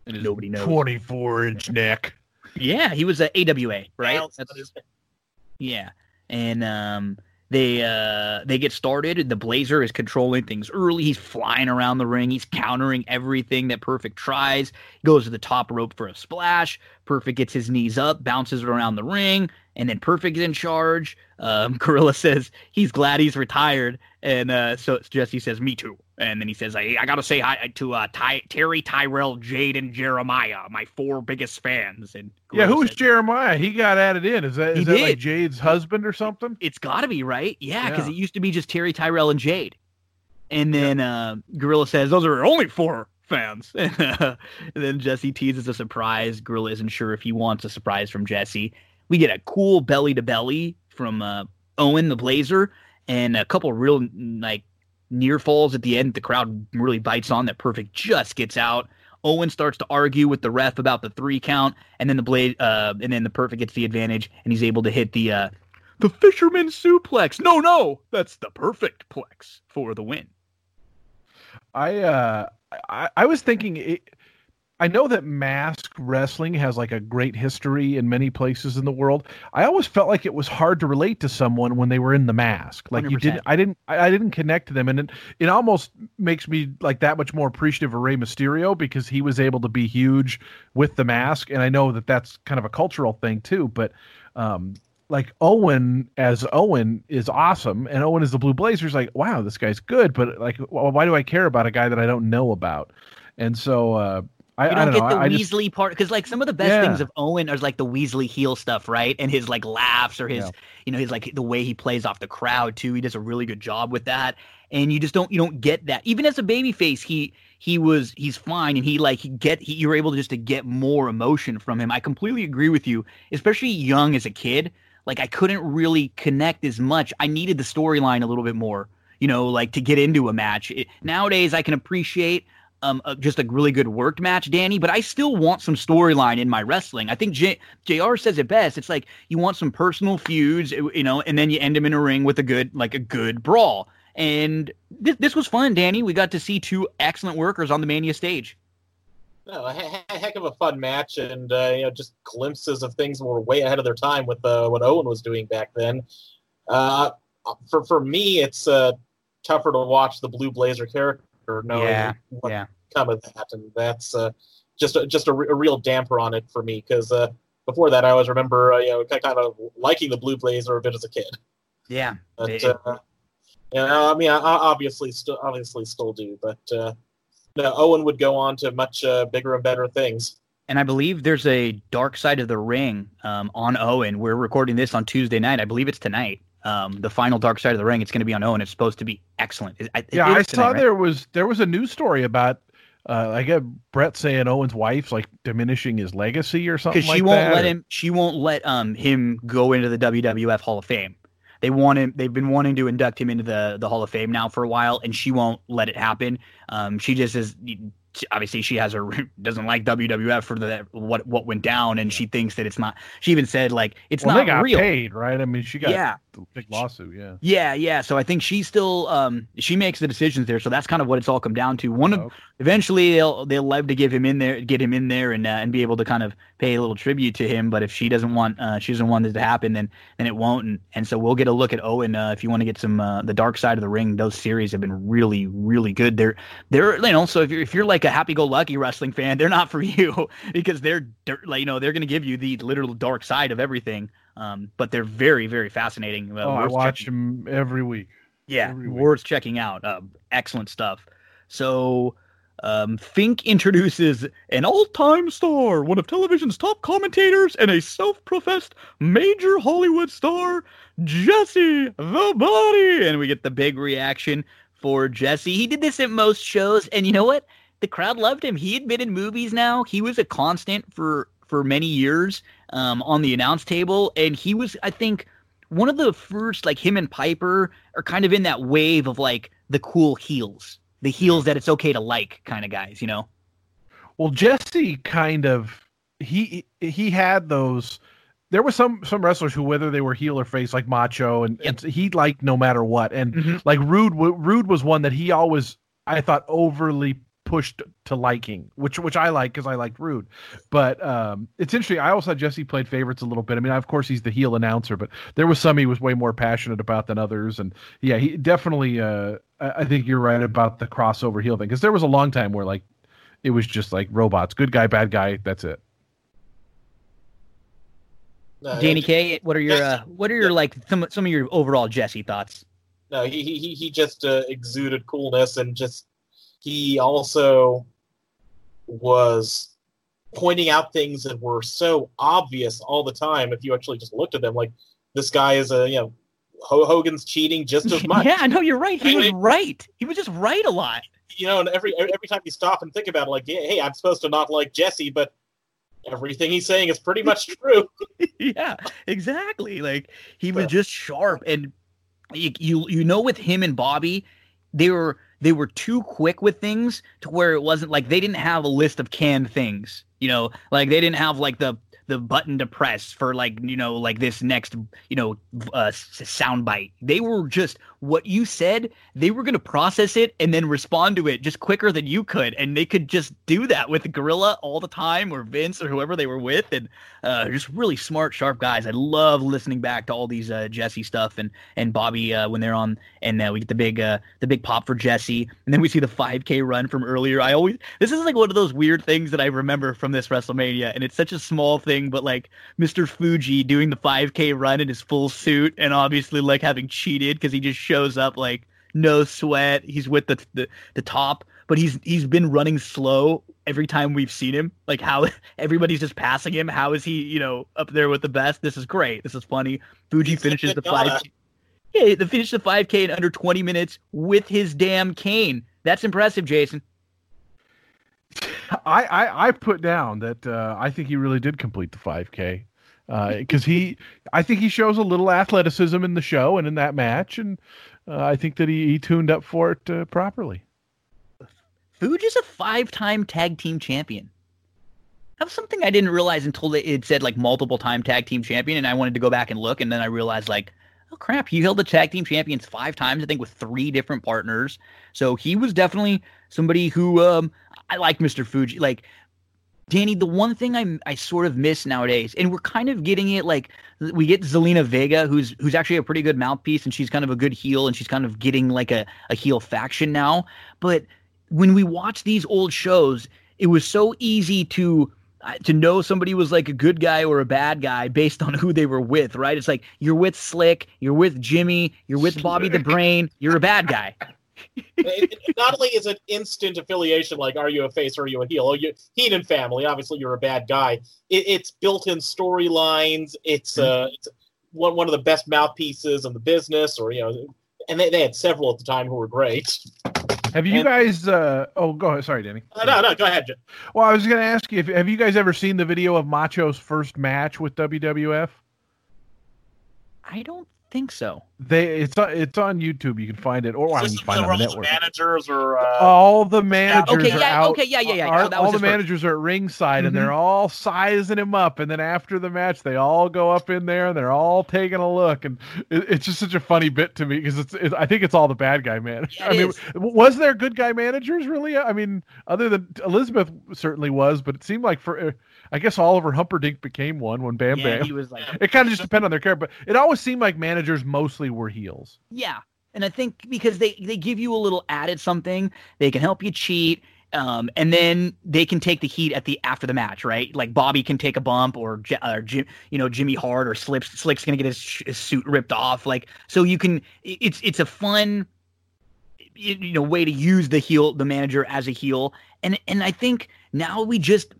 Nobody knows. 24 inch neck. Yeah, he was a AWA, right? That's- yeah, and um, they uh, they get started. The Blazer is controlling things early. He's flying around the ring. He's countering everything that Perfect tries. Goes to the top rope for a splash. Perfect gets his knees up, bounces around the ring, and then Perfect is in charge. Um, Gorilla says he's glad he's retired, and uh, so Jesse says, "Me too." And then he says, "I, I got to say hi to uh, Ty- Terry, Tyrell, Jade, and Jeremiah, my four biggest fans." And Yeah, Gorilla who was said, Jeremiah? He got added in. Is that He that like did. Jade's husband or something? It's got to be right. Yeah, because Yeah. it used to be just Terry, Tyrell, and Jade. And then uh, Gorilla says, "Those are only four fans." and then Jesse teases a surprise. Gorilla isn't sure if he wants a surprise from Jesse. We get a cool belly to belly from uh, Owen the Blazer, and a couple real like near falls at the end. The crowd really bites on. That perfect just gets out. Owen starts to argue with the ref about the three count, and then the blade, uh, and then the perfect gets the advantage, and he's able to hit the uh, the fisherman suplex. No, no, that's the perfect plex for the win. I uh I, I was thinking it, I know that mask wrestling has like a great history in many places in the world. I always felt like it was hard to relate to someone when they were in the mask. Like you 100%. didn't, I didn't, I I didn't connect to them, and it, it almost makes me like that much more appreciative of Rey Mysterio because he was able to be huge with the mask, and I know that that's kind of a cultural thing too. But um, like Owen as Owen is awesome, and Owen as the Blue Blazers, like wow, this guy's good, but like why do I care about a guy that I don't know about? And so uh, I, You don't, don't get know. the I, I just Weasley part because like some of the best Yeah. things of Owen are like the Weasley heel stuff, right? And his like laughs or his Yeah. you know his like the way he plays off the crowd too. He does a really good job with that. And you just don't you don't get that even as a babyface. He he was he's fine and he like he get he, you're able to just to get more emotion from him. I completely agree with you, especially young as a kid. Like I couldn't really connect as much. I needed the storyline a little bit more. You know, like to get into a match. It, nowadays, I can appreciate um, uh, just a really good worked match, Danny. But I still want some storyline in my wrestling. I think J- Jr. says it best. It's like you want some personal feuds, you know, and then you end them in a ring with a good, like a good brawl. And this this was fun, Danny. We got to see two excellent workers on the Mania stage. No, a he- he- heck of a fun match, and uh, you know, just glimpses of things that were way ahead of their time with uh, what Owen was doing back then. Uh, for for me, it's uh, tougher to watch the Blue Blazer character knowing Yeah, what yeah. Come of that, and that's uh, just a, just a, re- a real damper on it for me because uh, before that, I always remember uh, you know kind of liking the Blue Blazer a bit as a kid. Yeah, But It- uh, you know, I mean, I, I obviously still obviously still do, but uh, no, Owen would go on to much uh, bigger and better things. and I believe there's a Dark Side of the Ring um, on Owen. We're recording this on Tuesday night. I believe it's tonight. Um, the final Dark Side of the Ring. It's going to be on Owen. It's supposed to be excellent. It- it yeah, is I tonight, saw right? there was there was a news story about uh, I get Bret saying Owen's wife's like diminishing his legacy or something because like she won't that, let or- him. She won't let um him go into the WWF Hall of Fame. They want him. They've been wanting to induct him into the the Hall of Fame now for a while, and she won't let it happen. Um, she just is. Obviously, she has her doesn't like WWF for the what what went down, and she thinks that it's not. She even said like it's well, not they got real. paid, right? I mean, she got Yeah, a big lawsuit. Yeah. yeah, yeah. So I think she still um she makes the decisions there. So that's kind of what it's all come down to. One of Okay. eventually they'll they'll love to give him in there, get him in there, and uh, and be able to kind of pay a little tribute to him. But if she doesn't want uh, she doesn't want it to happen, then then it won't. And, and so we'll get a look at Owen uh, if you want to get some uh, the Dark Side of the Ring. Those series have been really really good. They're they're you know so if you're if you're like a happy go lucky wrestling fan, they're not for you because they're, they're like you know they're gonna give you the literal dark side of everything. Um, but they're very very fascinating. Uh, oh, I watch checking- him every week. yeah, every week. worth checking out. Uh, excellent stuff. So, um, Fink introduces an all-time star, one of television's top commentators, and a self-professed major Hollywood star, Jesse the Body, and we get the big reaction for Jesse. He did this at most shows, and you know what? The crowd loved him. He had been in movies now. He was a constant for for many years um, on the announce table, and he was, I think, one of the first. Like him and Piper are kind of in that wave of like the cool heels, the heels that it's okay to like kind of guys. You know? Well, Jesse kind of he he had those. There were some some wrestlers who, whether they were heel or face, like Macho, and, and he liked no matter what. And Mhm. like Rude, Rude was one that he always I thought overly pushed to liking, which which I like because I liked Rude. But um, it's interesting. I also thought Jesse played favorites a little bit. I mean, of course he's the heel announcer, but there was some he was way more passionate about than others. And yeah, he definitely. Uh, I I think you're right about the crossover heel thing because there was a long time where like it was just like robots, good guy, bad guy. That's it. No, Danny no, K, what are your uh, what are your like some some of your overall Jesse thoughts? No, he he he- he just uh, exuded coolness and just he also was pointing out things that were so obvious all the time. If you actually just looked at them, like this guy is a you know Ho- Hogan's cheating just as much. yeah, i know you're right. He I was mean- right. He was just right a lot. You know, and every every time you stop and think about it, like, yeah, hey, I'm supposed to not like Jesse, but everything he's saying is pretty much true. yeah, exactly. Like he was just sharp, and you, you you know with him and Bobby, they were they were too quick with things to where it wasn't like they didn't have a list of canned things. You know, like they didn't have like the the button to press for like you know like this next you know uh, sound bite. They were just what you said. They were gonna process it and then respond to it just quicker than you could, and they could just do that with Gorilla all the time or Vince or whoever they were with, and uh, just really smart, sharp guys. I love listening back to all these uh, Jesse stuff and and Bobby uh, when they're on, and uh, we get the big uh, the big pop for Jesse, and then we see the 5K run from earlier. I always this is like one of those weird things that I remember from this WrestleMania, and it's such a small thing, but like Mr. Fuji doing the 5K run in his full suit, and obviously like having cheated because he just shows up like no sweat. He's with the, the the top, but he's he's been running slow every time we've seen him. Like how everybody's just passing him. How is he, you know, up there with the best? This is great. This is funny. Fuji He's finishes the five. Yeah, the finish the 5K in under 20 minutes with his damn cane. That's impressive, Jason. I, I I put down that uh, I think he really did complete the 5K because he I think he shows a little athleticism in the show and in that match, and uh, I think that he, he tuned up for it uh, properly. Fuji's a five-time tag team champion. That was something I didn't realize until it- it said like multiple time tag team champion, and I wanted to go back and look, and then I realized like, oh crap, he held the tag team champions five times, I think, with three different partners. So he was definitely somebody who um I like Mr. Fuji. Like Danny, the one thing I I sort of miss nowadays, and we're kind of getting it like we get Zelina Vega, who's who's actually a pretty good mouthpiece, and she's kind of a good heel, and she's kind of getting like a, a heel faction now. But when we watch these old shows, it was so easy to uh, to know somebody was like a good guy or a bad guy based on who they were with, right? It's like you're with Slick, you're with Jimmy, you're with Bobby the Brain, you're a bad guy. it, it- not only is it instant affiliation, like are you a face or are you a heel? Oh, you Heenan family, obviously you're a bad guy. It, it's built-in storylines. It's uh, it's one one of the best mouthpieces in the business, or you know, and they, they had several at the time who were great. Have you And- guys? Uh, oh, go ahead. Sorry, Danny. Uh, no, no, go ahead. Jim. Well, I was going to ask you if have you guys ever seen the video of Macho's first match with WWF? I don't think so. They it's on- it's on YouTube. You can find it, or I Is mean, this find it on the all network. managers or uh, all the managers Okay, are yeah, out. okay, yeah, yeah, yeah. are- that all the his first- managers are at ringside, and Mhm. they're all sizing him up. And then after the match, they all go up in there, and they're all taking a look. And it, it's just such a funny bit to me because it's, it's. I think it's all the bad guy man. Yeah, I mean, is. was there good guy managers really? I mean, other than Elizabeth certainly was, but it seemed like for. Uh, I guess Oliver Humperdink became one when Bam yeah, Bam. he was like, It kind of just depended on their character, but it always seemed like managers mostly were heels. Yeah. And I think because they, they give you a little added something, they can help you cheat. Um, and then they can take the heat at the after the match, right? Like Bobby can take a bump, or, or Jim, you know Jimmy Hart or Slips Slick's gonna get his, his suit ripped off. Like so, you can. It's it's a fun, you you know, way to use the heel, the manager as a heel. And and I think now we just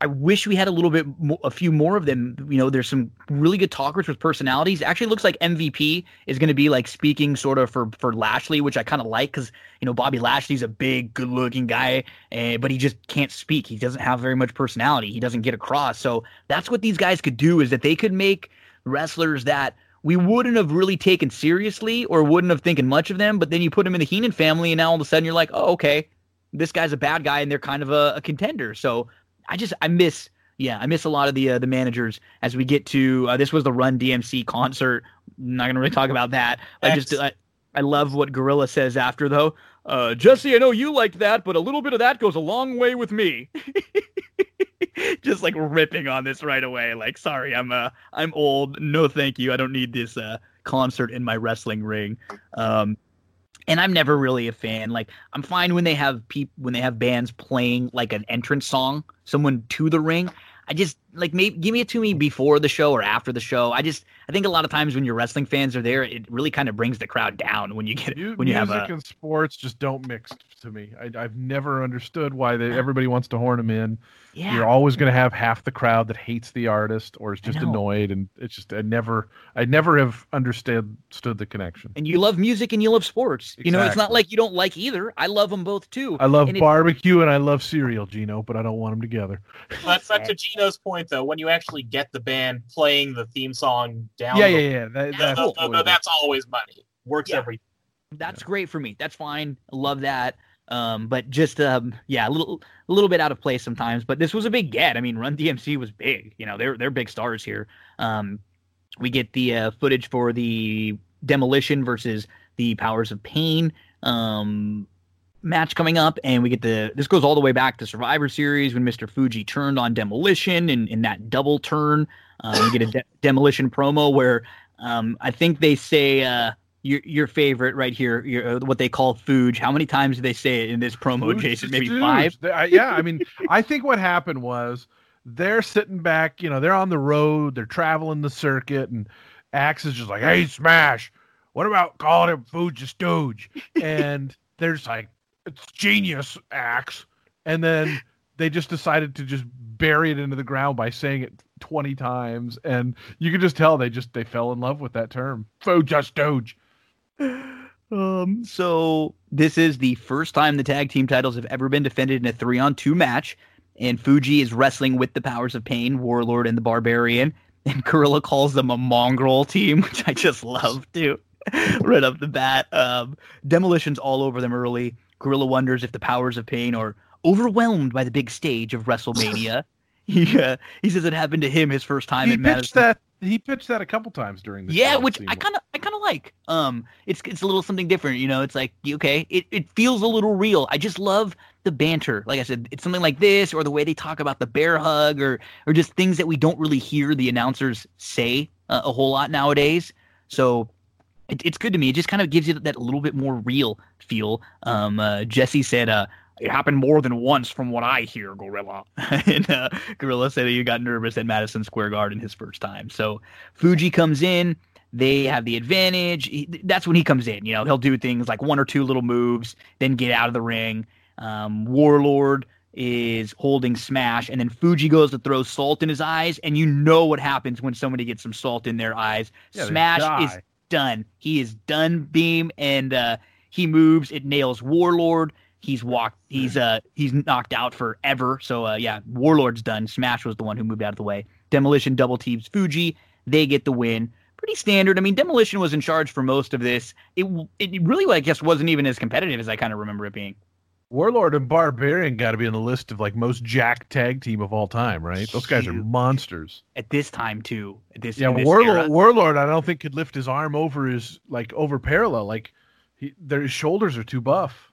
I wish we had a little bit, a few more of them. You know, there's some really good talkers with personalities. Actually, looks like MVP is going to be like speaking sort of for for Lashley, which I kind of like because you know Bobby Lashley's a big, good-looking guy, uh, but he just can't speak. He doesn't have very much personality. He doesn't get across. So that's what these guys could do is that they could make wrestlers that we wouldn't have really taken seriously or wouldn't have thinking much of them. But then you put them in the Heenan family, and now all of a sudden you're like, oh, okay, this guy's a bad guy, and they're kind of a, a contender. So I just I miss yeah I miss a lot of the uh, the managers as we get to uh, this was the Run DMC concert. not gonna really talk about that. I just I, I love what Gorilla says after though. Uh, Jesse, I know you liked that, but a little bit of that goes a long way with me. just like ripping on this right away. Like, sorry, I'm uh I'm old. No, thank you. I don't need this uh concert in my wrestling ring. Um, and I'm never really a fan. Like I'm fine when they have peop when they have bands playing like an entrance song, someone to the ring. I just like maybe give me it to me before the show or after the show. I just I think a lot of times when your wrestling fans are there, it really kind of brings the crowd down when you get Mu- when you have music a and sports just don't mix to me. I, I've never understood why they, everybody wants to horn them in. yeah. You're always going to have half the crowd that hates the artist or is just annoyed, and it's just I never, I never have understood stood the connection. and you love music and you love sports. You know, it's not like you don't like either. I love them both too. I love And it- barbecue and I love cereal, Gino, but I don't want them together. That's but to Gino's point, though, when you actually get the band playing the theme song down, Yeah, the- yeah, yeah. That, no, that's that's always money. Works Yeah. every. That's great for me. That's fine. Love that. Um, but just um, yeah, a little a little bit out of place sometimes. But this was a big get. I mean, Run DMC was big. You know, they're they're big stars here. Um, we get the uh, footage for the demolition versus the powers of pain um, match coming up, and we get the this goes all the way back to Survivor Series when Mr. Fuji turned on demolition and in that double turn. Um, we get a de- demolition promo where um, I think they say. Uh, your your favorite right here, your, uh, what they call Fuge. How many times do they say it in this promo, Fuge Jason? Maybe huge. five. Yeah, I mean, I think what happened was they're sitting back, you know, they're on the road, they're traveling the circuit, and Axe is just like, "Hey, Smash, what about calling him Fuji Stooge?" And they're just like, "It's genius, Axe," and then they just decided to just bury it into the ground by saying it 20 times and you can just tell they just they fell in love with that term Fuji Stooge Um, so this is the first time the tag team titles have ever been defended in a three on two match. And Fuji is wrestling with the powers of pain, Warlord and the Barbarian. And Gorilla calls them a mongrel team, which I just love too. right off the bat. Um, demolitions all over them early. Gorilla wonders if the powers of pain are overwhelmed by the big stage of WrestleMania. he uh, he says it happened to him his first time he in pitched Madison. that he pitched that a couple times during the Yeah, which I kind of I kind of like. Um, it's it's a little something different, you know. It's like okay, it it feels a little real. I just love the banter. Like I said, it's something like this, or the way they talk about the bear hug, or or just things that we don't really hear the announcers say uh, a whole lot nowadays. So. It, it's good to me. It just kind of gives you that little bit more real feel. Um, uh, Jesse said, uh, it happened more than once from what I hear, Gorilla. and uh, Gorilla said that he got nervous at Madison Square Garden his first time. So Fuji comes in. They have the advantage. He, that's when he comes in. You know, he'll do things like one or two little moves, then get out of the ring. Um, Warlord is holding Smash, and then Fuji goes to throw salt in his eyes, and you know what happens when somebody gets some salt in their eyes. Yeah, Smash is. Done. He is done beam and uh he moves, it nails Warlord. He's walked he's uh he's knocked out forever. So uh yeah, Warlord's done. Smash was the one who moved out of the way. Demolition double teams Fuji. They get the win. Pretty standard. I mean, Demolition was in charge for most of this. It it really I guess wasn't even as competitive as I kind of remember it being. Warlord and Barbarian got to be on the list of like most jack tag team of all time, right? Those guys are monsters. At this time too. At this Yeah, this Warlord. era. Warlord, I don't think could lift his arm over his like over parallel. Like he, their his shoulders are too buff.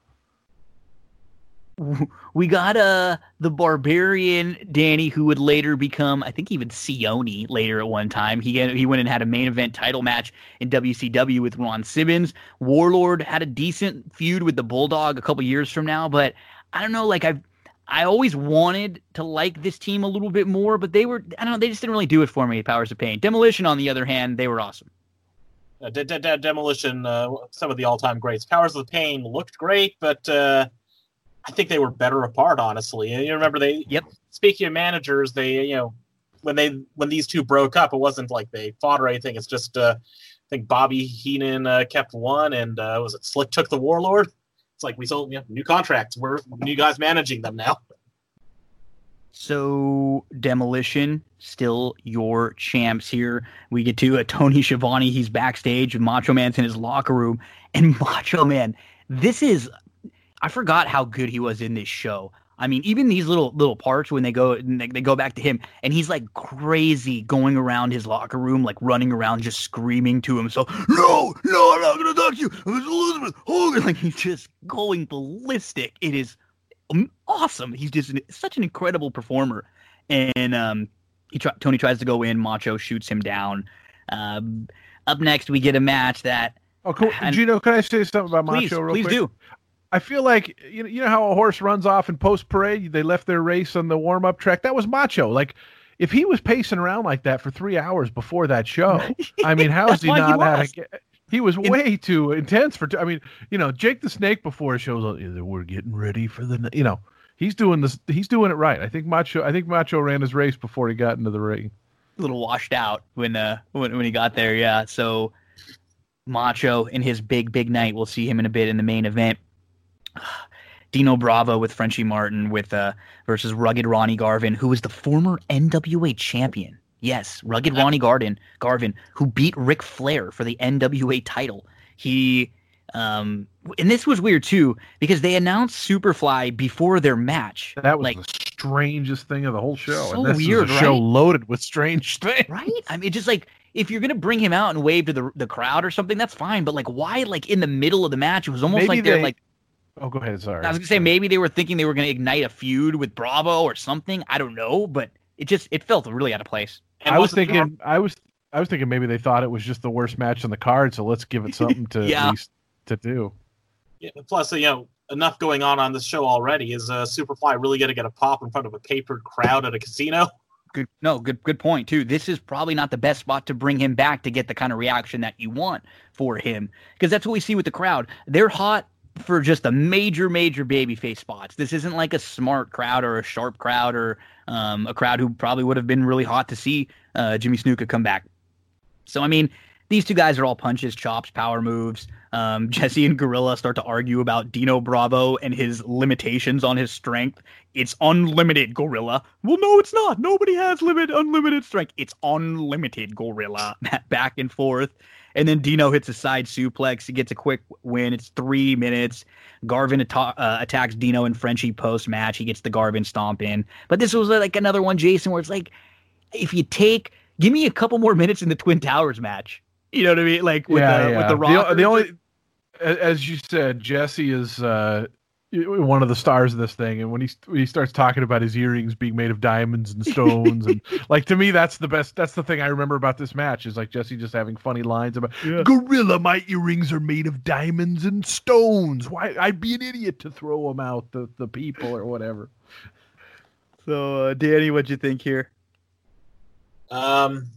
we got uh the barbarian Danny, who would later become, I think, even Sione later at one time. He he went and had a main event title match in WCW with Ron Simmons. Warlord had a decent feud with the Bulldog a couple years from now, but I don't know. Like I've I always wanted to like this team a little bit more, but they were I don't know. They just didn't really do it for me. Powers of Pain, Demolition, on the other hand, they were awesome. Uh, De- De- De- Demolition, uh, some of the all-time greats. Powers of Pain looked great, but uh, I think they were better apart. Honestly, and you remember they. Yep. Speaking of managers, they you know when they when these two broke up, it wasn't like they fought or anything. It's just uh, I think Bobby Heenan uh, kept one, and uh, was it Slick took the Warlord. It's like we sold you know, new contracts. We're new guys managing them now. So demolition, still your champs here. We get to a Tony Schiavone. He's backstage. Macho Man's in his locker room, and Macho Man. This is, I forgot how good he was in this show. I mean, even these little little parts when they go and they, they go back to him, and he's like crazy going around his locker room, like running around, just screaming to himself, "No, no, I'm not gonna talk to you, it's Elizabeth Hogan!" Like he's just going ballistic. It is awesome. He's just an, such an incredible performer. And um, he try, Tony tries to go in. Macho shoots him down. Um, up next, we get a match that Oh, cool. And- Gino, can I say something about please, Macho real please quick? do. I feel like you know, you know how a horse runs off in post parade. They left their race on the warm up track. That was Macho. Like, if he was pacing around like that for three hours before that show, I mean, how is he why he not had a was. ga- He was In- way too intense for. T- I mean, you know, Jake the Snake before his shows up. We're getting ready for the. You know, he's doing this. He's doing it right. I think Macho. I think Macho ran his race before he got into the ring. a little washed out when uh when, when he got there. Yeah. So Macho in his big big night. We'll see him in a bit in the main event. Dino Bravo with Frenchie Martin with uh versus Rugged Ronnie Garvin, who was the former NWA champion. Yes, Rugged Ronnie Garvin, Garvin, who beat Ric Flair for the NWA title. He Um, and this was weird too because they announced Superfly before their match. That was like, the strangest thing of the whole show. So and this weird, is a show right? loaded with strange things. right? I mean, just like if you're gonna bring him out and wave to the the crowd or something, that's fine. But like, why? Like in the middle of the match, it was almost Maybe like they're they- like. Oh, go ahead. Sorry. I was gonna say maybe they were thinking they were gonna ignite a feud with Bravo or something. I don't know, but it just it felt really out of place. And I was wasn't there- thinking. I was. I was thinking maybe they thought it was just the worst match on the card, so let's give it something to Yeah. at least to do. Yeah, plus, you know, enough going on on this show already. Is uh, Superfly really going to get a pop in front of a papered crowd at a casino? Good, no, good, good point too. This is probably not the best spot to bring him back to get the kind of reaction that you want for him, because that's what we see with the crowd. They're hot for just the major, major babyface spots. This isn't like a smart crowd or a sharp crowd or um, a crowd who probably would have been really hot to see uh, Jimmy Snuka come back. So I mean, these two guys are all punches, chops, power moves. Um, Jesse and Gorilla start to argue about Dino Bravo and his limitations on his strength. It's unlimited, Gorilla. Well, no, it's not. Nobody has limit unlimited strength. It's unlimited, Gorilla. Back and forth. And then Dino hits a side suplex. He gets a quick win. It's three minutes. Garvin atta- uh, attacks Dino and Frenchie post match. He gets the Garvin stomp in. But this was like another one, Jason, where it's like, if you take, give me a couple more minutes in the Twin Towers match. You know what I mean? Like with yeah, the yeah. with the The, rock. the only, as you said, Jesse is uh, one of the stars of this thing, and when he when he starts talking about his earrings being made of diamonds and stones, and like to me, that's the best. That's the thing I remember about this match is like Jesse just having funny lines about Gorilla. My earrings are made of diamonds and stones. Why? I'd be an idiot to throw them out the the people or whatever. so, uh, Danny, what'd you think here? Um,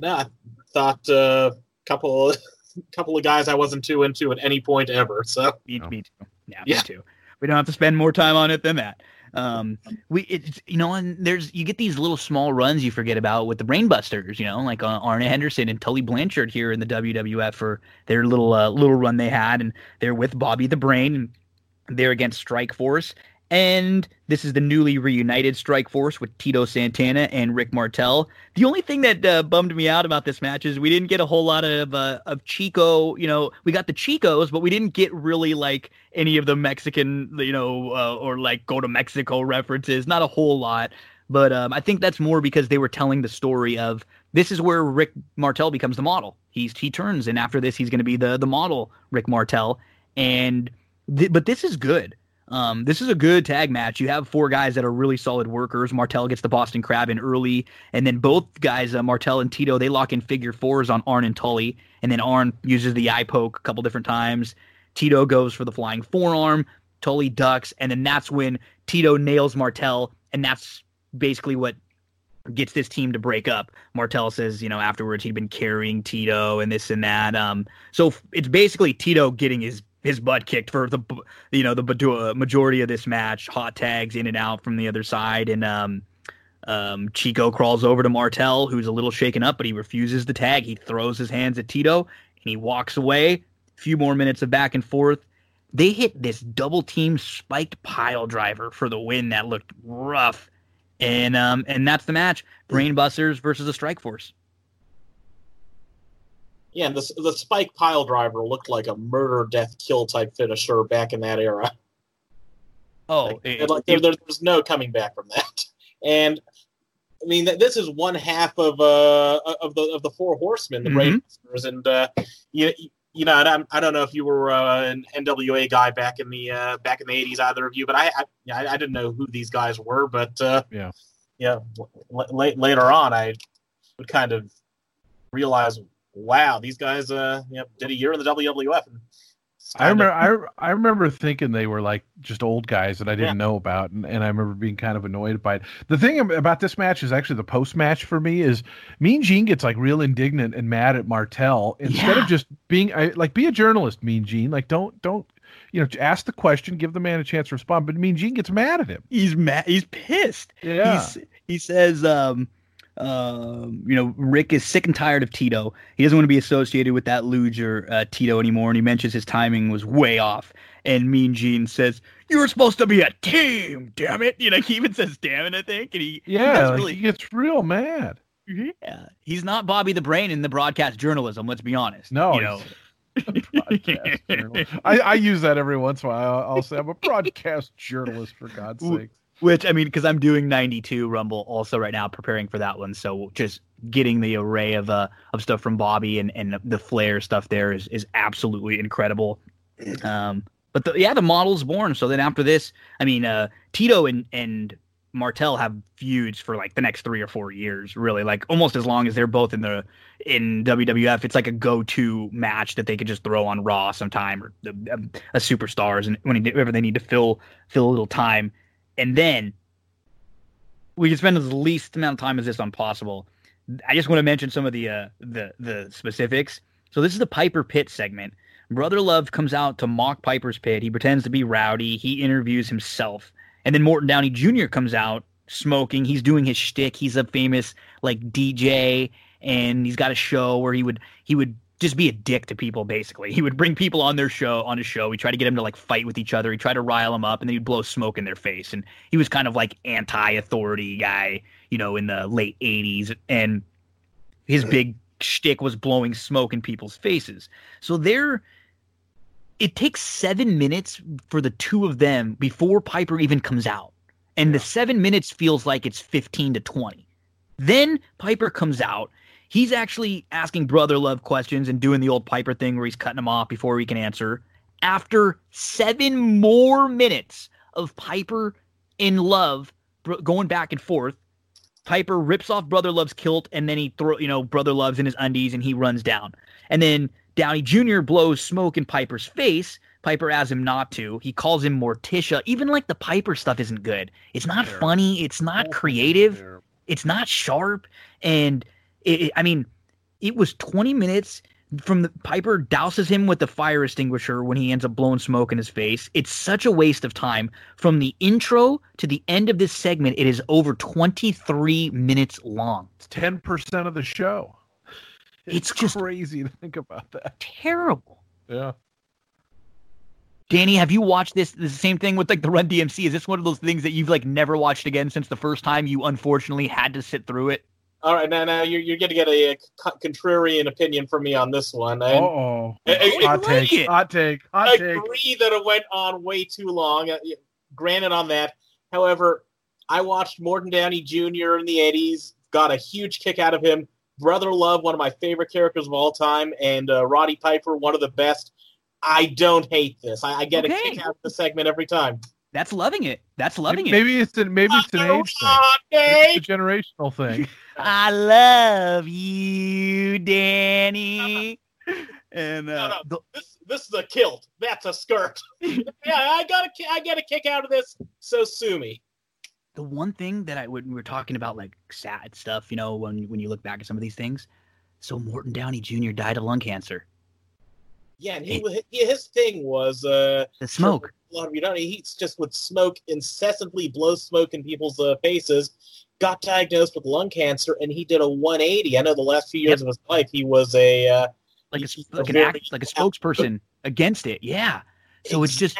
no, I thought a uh, couple couple of guys I wasn't too into at any point ever. So Me, Oh. me too. Yeah, Yeah. too. We don't have to spend more time on it than that. Um, we, it's you know, and there's you get these little small runs you forget about with the Brainbusters, you know, like uh, Arn Anderson and Tully Blanchard here in the WWF for their little uh, little run they had, and they're with Bobby the Brain, and they're against Strike Force. And this is the newly reunited Strike Force with Tito Santana and Rick Martel. The only thing that uh, bummed me out about this match is we didn't get a whole lot of uh, of Chico. You know, we got the Chicos, but we didn't get really like any of the Mexican, you know, uh, or like go to Mexico references. Not a whole lot, but um, I think that's more because they were telling the story of this is where Rick Martel becomes the model. He's he turns, and after this, he's going to be the the model Rick Martel. And th- but this is good. Um, this is a good tag match. You have four guys that are really solid workers. Martel gets the Boston Crab in early, and then both guys, uh, Martel and Tito, they lock in figure fours on Arn and Tully, and then Arn uses the eye poke a couple different times. Tito goes for the flying forearm. Tully ducks, and then that's when Tito nails Martel, and that's basically what gets this team to break up. Martel says, you know, afterwards he'd been carrying Tito and this and that. Um, so it's basically Tito getting his his butt kicked for the you know the majority of this match. Hot tags in and out from the other side, and um, um, Chico crawls over to Martel, who's a little shaken up, but he refuses the tag. He throws his hands at Tito, and he walks away. A few more minutes of back and forth. They hit this double team spiked pile driver for the win that looked rough. And um and that's the match. Brainbusters versus the Strike Force. Yeah, and the the Spike Pile Driver looked like a murder, death, kill type finisher back in that era. Oh, Like, it- like, there, there- there's no coming back from that. And I mean, th- this is one half of uh of the of the four horsemen, the. Brainbusters, and uh, you you know, I don't, I don't know if you were uh, an NWA guy back in the uh, back in the '80s, either of you, but I I, I didn't know who these guys were, but uh, Yeah. yeah, l- l- later on, I would kind of realize, wow, these guys uh, you know, did a year in the WWF. And I kinda- remember. I I remember thinking they were like just old guys that I didn't Yeah. know about, and, and I remember being kind of annoyed by it. The thing about this match is actually the post match for me is Mean Gene gets like real indignant and mad at Martel instead Yeah. of just being I, like be a journalist. Mean Gene, like don't don't you know ask the question, give the man a chance to respond. But Mean Gene gets mad at him. he's mad. He's pissed. Yeah. He's, he says, um, um, you know, Rick is sick and tired of Tito. He doesn't want to be associated with that loser uh, Tito anymore. And he mentions his timing was way off. And Mean Gene says, "You were supposed to be a team, damn it!" You know, he even says "damn it," I think. And he, yeah, like, really, he gets real mad. yeah. He's not Bobby the Brain in the broadcast journalism. Let's be honest. No, you know. I, I use that every once in a while. I'll, I'll say I'm a broadcast journalist for God's sake. Which I mean, because I'm doing 92 Rumble also right now, preparing for that one. So just getting the array of uh of stuff from Bobby and and the Flair stuff there is is absolutely incredible. Um, but the, yeah, the model's born. So then after this, I mean, uh, Tito and and Martel have feuds for like the next three or four years, really, like almost as long as they're both in the in WWF. It's like a go-to match that they could just throw on Raw sometime or a, a superstars and whenever they need to fill fill a little time. And then we can spend as least amount of time as this on possible. I just want to mention some of the uh, the the specifics. So this is the Piper Pit segment. Brother Love comes out to mock Piper's Pit. He pretends to be rowdy. He interviews himself, and then Morton Downey Jr. comes out smoking. He's doing his shtick. He's a famous like DJ, and he's got a show where he would he would just be a dick to people. Basically, he would bring people on their show on his show. He tried to get them to like fight with each other. He tried to rile them up, and then he'd blow smoke in their face. And he was kind of like anti-authority guy, you know, in the late '80s, and his big shtick was blowing smoke in people's faces. So they're it takes seven minutes for the two of them before Piper even comes out. And the seven minutes feels like it's 15 to 20. Then Piper comes out. He's actually asking Brother Love questions and doing the old Piper thing where he's cutting him off before he can answer. After seven more minutes of Piper in Love going back and forth, Piper rips off Brother Love's kilt and then he throw you know Brother Love's in his undies and he runs down. And then Downey Jr. blows smoke in Piper's face. Piper asks him not to. He calls him Morticia. Even like the Piper stuff isn't good. It's not funny. It's not creative. It's not sharp. And it, it- I mean, it was 20 minutes from the Piper douses him with the fire extinguisher when he ends up blowing smoke in his face. It's such a waste of time. From the intro to the end of this segment, it is over 23 minutes long. It's ten percent of the show. It's just- crazy to think about that. Terrible. Yeah. Danny, have you watched this? The same thing with like the Run DMC. Is this one of those things that you've like never watched again since the first time you unfortunately had to sit through it? All right, now now you're, you're going to get a, co- contrarian opinion from me on this one. Uh-oh. I- I- Hot take. Hot take. Hot I take. agree that it went on way too long. Uh, granted on that. However, I watched Morton Downey Jr. in the 80s, got a huge kick out of him. Brother Love, one of my favorite characters of all time, and uh, Roddy Piper, one of the best. I don't hate this. I, I get a kick out of the segment every time. That's loving it. That's loving it. Maybe it's an maybe it's an Oh, age thing. Rodney! It's a generational thing. I love you, Danny. And uh, no, this this is a kilt. That's a skirt. yeah, I got a ki- I get a kick out of this. So sue me. the one thing that I when we were talking about like sad stuff, you know, when when you look back at some of these things. So Morton Downey Jr. died of lung cancer. Yeah, and he, his thing was uh The smoke. a lot of you don't. He just would smoke incessantly, blow smoke in people's uh, faces. Got diagnosed with lung cancer, and he did a 180. I know the last few years of his life, he was a uh, like a, like an act, like a spokesperson against it. Yeah. So it's just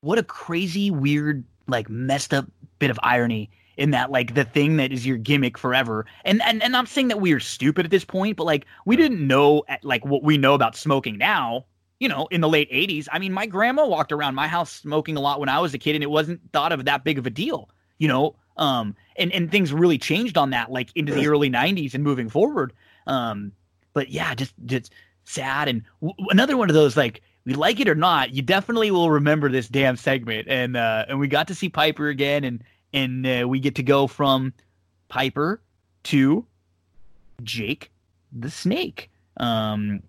what a crazy, weird, like messed up bit of irony in that like the thing that is your gimmick forever. And and and I'm saying that we are stupid at this point, but like we didn't know at, like what we know about smoking now. You know, in the late '80s. I mean, my grandma walked around my house smoking a lot when I was a kid, and it wasn't thought of that big of a deal. You know, um, and and things really changed on that, like into the early '90s and moving forward. Um, but yeah, just just sad and w- another one of those like we like it or not, you definitely will remember this damn segment. And uh, and we got to see Piper again, and and uh, we get to go from Piper to Jake the Snake. Um,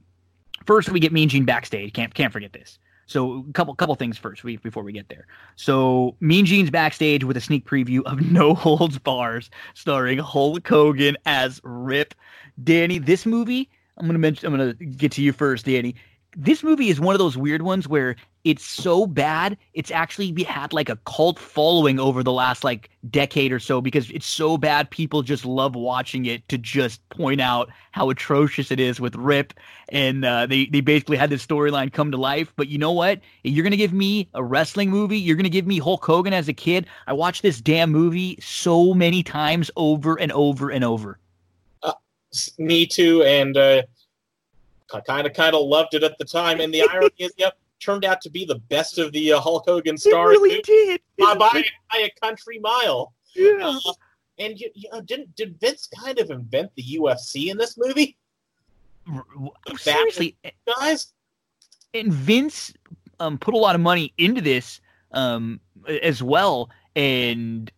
first we get Mean Gene backstage. Can't can't forget this. So a couple couple things first we, before we get there. So Mean Gene's backstage with a sneak preview of No Holds Barred, starring Hulk Hogan as Rip. Danny, this movie I'm gonna mention. I'm gonna get to you first, Danny. This movie is one of those weird ones where it's so bad it's actually had like a cult following over the last like decade or so because it's so bad people just love watching it to just point out how atrocious it is with Rip and uh, they they basically had this storyline come to life. But you know what? You're gonna give me a wrestling movie. You're gonna give me Hulk Hogan as a kid. I watched this damn movie so many times over and over and over. S- me too. And uh, kind of kind of loved it at the time. And the irony is, yep, turned out to be the best of the uh, Hulk Hogan stars. It really did. by, by, by a country mile. Yeah. Uh, and you, you know, didn't did Vince kind of invent the UFC in this movie, Seriously, guys? and Vince um, put a lot of money into this um, as well. And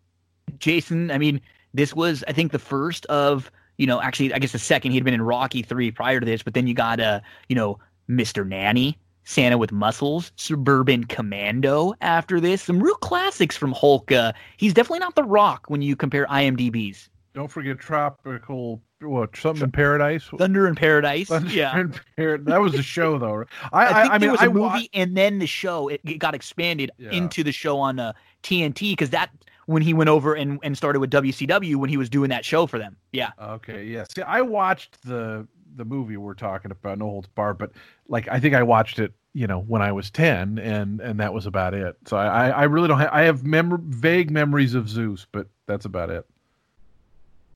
Jason, I mean, this was I think the first of you know actually I guess the second he'd been in Rocky three prior to this, but then you got uh you know Mr. Nanny. Santa with Muscles, Suburban Commando after this. Some real classics from Hulk. Uh, he's definitely not The Rock when you compare IMDb's. Don't forget tropical what something in paradise. Thunder in Paradise. Thunder yeah. in Par- that was a show though. I I, I, think I there mean was I a movie wa- and then the show it, it got expanded Yeah. into the show on uh, TNT because that when he went over and, and started with WCW when he was doing that show for them. Yeah, Okay, yeah. See, I watched the the movie we're talking about, No Holds Barred, but like I think I watched it, you know, when I was ten, and and that was about it. So I I, I really don't have I have mem- vague memories of Zeus, but that's about it.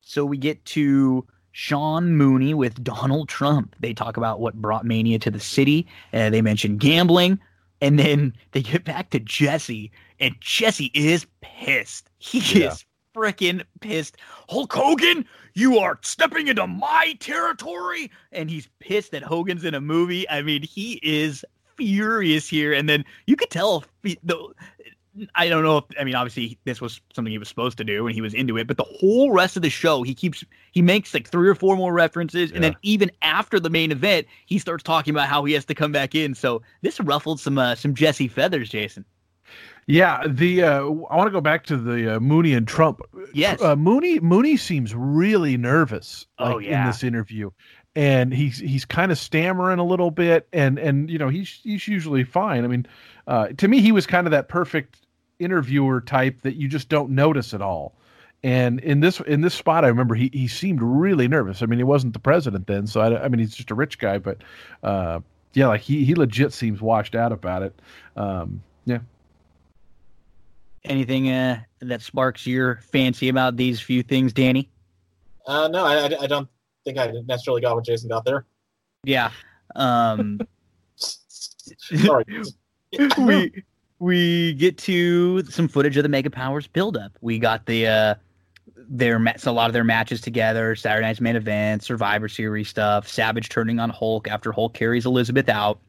so we get to Sean Mooney with Donald Trump. They talk about what brought Mania to the city. Uh, they mention gambling, and then they get back to Jesse, and Jesse is pissed. He Yeah. is freaking pissed. Hulk Hogan, you are stepping into my territory, and he's pissed that Hogan's in a movie. I mean, he is furious here, and then you could tell he- the. I don't know if I mean obviously this was something he was supposed to do and he was into it, but the whole rest of the show he keeps he makes like three or four more references, and then even after the main event he starts talking about how he has to come back in. So this ruffled some uh, some Jesse feathers, Jason. Yeah, the uh, I want to go back to the uh, Mooney and Trump. Yes. uh, Mooney Mooney seems really nervous like, Oh, yeah. in this interview, and he's he's kind of stammering a little bit, and and you know he's he's usually fine. I mean, uh, to me he was kind of that perfect interviewer type that you just don't notice at all. And in this in this spot, I remember he he seemed really nervous. I mean, he wasn't the president then, so I, I mean he's just a rich guy, but uh, yeah, like he he legit seems washed out about it. Um, yeah. Anything uh, that sparks your fancy about these few things, Danny? Uh, no, I, I- I don't think I necessarily got what Jason got there. Yeah. Um, Sorry. we we get to some footage of the Mega Powers buildup. We got the uh their so a lot of their matches together, Saturday Night's main event, Survivor Series stuff, Savage turning on Hulk after Hulk carries Elizabeth out,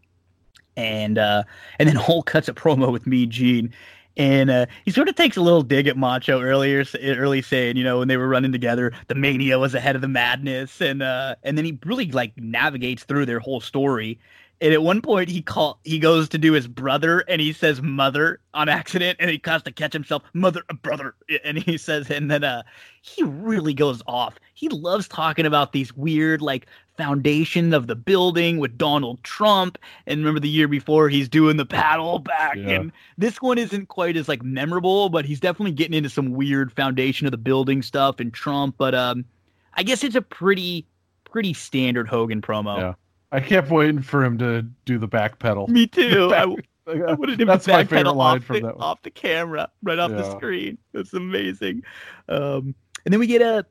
and uh and then Hulk cuts a promo with Mean Gene. And uh, he sort of takes a little dig at Macho earlier, early saying, you know, when they were running together, the mania was ahead of the madness, and uh, and then he really like navigates through their whole story. And at one point, he call he goes to do his brother, and he says mother on accident, and he has to catch himself, mother, brother, and he says, and then uh, he really goes off. He loves talking about these weird like foundation of the building with Donald Trump, and remember the year before he's doing the paddle back, Yeah. and this one isn't quite as like memorable, but he's definitely getting into some weird foundation of the building stuff and Trump. But um, I guess it's a pretty pretty standard Hogan promo. Yeah. I kept waiting for him to do the back pedal. Me too. I, wanted him That's to favorite line off from the, that off the camera, right off the screen. That's amazing. Um, and then we get a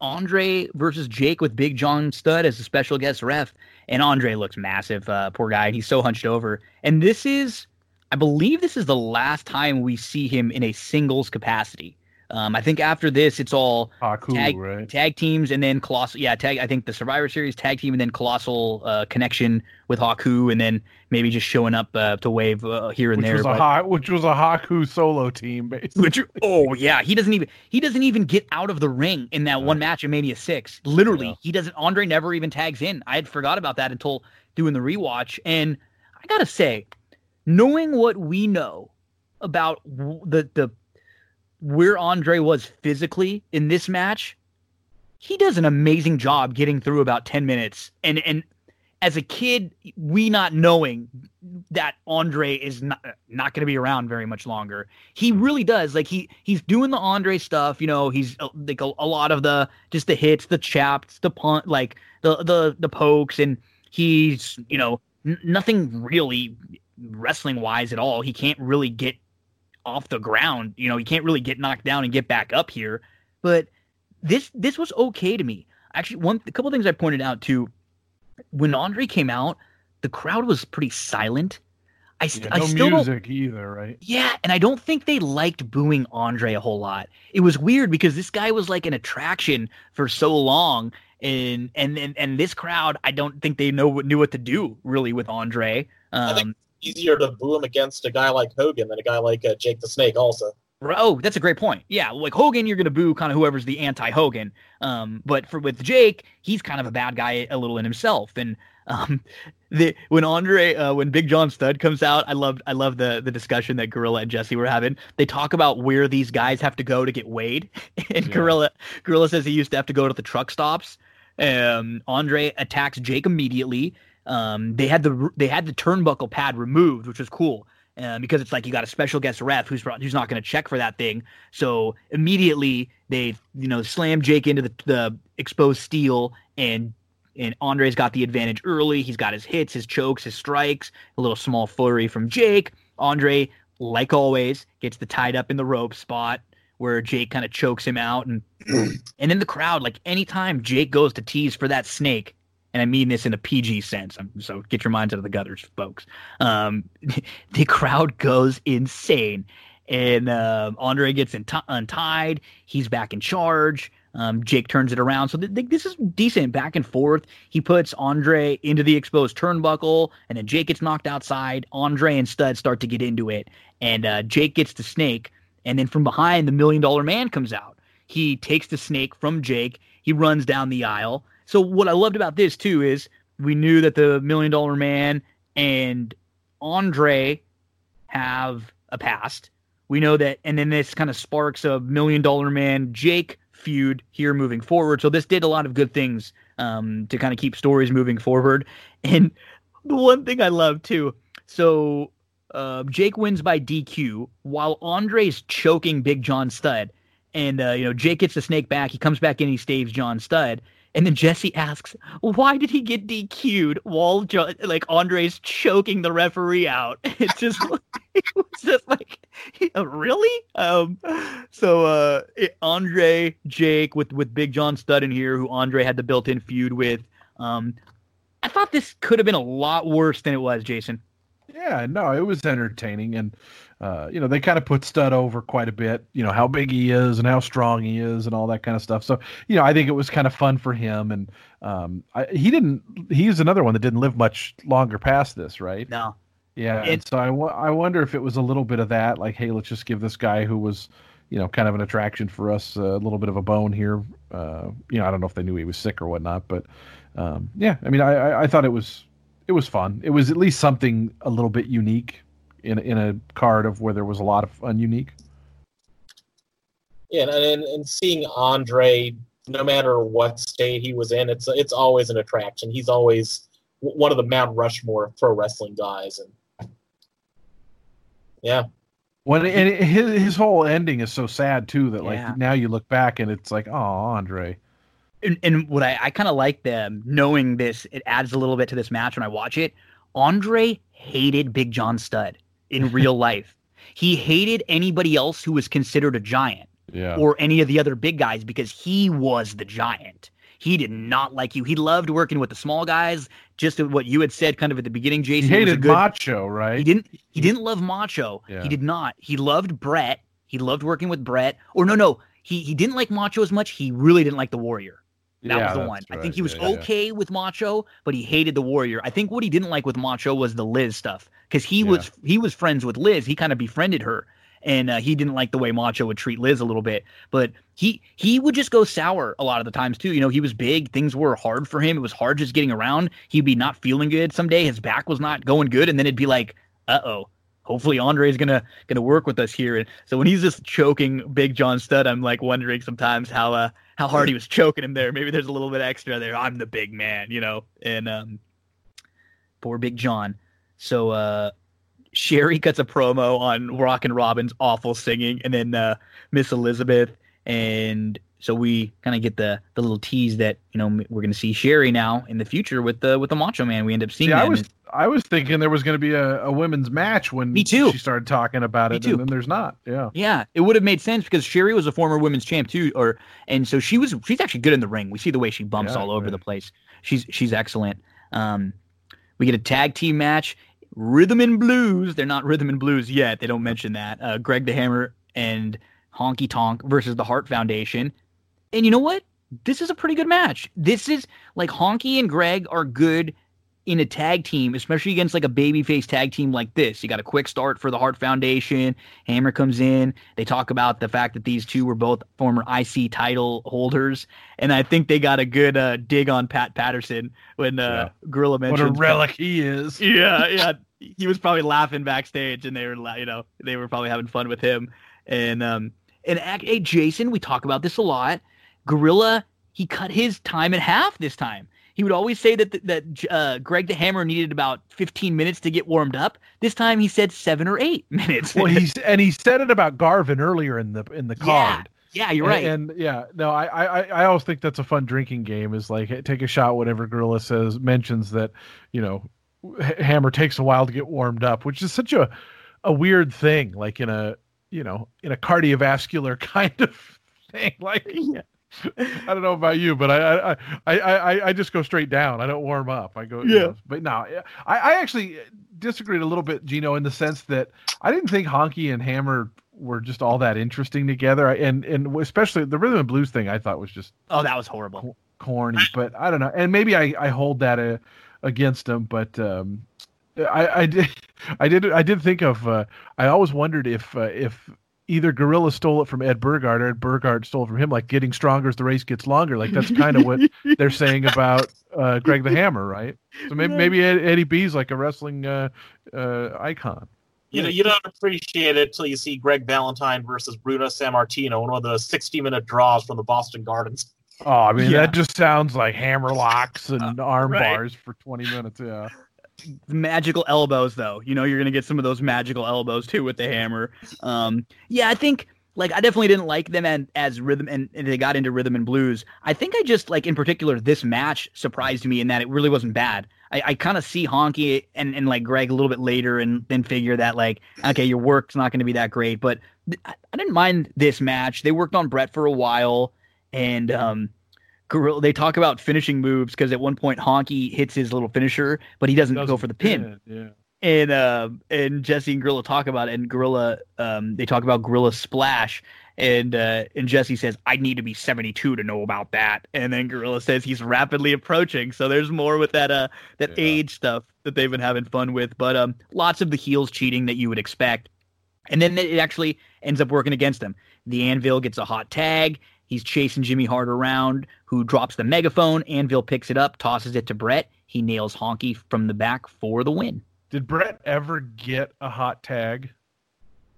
Andre versus Jake with Big John Studd as a special guest ref, and Andre looks massive. Uh, poor guy, and he's so hunched over. And this is, I believe, this is the last time we see him in a singles capacity. Um, I think after this, it's all Haku, tag, right? tag teams and then colossal yeah tag i think the survivor series tag team and then colossal uh, connection with haku and then maybe just showing up uh, to wave uh, here and Which there was a but- ha- which was a Haku solo team, basically. which oh yeah he doesn't even he doesn't even get out of the ring in that Yeah. one match in mania 6 literally Yeah. he doesn't andre never even tags in i had forgot about that until doing the rewatch and i gotta say knowing what we know about w- the the where andre was physically in this match he does an amazing job getting through about 10 minutes. And and as a kid we not knowing that andre is not not going to be around very much longer. He really does. Like he he's doing the andre stuff you know he's uh, like a, a lot of the just the hits the chaps the punt like the the the pokes. And he's you know n- nothing really wrestling wise at all. He can't really get off the ground you know he can't really get knocked down and get back up here but this this was okay to me actually one a couple things i pointed out too when Andre came out, the crowd was pretty silent. I, st- Yeah, I no still don't music either, right? yeah, and I don't think they liked booing Andre a whole lot. It was weird because this guy was like an attraction for so long, and and and, and this crowd, I don't think they know knew what to do really with Andre. I think- Um, Easier to boo him against a guy like Hogan than a guy like uh, Jake the Snake. Also, oh, that's a great point. Yeah, like Hogan, you're gonna boo kind of whoever's the anti-Hogan. Um, but for with Jake, he's kind of a bad guy a little in himself, and um, the when Andre uh, when Big John Studd comes out, I love I love the the discussion that Gorilla and Jesse were having. They talk about where these guys have to go to get weighed, and Yeah. Gorilla Gorilla says he used to have to go to the truck stops. Um, Andre attacks Jake immediately. Um, they had the they had the turnbuckle pad removed, which was cool. Um, because it's like you got a special guest ref who's who's not going to check for that thing. So immediately they you know slam Jake into the, the exposed steel and and Andre's got the advantage early. He's got his hits, his chokes, his strikes, a little small flurry from Jake. Andre, like always, gets the tied up in the rope spot where Jake kind of chokes him out and and in the crowd, like anytime Jake goes to tease for that snake, and I mean this in a PG sense, um, so get your minds out of the gutters, folks. Um, the crowd goes insane, and um Andre gets untied. He's back in charge. Um, Jake turns it around, so th- th- this is decent back and forth. He puts Andre into the exposed turnbuckle, and then Jake gets knocked outside. Andre and Studd start to get into it, and uh, Jake gets the snake, and then from behind, the Million Dollar Man comes out. He takes the snake from Jake. He runs down the aisle. So what I loved about this too is we knew that the Million Dollar Man and Andre have a past. We know that, and then this kind of sparks a Million Dollar Man Jake feud here moving forward. So this did a lot of good things um, to kind of keep stories moving forward. And the one thing I love too. So uh, Jake wins by DQ while Andre's choking Big John Studd. And uh, you know Jake gets the snake back. He comes back in. He staves John Studd. And then Jesse asks, "Why did he get DQ'd while jo- like Andre's choking the referee out?" It's just, it was just like, really? Um, so uh, it- Andre, Jake, with with Big John Studd in here, who Andre had the built-in feud with. Um, I thought this could have been a lot worse than it was, Jason. Yeah, no, it was entertaining, and uh, you know they kind of put Studd over quite a bit. You know how big he is and how strong he is and all that kind of stuff. So you know I think it was kind of fun for him, and um, I, he didn't. He's another one that didn't live much longer past this, right? No, Yeah, and so I, I wonder if it was a little bit of that, like, hey, let's just give this guy who was, you know, kind of an attraction for us uh, a little bit of a bone here. Uh, you know, I don't know if they knew he was sick or whatnot, but um, yeah, I mean, I, I, I thought it was it was fun. It was at least something a little bit unique in in a card of where there was a lot of ununique. Yeah, and, and and seeing Andre, no matter what state he was in, it's it's always an attraction. He's always one of the Mount Rushmore pro wrestling guys, and yeah, When and his his whole ending is so sad too that like Yeah. now you look back and it's like, oh, Andre. And, and what I, I kind of like them knowing this, it adds a little bit to this match when I watch it. Andre hated Big John Studd in real life. He hated anybody else who was considered a giant Yeah. or any of the other big guys because he was the giant. He did not like you. He loved working with the small guys. Just what you had said, kind of at the beginning, Jason. a hated good- Macho, right? He didn't. He didn't love Macho. Yeah. He did not. He loved Bret. He loved working with Bret. Or no, no. He he didn't like Macho as much. He really didn't like the Warrior. That Yeah, was the one. I think he was Yeah, yeah, yeah. okay with Macho, but he hated the Warrior. I think what he didn't like with Macho was the Liz stuff because he was he was friends with Liz. He kind of befriended her, and uh, he didn't like the way Macho would treat Liz a little bit. But he he would just go sour a lot of the times too. You know, he was big. Things were hard for him. It was hard just getting around. He'd be not feeling good someday. His back was not going good, and then it'd be like, uh oh. Hopefully Andre's gonna gonna work with us here. And so when he's just choking Big John Studd, I'm like wondering sometimes how uh how hard he was choking him there. Maybe there's a little bit extra there. I'm the big man, you know. And um poor Big John. So uh Sherry cuts a promo on Rockin' Robin's awful singing, and then uh Miss Elizabeth, and so we kind of get the the little tease that you know we're gonna see Sherry now in the future with the with the Macho Man. We end up seeing See, I was and- I was thinking there was going to be a, a women's match when Me too. she started talking about Me it, too. and then there's not. Yeah, Yeah, it would have made sense because Sherry was a former women's champ too, or and so she was she's actually good in the ring. We see the way she bumps Yeah, all over yeah. the place. She's she's excellent. Um, we get a tag team match, Rhythm and Blues. They're not Rhythm and Blues yet. They don't mention that. Uh, Greg the Hammer and Honky Tonk versus the Hart Foundation. And you know what? This is a pretty good match. This is like Honky and Greg are good in a tag team, especially against like a babyface tag team like this. You got a quick start for the Hart Foundation. Hammer comes in. They talk about the fact that these two were both former IC title holders, and I think they got a good uh, dig on Pat Patterson when uh, yeah. Gorilla mentioned what a relic he is. Yeah, yeah. he was probably laughing backstage, and they were, you know, they were probably having fun with him. And um, and hey, Jason, we talk about this a lot. Gorilla, he cut his time in half this time. He would always say that that uh, Greg the Hammer needed about 15 minutes to get warmed up. This time he said seven or eight minutes. well, he's and he said it about Garvin earlier in the in the card. Yeah, yeah you're right. And, and, yeah, no, I, I I always think that's a fun drinking game. Is like take a shot whenever Gorilla says mentions that you know Hammer takes a while to get warmed up, which is such a a weird thing. Like in a you know in a cardiovascular kind of thing. Like yeah. I don't know about you, but I, I I I I just go straight down. I don't warm up. I go yeah. You know, but no, I I actually disagreed a little bit, Gino, in the sense that I didn't think Honky and Hammer were just all that interesting together, and and especially the rhythm and blues thing. I thought was just oh, that was horrible, corny. But I don't know, and maybe I I hold that uh, against them, but. um I, I did, I did, I did think of. Uh, I always wondered if, uh, if either Gorilla stole it from Ed Burgard or Ed Burgard stole it from him, like getting stronger as the race gets longer. Like that's kind of what they're saying about uh, Greg the Hammer, right? So maybe, maybe Eddie B's like a wrestling uh, uh, icon. You know, you don't appreciate it till you see Greg Valentine versus Bruno Sammartino, one of the 60 minute draws from the Boston Gardens. Oh, I mean, yeah. that just sounds like hammer locks and uh, arm right. bars for 20 minutes. Yeah magical elbows though. You know, you're gonna get some of those magical elbows too with the hammer. Um, yeah, I think like I definitely didn't like them and as rhythm and, and, they got into rhythm and blues. I think I just like in particular this match surprised me in that it really wasn't bad. I, I kind of see Honky and, and like Greg a little bit later and then figure that like okay your work's not going to be that great, but th- I didn't mind this match. They worked on Bret for a while and um Gorilla, they talk about finishing moves because at one point Honky hits his little finisher, but he doesn't, doesn't go for the pin. Yeah. And uh, and Jesse and Gorilla talk about it, and Gorilla um, they talk about Gorilla splash, and uh, and Jesse says I need to be 72 to know about that, and then Gorilla says he's rapidly approaching. So there's more with that uh that yeah. age stuff that they've been having fun with, but um lots of the heels cheating that you would expect, and then it actually ends up working against them. The Anvil gets a hot tag He's chasing Jimmy Hart around, who drops the megaphone. Anvil picks it up, tosses it to Bret. He nails Honky from the back for the win. Did Bret ever get a hot tag?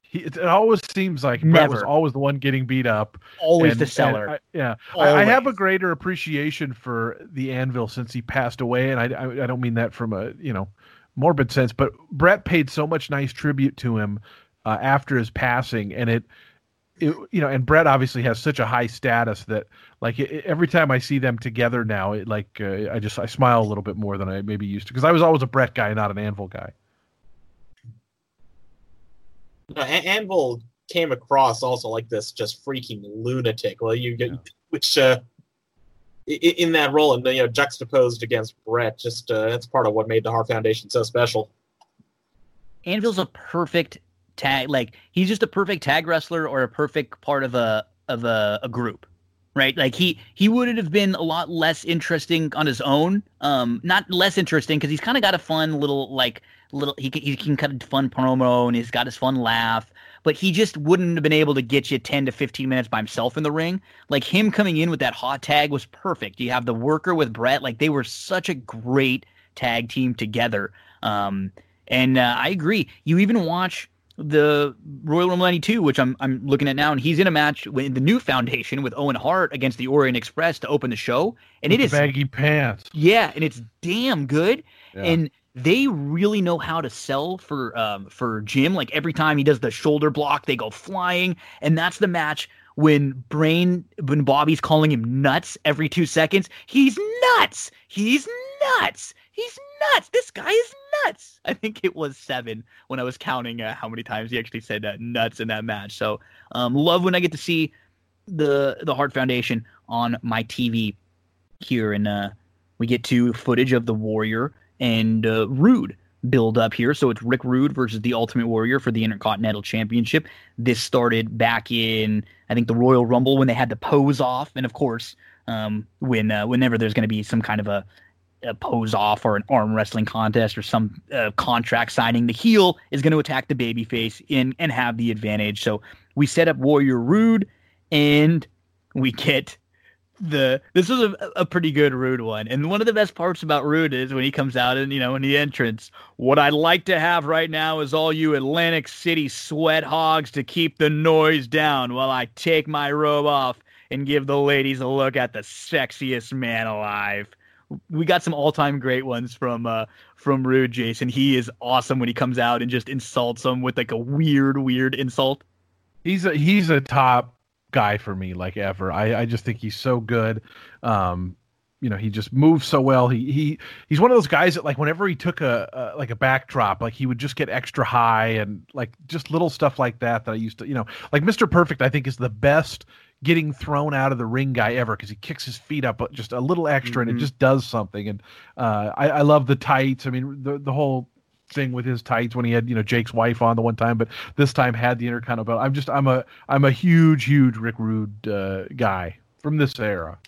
He, it, always seems like Never. Bret was always the one getting beat up. Always and, the seller. I, yeah, I, I, have a greater appreciation for the Anvil since he passed away, and I, I, I don't mean that from a you know morbid sense, but Bret paid so much nice tribute to him uh, after his passing, and it it, you know, and Bret obviously has such a high status that like it, every time I see them together now, it like uh, I just I smile a little bit more than I maybe used to because I was always a Bret guy, not an Anvil guy. No, Anvil came across also like this just freaking lunatic. Well, you get yeah. which uh, in that role and you know juxtaposed against Bret, just uh, that's part of what made the Hart Foundation so special. Anvil's a perfect tag like he's just a perfect tag wrestler or a perfect part of a of a, a group right? Like he he would have been a lot less interesting on his own um not less interesting because he's kind of got a fun little like little he can, he can cut a fun promo and he's got his fun laugh but he just wouldn't have been able to get you 10 to 15 minutes by himself in the ring. Like him coming in with that hot tag was perfect. You have the worker with bret like they were such a great tag team together um and uh, i agree. You even watch the Royal Rumble 92, which I'm I'm looking at now, and he's in a match with the new foundation with Owen Hart against the Orient Express to open the show. And with it is baggy pants. Yeah, and it's damn good. Yeah. And they really know how to sell for um for Jim. Like every time he does the shoulder block, they go flying. And that's the match when Brain when Bobby's calling him nuts every two seconds. He's nuts. He's nuts. He's nuts. This guy is nuts. I think it was seven when I was counting uh, how many times he actually said uh, nuts in that match. So, um, love when I get to see the the Hart Foundation on my TV here and uh we get to footage of the Warrior and uh, Rude build up here. So it's Rick Rude versus the Ultimate Warrior for the Intercontinental Championship. This started back in I think the Royal Rumble when they had the pose off, and of course, um, when uh, whenever there's going to be some kind of a, a, pose off or an arm wrestling contest or some uh, contract signing, the heel is going to attack the babyface in and have the advantage. So we set up Warrior Rude, and we get the this was a, a pretty good rude one and one of the best parts about rude is when he comes out and you know in the entrance what i'd like to have right now is all you atlantic city sweat hogs to keep the noise down while i take my robe off and give the ladies a look at the sexiest man alive we got some all-time great ones from uh from rude jason he is awesome when he comes out and just insults them with like a weird weird insult he's a he's a top guy for me like ever. I, I just think he's so good. Um, you know, he just moves so well. He he he's one of those guys that like whenever he took a, a like a backdrop, like he would just get extra high and like just little stuff like that that I used to, you know, like Mr. Perfect I think is the best getting thrown out of the ring guy ever because he kicks his feet up just a little extra mm-hmm. and it mm-hmm. just does something. And uh, I, I love the tights. I mean, the the whole thing with his tights when he had you know Jake's wife on the one time, but this time had the Intercontinental belt. I'm just I'm a I'm a huge huge Rick Rude uh, guy from this era.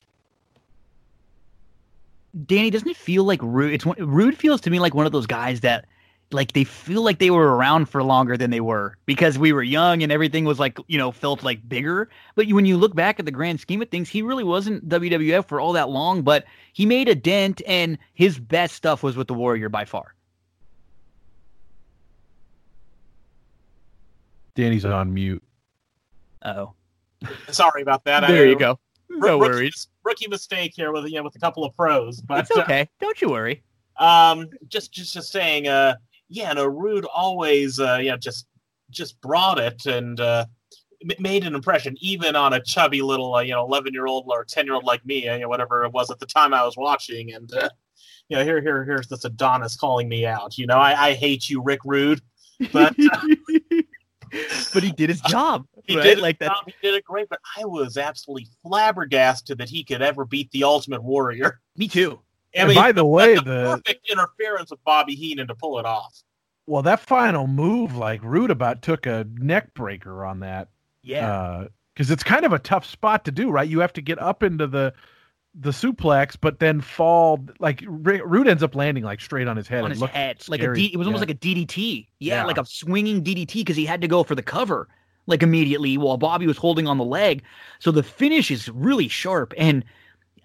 Danny, doesn't it feel like Rude? It's Rude feels to me like one of those guys that like they feel like they were around for longer than they were because we were young and everything was like you know felt like bigger but when you look back at the grand scheme of things he really wasn't wwf for all that long but he made a dent and his best stuff was with the warrior by far Danny's on mute. Oh, sorry about that. there I, you go. No rookie, worries. Rookie mistake here with you know with a couple of pros, but it's okay. Uh, Don't you worry. Um, just just just saying. Uh, yeah, no, Rude always uh, yeah just just brought it and uh, made an impression even on a chubby little uh, you know 11 year old or 10 year old like me, uh, you know, whatever it was at the time I was watching, and uh, you know here here here's this Adonis calling me out. You know, I, I hate you, Rick Rude, but. Uh, but he did his job. he right? did like that. Job. He did it great, but I was absolutely flabbergasted that he could ever beat the Ultimate Warrior. Me too. I mean, by the way, the, the perfect interference of Bobby Heenan to pull it off. Well, that final move, like Rude about took a neck breaker on that. Yeah. Because uh, it's kind of a tough spot to do, right? You have to get up into the the suplex, but then fall like Rude ends up landing like straight on his head. On his head, scary. like a D, it was almost yeah. like a DDT. Yeah, yeah, like a swinging DDT because he had to go for the cover like immediately while Bobby was holding on the leg. So the finish is really sharp, and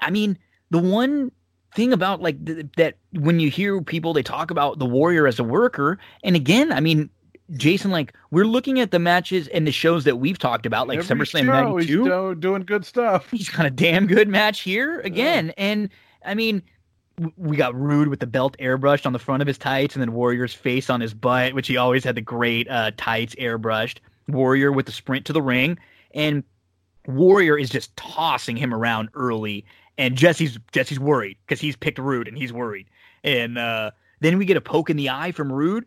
I mean the one thing about like th- that when you hear people they talk about the Warrior as a worker, and again, I mean Jason, like we're looking at the matches and the shows that we've talked about, like Every SummerSlam '92, he's doing good stuff. He's got a damn good match here again, yeah. and I mean, we got Rude with the belt airbrushed on the front of his tights, and then Warrior's face on his butt, which he always had the great uh, tights airbrushed. Warrior with the sprint to the ring, and Warrior is just tossing him around early, and Jesse's Jesse's worried because he's picked Rude and he's worried, and uh, then we get a poke in the eye from Rude,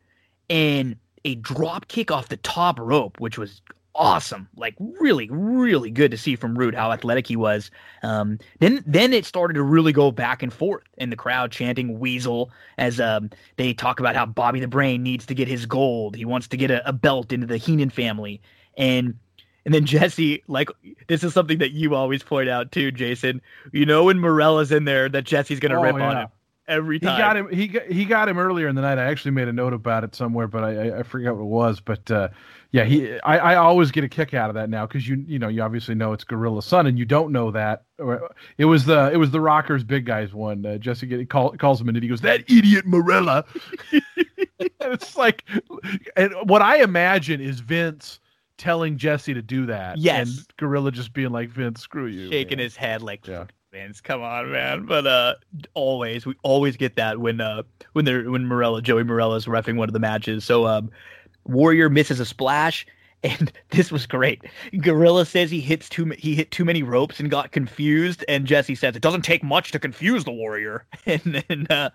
and a drop kick off the top rope, which was awesome. Like really, really good to see from Rude how athletic he was. Um, then then it started to really go back and forth, and the crowd chanting "Weasel" as um, they talk about how Bobby the Brain needs to get his gold. He wants to get a, a belt into the Heenan family, and and then Jesse, like this is something that you always point out too, Jason. You know when Marella's in there, that Jesse's gonna oh, rip yeah. on him every time. He got him. He got, he got him earlier in the night. I actually made a note about it somewhere, but I I, forgot what it was. But uh, yeah, he I, I always get a kick out of that now because you you know you obviously know it's Gorilla son and you don't know that. It was the it was the Rockers Big Guys one. Uh, Jesse get, call, calls him and he goes that idiot Marella. it's like, and what I imagine is Vince telling Jesse to do that. Yes. And Gorilla just being like, Vince, screw you. Shaking man. his head like, yeah. Vince, come on, man. But uh always we always get that when uh when they're when Marella, Joey Marella's refing one of the matches. So um Warrior misses a splash And this was great. Gorilla says he hits too he hit too many ropes and got confused. And Jesse says it doesn't take much to confuse the warrior. And then uh,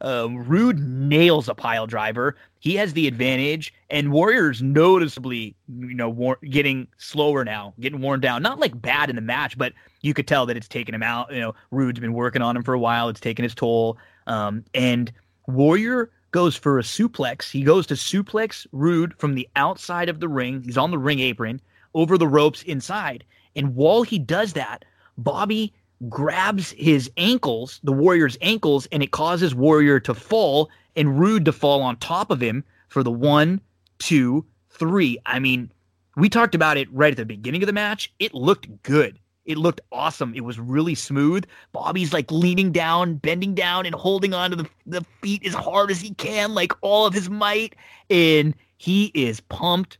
um, Rude nails a pile driver. He has the advantage, and Warrior's noticeably you know war- getting slower now, getting worn down. Not like bad in the match, but you could tell that it's taken him out. You know, Rude's been working on him for a while. It's taken its toll. Um, and Warrior goes for a suplex. He goes to suplex Rude from the outside of the ring. He's on the ring apron over the ropes inside. And while he does that, Bobby grabs his ankles, the Warrior's ankles, and it causes Warrior to fall and Rude to fall on top of him for the one, two, three. I mean, we talked about it right at the beginning of the match. It looked good. It looked awesome. It was really smooth. Bobby's like leaning down, bending down, and holding onto the, the feet as hard as he can, like all of his might. And he is pumped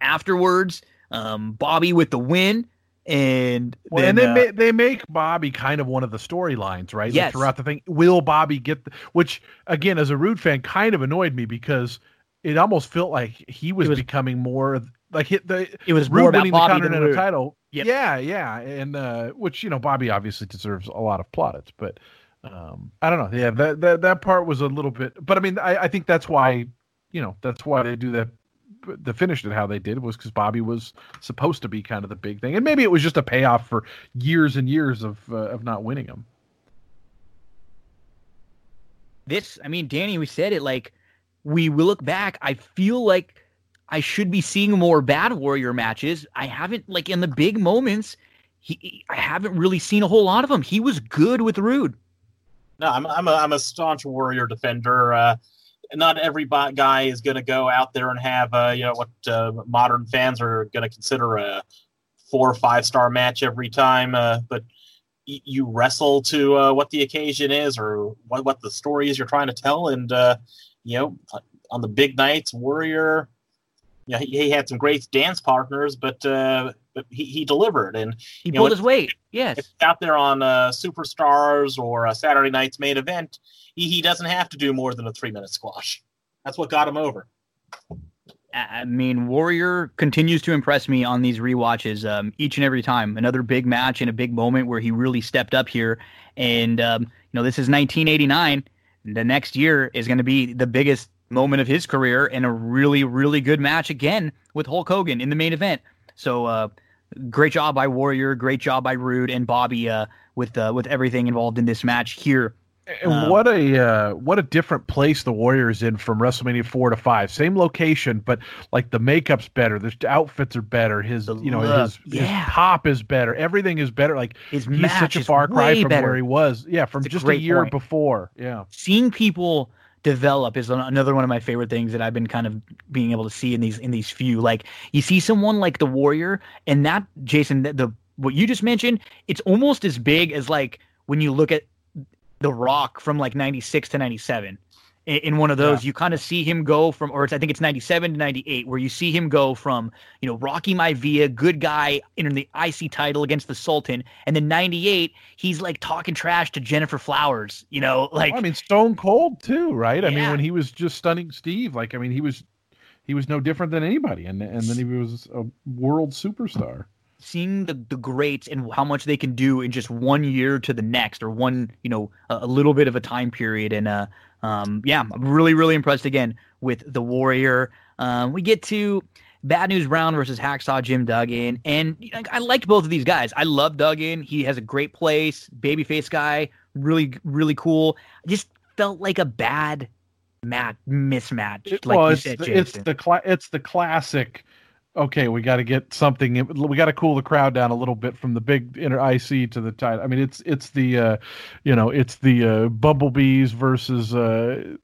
afterwards. Um, Bobby with the win. And well, then, and they uh, ma- they make Bobby kind of one of the storylines, right? Like, Yes. throughout the thing, will Bobby get? The, which again, as a Rude fan, kind of annoyed me because it almost felt like he was, was- becoming more like hit the it was Rude more about winning the Bobby than Continental title. Yep. Yeah, yeah, and uh, which you know Bobby obviously deserves a lot of plaudits, but um, I don't know. Yeah, that that that part was a little bit, but I mean, I, I think that's why you know that's why they do that. The finished it how they did was because Bobby was supposed to be kind of the big thing, and maybe it was just a payoff for years and years of uh, of not winning them. this i mean danny we said it like we will look back i feel like i should be seeing more bad warrior matches i haven't like in the big moments he i haven't really seen a whole lot of them he was good with rude No, I'm I'm a I'm a staunch warrior defender. Uh, not every guy is going to go out there and have uh, you know what uh, modern fans are going to consider a four or five star match every time. Uh, but y- you wrestle to uh, what the occasion is or what what the story is you're trying to tell, and uh, you know on the big nights, warrior. Yeah, he, he had some great dance partners, but uh, but he, he delivered, and he You know pulled what? his weight yes out there on uh, Superstars or uh, Saturday night's main event, he, he doesn't have to do more than a three minute squash. That's what got him over. I I mean, Warrior continues to impress me on these rewatches um, each and every time. Another big match and a big moment where he really stepped up here. And, um, you know, this is 1989. The next year is going to be the biggest moment of his career and a really, really good match again with Hulk Hogan in the main event. So, uh, great job by Warrior. Great job by Rude and Bobby uh, with uh, with everything involved in this match here. And Um, what a uh, what a different place the Warriors in from WrestleMania four to five. Same location, but like the makeup's better. The outfits are better. His you know look, his yeah. his pop is better. Everything is better. Like His he's match such a far cry from better. where he was. Yeah, from It's a just a great year point. before. Yeah. seeing people develop is another one of my favorite things that I've been kind of being able to see in these in these few. Like you see someone like the Warrior, and that Jason, the, the what you just mentioned, it's almost as big as like when you look at the Rock from like '96 to '97. In, one of those, you kind of see him go from, or it's, I think it's '97 to '98, where you see him go from, you know, Rocky Maivia, good guy, in the IC title against the Sultan, and then '98, he's like talking trash to Gennifer Flowers, you know, like Well, I mean, Stone Cold too, right? I mean, when he was just stunning Steve, like I mean, he was he was no different than anybody, and and then he was a world superstar. seeing the, the greats and how much they can do in just one year to the next or one you know a, a little bit of a time period and uh um yeah i'm really really impressed again with the warrior. Um we get to bad news brown versus hacksaw jim duggan and you know, i liked both of these guys. I love duggan. He has a great place. Babyface guy really really cool. I just felt like a bad match mismatch like well, you it's said the, it's the cla- it's the classic. Okay, we got to get something. We got to cool the crowd down a little bit from the big inner IC to the title. I mean, it's it's the, uh, you know, it's the uh, Bumblebees versus uh,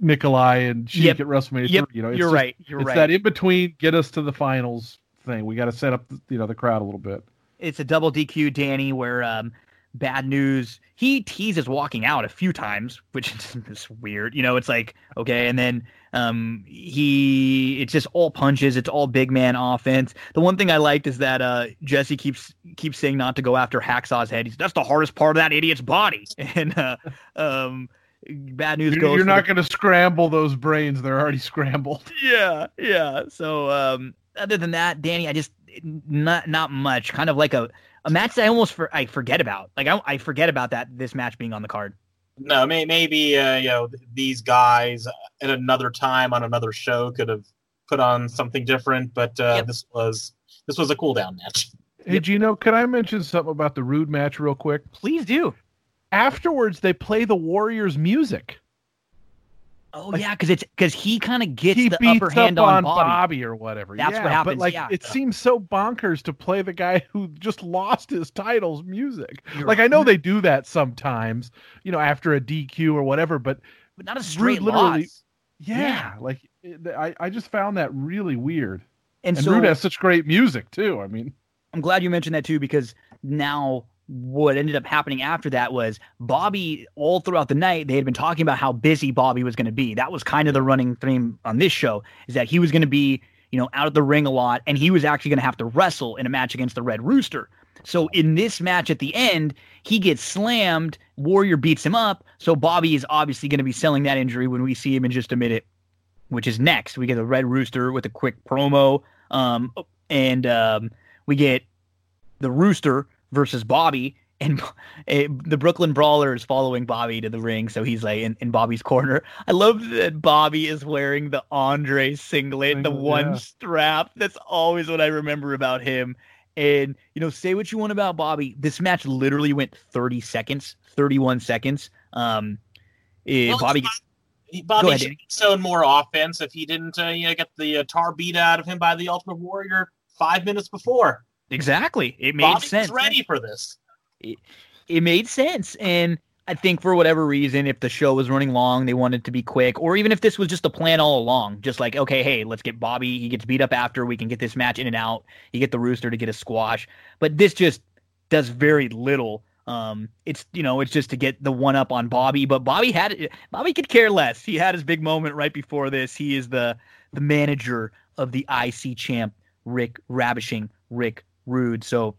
Nikolai and Sheik Yep. at WrestleMania. Yep, 3, you know, it's you're just- right you're it's right that in between, get us to the finals thing. We got to set up, the, you know, the crowd a little bit. it's a double DQ Danny where um bad news he teases walking out a few times which is weird you know it's like okay and then um he it's just all punches it's all big man offense the one thing i liked is that uh jesse keeps keeps saying not to go after hacksaw's head he's that's the hardest part of that idiot's body and uh um bad news You're, goes you're not the- going to scramble those brains; they're already scrambled. yeah, yeah. So um other than that, Danny, I just not not much. Kind of like a a match that I almost for, I forget about. Like I, I forget about that this match being on the card. No, may, maybe uh, you know these guys at another time on another show could have put on something different, but uh, Yep. this was this was a cool down match. Hey, Gino, can I mention something about the Rude match real quick? Please do. Afterwards, they play the Warriors' music. Oh Like- yeah, because it's because he kind of gets he the upper hand on, on Bobby. Bobby. or whatever. That's what Yeah, happens, But like, yeah. it seems so bonkers to play the guy who just lost his title's music. You're like, I know they do that sometimes, you know, after a DQ or whatever. But but not a straight literally- loss. yeah, Yeah. like it, I, I just found that really weird. And, And so Rude has such great music too. I mean, I'm glad you mentioned that too because now what ended up happening after that was Bobby all throughout the night they had been talking about how busy Bobby was going to be. That was kind of the running theme on this show is that he was going to be, you know, out of the ring a lot and he was actually going to have to wrestle in a match against the Red Rooster. So in this match at the end, he gets slammed, Warrior beats him up, so Bobby is obviously going to be selling that injury when we see him in just a minute, which is next. We get the Red Rooster with a quick promo um and um we get the Rooster versus Bobby, and eh, the Brooklyn Brawler is following Bobby to the ring, so he's like in, in Bobby's corner. I love that Bobby is wearing the Andre singlet, the one yeah. strap. That's always what I remember about him. And you know, say what you want about Bobby. This match literally went 30 seconds, 31 seconds. Um, eh, Well, Bobby. Bobby Go ahead, should have shown more offense if he didn't uh, you know, get the uh, tar beat out of him by the Ultimate Warrior five minutes before. Exactly, it made Bobby sense. was ready for this. it made sense. And I think for whatever reason, if the show was running long, they wanted to be quick, or even if this was just a plan all along, just like, okay, hey, let's get Bobby. He gets beat up after. We can get this match in and out. You get the Rooster to get a squash. But this just does very little. Um, it's you know, it's just to get the one up on Bobby. But Bobby had Bobby could care less. He had his big moment right before this. He is the the manager of the IC champ, Rick Ravishing Rick Rude. So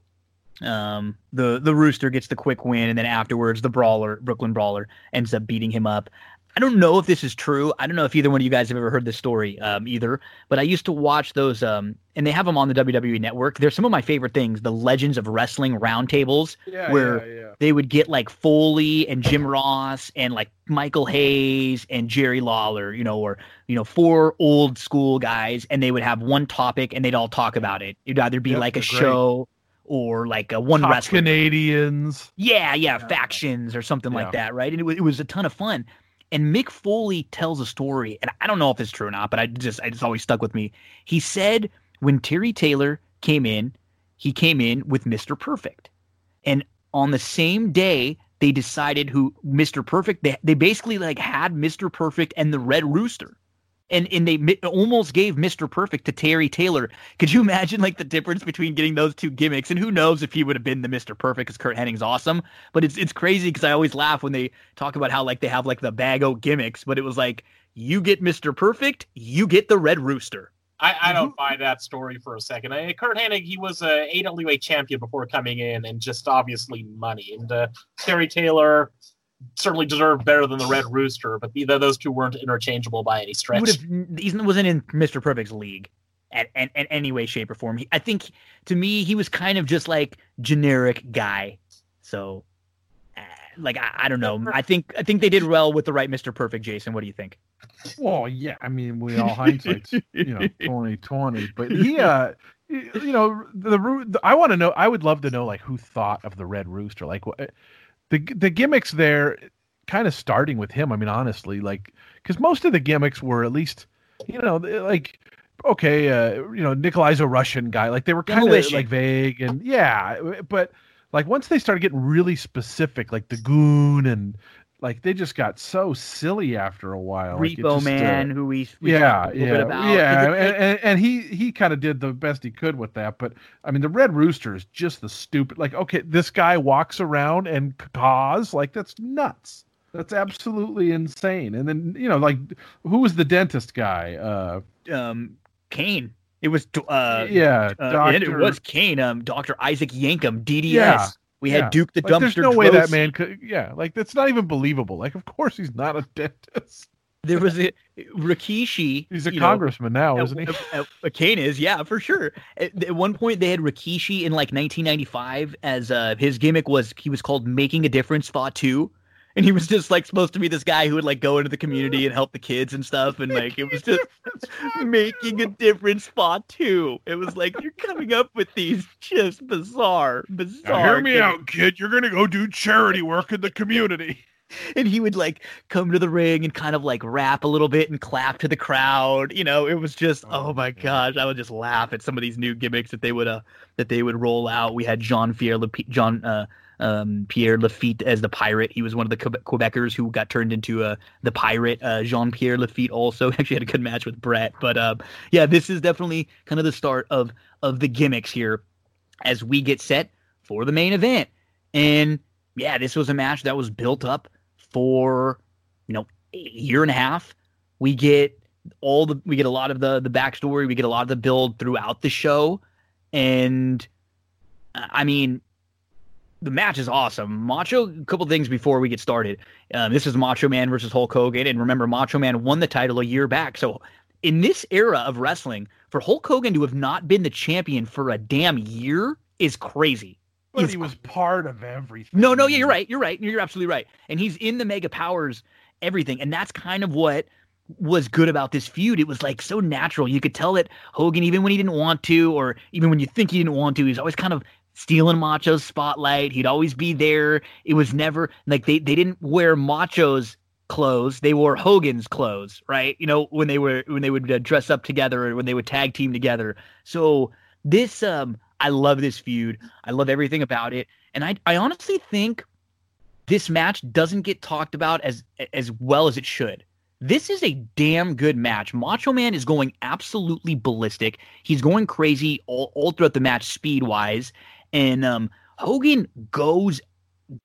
um, the the Rooster gets the quick win, and then afterwards, the Brawler, Brooklyn Brawler, ends up beating him up. I don't know if this is true. I don't know if either one of you guys have ever heard this story um, either. But I used to watch those, um, and they have them on the WWE Network. They're some of my favorite things. The Legends of Wrestling roundtables, yeah, Where- yeah, yeah. they would get like Foley and Jim Ross and like Michael Hayes and Jerry Lawler, you know, or you know, four old school guys, and they would have one topic and they'd all talk about it. It'd either be Yep, like a great. show or like a one Top wrestler. Canadians. Yeah, yeah, factions or something Yeah. like that, right? And it was, it was a ton of fun. And Mick Foley tells a story, and I don't know if it's true or not, but I just I just always stuck with me. He said when Terry Taylor came in, he came in with Mr. Perfect. And on the same day, they decided who Mr. Perfect, they, they basically like had Mr. Perfect and the Red Rooster. And and they mi- almost gave Mr. Perfect to Terry Taylor. Could you imagine like the difference between getting those two gimmicks? And who knows if he would have been the Mr. Perfect because Curt Hennig's awesome. But it's it's crazy because I always laugh when they talk about how like they have like the bag o gimmicks, but it was like you get Mr. Perfect, you get the Red Rooster. I, I don't buy that story for a second. I, Curt Hennig, he was a AWA champion before coming in, and just obviously money. And uh, Terry Taylor certainly deserved better than the Red Rooster, but either those two weren't interchangeable by any stretch. would have he wasn't in Mr. Perfect's league at, at, at any way, shape, or form. He, I think to me he was kind of just like generic guy. So, uh, like I, I don't know. I think I think they did well with the right Mr. Perfect. Jason, what do you think? Well, yeah. I mean, we all hindsight, you know twenty twenty, but he, uh, you know, the, the I want to know. I would love to know like who thought of the Red Rooster, like what the the gimmicks there, kind of starting with him. I mean, honestly, like because most of the gimmicks were at least, you know, like okay, uh, you know, Nikolai's a Russian guy. Like they were kind of like vague and yeah, but like once they started getting really specific, like the goon and like they just got so silly after a while. Like, Repo uh, Man, who we, we yeah, yeah, about. yeah, it- and, and, and he he kind of did the best he could with that. But I mean, the Red Rooster is just the stupid. Like, okay, this guy walks around and caws like that's nuts. That's absolutely insane. And then you know, like, who was the dentist guy? Uh, um, Kane. It was uh, yeah, uh, and it Doctor- was Kane. Um, Doctor Isaac Yankem, DDS. Yeah, we had yeah. Duke the Like, Dumpster. there's no way that man could. Yeah, like that's not even believable. Like, of course he's not a dentist. there was a Rikishi. He's a you know, congressman now, at- isn't he? at- at- Kane is, yeah, for sure. At, at one point, they had Rikishi in like 1995 as uh, his gimmick was he was called Making a Difference Two, and he was just like supposed to be this guy who would like go into the community and help the kids and stuff, and like it was just making a difference spot too It was like you're coming up with these just bizarre, bizarre. Now, hear me gimmicks. out, kid. You're gonna go do charity work in the community. and he would like come to the ring and kind of like rap a little bit and clap to the crowd. You know, it was just oh, Oh, my gosh, I would just laugh at some of these new gimmicks that they would uh that they would roll out. We had Jean Pierre John uh um Pierre Lafitte as the pirate. He was one of the Quebecers who got turned into uh the pirate. Uh Jean Pierre Lafitte also actually had a good match with Bret. But um yeah, this is definitely kind of the start of of the gimmicks here as we get set for the main event. And yeah, this was a match that was built up for you know a year and a half. We get all the we get a lot of the the backstory. We get a lot of the build throughout the show, and uh, I mean. The match is awesome. Macho, a couple things before we get started. Um, this is Macho Man versus Hulk Hogan. And remember, Macho Man won the title a year back. So, in this era of wrestling, for Hulk Hogan to have not been the champion for a damn year is crazy. But Is he was part of everything. no, no, yeah, you're right. You're right. You're absolutely right. And he's in the Mega Powers, everything. And that's kind of what was good about this feud. It was like so natural. You could tell that Hogan, even when he didn't want to, or even when you think he didn't want to, he's always kind of stealing Macho's spotlight. He'd always be there. It was never like they, they didn't wear Macho's clothes. They wore Hogan's clothes, right? You know, when they were when they would uh, dress up together or when they would tag team together. So this um I love this feud. I love everything about it. And I I honestly think this match doesn't get talked about as as well as it should. This is a damn good match. Macho Man is going absolutely ballistic. He's going crazy all, all throughout the match, speed wise. And um, Hogan goes,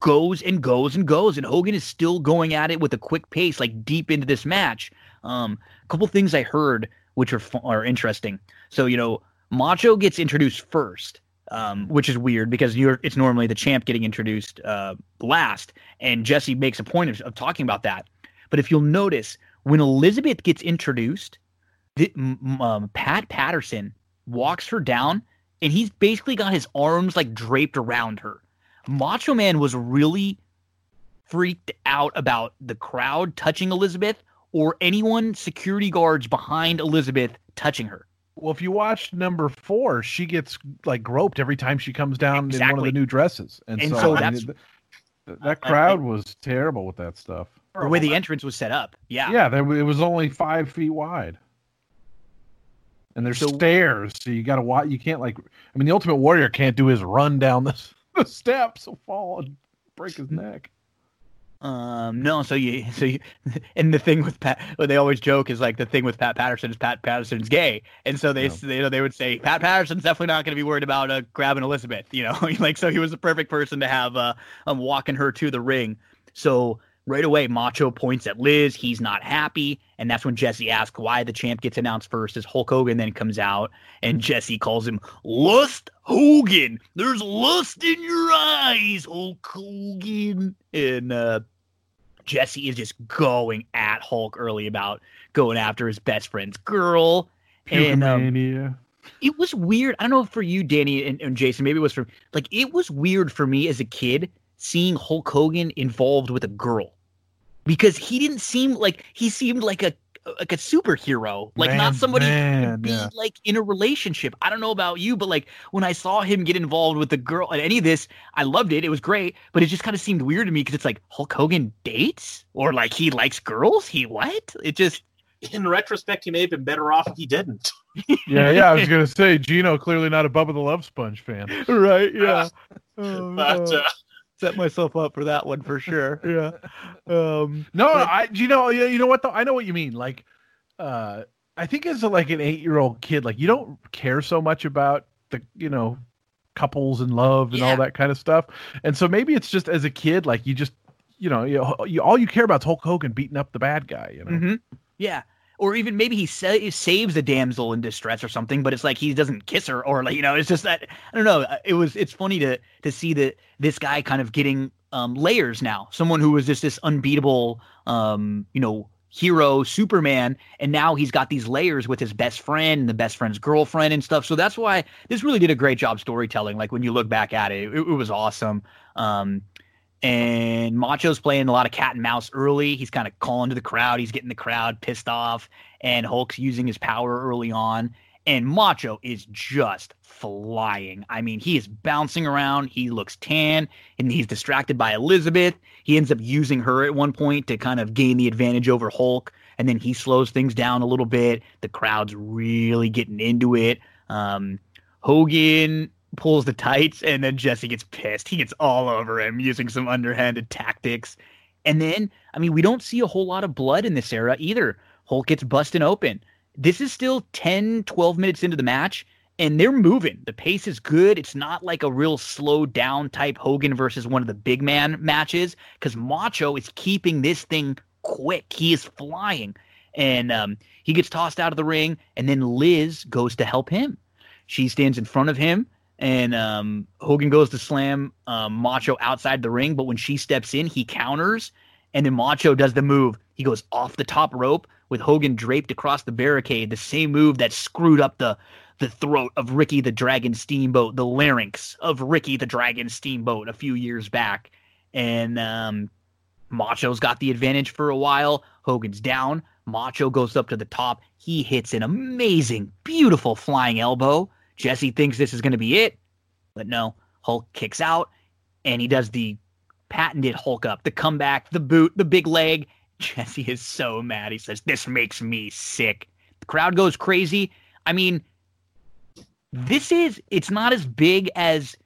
goes and goes and goes, and Hogan is still going at it with a quick pace, like deep into this match. Um, a couple things I heard which are are interesting. So you know, Macho gets introduced first, um, which is weird because it's normally the champ getting introduced uh, last, and Jesse makes a point of, of talking about that. But if you'll notice, when Elizabeth gets introduced, the, um, Pat Patterson walks her down, and he's basically got his arms like draped around her. Macho Man was really freaked out about the crowd touching Elizabeth or anyone security guards behind Elizabeth touching her. Well, if you watch number four, she gets like groped every time she comes down in one of the new dresses, and, And so, so I mean, th- uh, that uh, crowd was terrible with that stuff. The way the entrance was set up. Yeah. Yeah, there, it was only five feet wide, and there's So- stairs, so you got to watch. You can't like. I mean, the Ultimate Warrior can't do his run down the, the steps, he'll fall and break his neck. Um, no, so you, so you, and the thing with Pat, what they always joke is like the thing with Pat Patterson is Pat Patterson's gay, and so they, Yeah. s you know, they would say Pat Patterson's definitely not going to be worried about uh, grabbing Elizabeth, you know, like so he was the perfect person to have uh, um, walking her to the ring. So right away, Macho points at Liz. He's not happy, and that's when Jesse asks why the champ gets announced first. As Hulk Hogan then comes out, and Jesse calls him Lust Hogan. There's lust in your eyes, Hulk Hogan, and uh, Jesse is just going at Hulk early about going after his best friend's girl. And um, it was weird. I don't know for you, Danny and, and Jason, maybe it was for like it was weird for me as a kid seeing Hulk Hogan involved with a girl because he didn't seem like he seemed like a like a superhero, like not Man, somebody who man, be yeah. like in a relationship. I don't know about you, but like when I saw him get involved with the girl and any of this, I loved it. It was great, but it just kind of seemed weird to me because it's like Hulk Hogan dates or like he likes girls. He what? It just In retrospect, he may have been better off if he didn't. Yeah, yeah. I was gonna say Gino clearly not a Bubba the Love Sponge fan. right, yeah. Oh, But uh, set myself up for that one for sure. Yeah. Um, No, But- I you know yeah, you know what though I know what you mean. Like, uh, I think as a, like an eight year old kid, like you don't care so much about the you know couples and love and Yeah. all that kind of stuff. And so maybe it's just as a kid, like you just you know you, you all you care about is Hulk Hogan beating up the bad guy. You know. mhm. Yeah. Or even maybe he sa- saves a damsel in distress or something, but it's like he doesn't kiss her, or like you know, it's just that I don't know. It was it's funny to to see that this guy kind of getting um, layers now. Someone who was just this unbeatable, um, you know, hero Superman, and now he's got these layers with his best friend and the best friend's girlfriend and stuff. So that's why this really did a great job storytelling. Like when you look back at it, it, it was awesome. Um, and Macho's playing a lot of cat and mouse early. He's kind of calling to the crowd. He's getting the crowd pissed off, and Hulk's using his power early on. And Macho is just flying. I mean, he is bouncing around. He looks tan, and he's distracted by Elizabeth. He ends up using her at one point to kind of gain the advantage over Hulk, and then he slows things down a little bit. The crowd's really getting into it. Um, Hogan pulls the tights, and then Jesse gets pissed. He gets all over him using some underhanded tactics. And then, I mean, we don't see a whole lot of blood in this era either. Hulk gets busted open this is still 10, 12 minutes into the match, and they're moving. The pace is good. It's not like a real slow down type Hogan versus one of the big man matches because Macho is keeping this thing quick. He is flying. And um, he gets tossed out of the ring, and then Liz goes to help him. She stands in front of him, and um, Hogan goes to slam um, Macho outside the ring. But when she steps in, he counters, and then Macho does the move. He goes off the top rope with Hogan draped across the barricade, the same move that screwed up the the throat of Ricky the Dragon Steamboat, the larynx of Ricky the Dragon Steamboat a few years back. And um, Macho's got the advantage for a while. Hogan's down. Macho goes up to the top. He hits an amazing, beautiful flying elbow. Jesse thinks this is going to be it, but no. Hulk kicks out, and he does the patented Hulk up, the comeback, the boot, the big leg, Jesse is so mad. He says, This makes me sick. The crowd goes crazy. I mean, this is, it's not as big as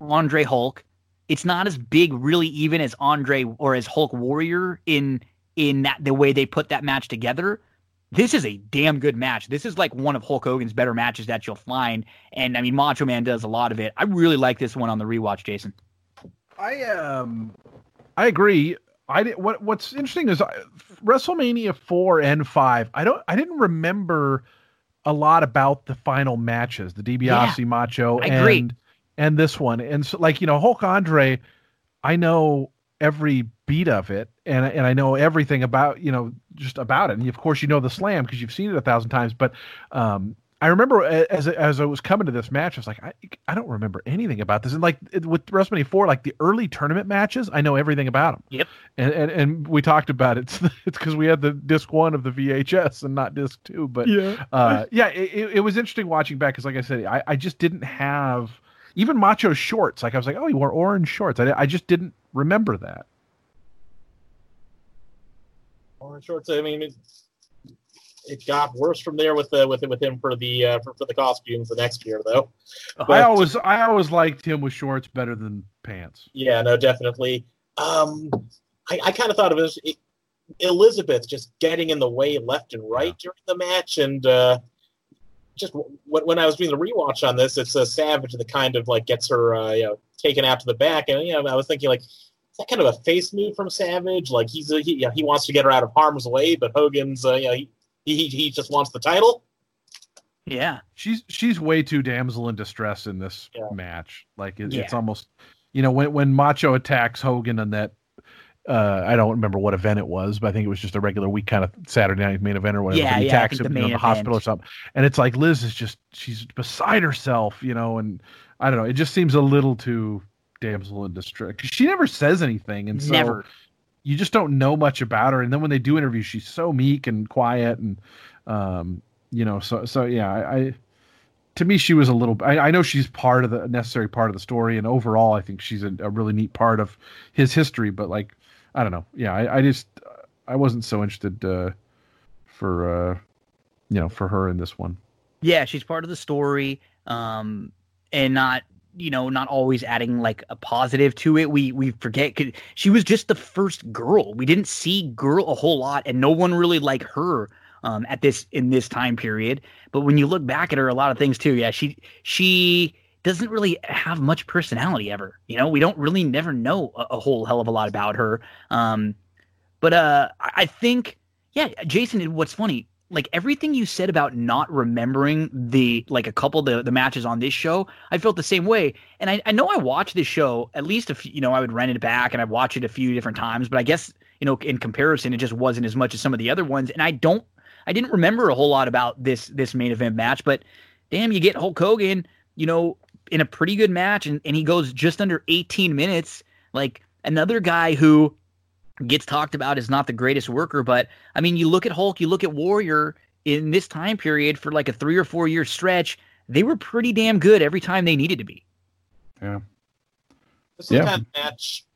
Andre Hulk. It's not as big, really, even as Andre or as Hulk Warrior in in that the way they put that match together. This is a damn good match. This is like one of Hulk Hogan's better matches that you'll find. And I mean, Macho Man does a lot of it. I really like this one on the rewatch, Jason. I um, I agree. I did, what what's interesting is I, WrestleMania four and five. I don't I didn't remember a lot about the final matches, the DiBiase yeah, Macho and and this one, and so like you know Hulk Andre, I know every beat of it, and and I know everything about you know just about it, and of course you know the slam because you've seen it a thousand times, but um I remember as as I was coming to this match, I was like, I, I don't remember anything about this. And like with WrestleMania four, like the early tournament matches, I know everything about them. Yep. And and, and we talked about it. It's because we had the disc one of the VHS and not disc two. But yeah, uh, yeah, it, it was interesting watching back because, like I said, I, I just didn't have even Macho shorts. Like I was like, oh, he wore orange shorts. I I just didn't remember that. Orange shorts. I mean. It's it got worse from there with the with with him for the uh, for, for the costumes the next year though. But, I always I always liked him with shorts better than pants. Yeah, no, definitely. Um, I, I kind of thought of it as it, Elizabeth just getting in the way left and right yeah. during the match, and uh, just when, when I was doing the rewatch on this, it's a Savage that kind of like gets her uh, you know taken out to the back, and you know I was thinking like is that kind of a face move from Savage? Like he's a, he, he wants to get her out of harm's way, but Hogan's uh, you know he, he he just wants the title. Yeah, she's she's way too damsel in distress in this yeah. match. Like it, yeah. it's almost, you know, when when Macho attacks Hogan on that. Uh, I don't remember what event it was, but I think it was just a regular week kind of Saturday night main event or whatever. Yeah, he yeah, attacks him in the hospital or something, and it's like Liz is just she's beside herself, you know, and I don't know. It just seems a little too damsel in distress. She never says anything, and so never you just don't know much about her. And then when they do interviews, she's so meek and quiet, and um, you know, so so yeah, I, I to me she was a little. I, I, know she's part of the necessary part of the story, and overall, I think she's a, a really neat part of his history. But like, I don't know, yeah, I, I just I wasn't so interested uh, for uh, you know for her in this one. Yeah, she's part of the story, um, and not you know not always adding like a positive to it. We we forget she was just the first girl. We didn't see girl a whole lot and no one really like her um at this in this time period. But when you look back at her a lot of things too. Yeah she she doesn't really have much personality ever you know we don't really never know a, a whole hell of a lot about her um but uh i think yeah jason what's funny like everything you said about not remembering the like a couple the the matches on this show, I felt the same way. And I, I know I watched this show at least a few, you know, I would rent it back and I'd watch it a few different times, but I guess you know, in comparison, it just wasn't as much as some of the other ones. And I don't, I didn't remember a whole lot about this this main event match, but damn, you get Hulk Hogan, you know, in a pretty good match, and, and he goes just under 18 minutes. Like another guy who gets talked about as not the greatest worker, but I mean, you look at Hulk, you look at Warrior in this time period for like a three or four year stretch, they were pretty damn good every time they needed to be. Yeah. This is yeah. kind of match,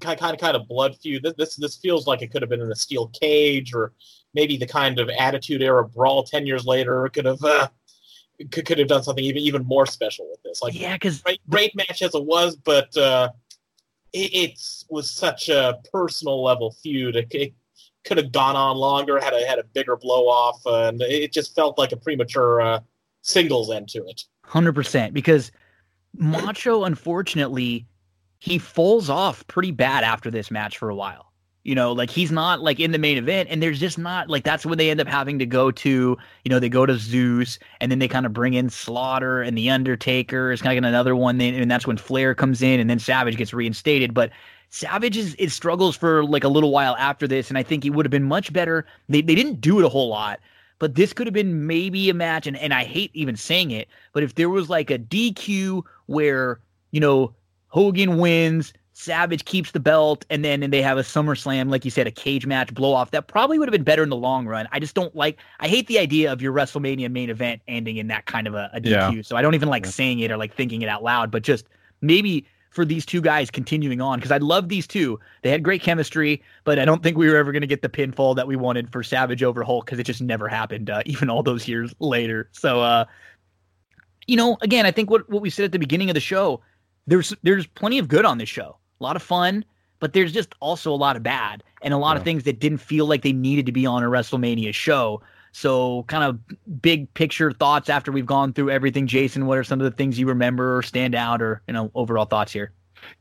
kind kind of kind of blood feud. This, this this feels like it could have been in a steel cage, or maybe the kind of Attitude Era brawl ten years later could have uh, could, could have done something even even more special with this. Like yeah, because great, great match as it was, but uh, it, it, was such a personal level feud. It, it, could have gone on longer, had a had a bigger blow off, uh, and it just felt like a premature uh, singles end to it. Hundred percent, because Macho, unfortunately, he falls off pretty bad after this match for a while. You know, like he's not like in the main event, and there's just not like that's when they end up having to go to, you know, they go to Zeus, and then they kind of bring in Slaughter and the Undertaker is kind of another one, and that's when Flair comes in, and then Savage gets reinstated. But Savage is it struggles for like a little while after this, and I think he would have been much better. They they didn't do it a whole lot, but this could have been maybe a match, and, and I hate even saying it, but if there was like a DQ where, you know, Hogan wins, Savage keeps the belt, and then and they have a SummerSlam, like you said, a cage match blow off. That probably would have been better in the long run. I just don't like. I hate the idea of your WrestleMania main event ending in that kind of a, a DQ. Yeah. So I don't even like yeah. saying it or like thinking it out loud. But just maybe for these two guys continuing on because I love these two. They had great chemistry, but I don't think we were ever going to get the pinfall that we wanted for Savage over Hulk because it just never happened, uh, even all those years later. So, uh, you know, again, I think what what we said at the beginning of the show, there's there's plenty of good on this show a lot of fun, but there's just also a lot of bad and a lot yeah. of things that didn't feel like they needed to be on a WrestleMania show. So, kind of big picture thoughts after we've gone through everything. Jason, what are some of the things you remember or stand out, or you know, overall thoughts here?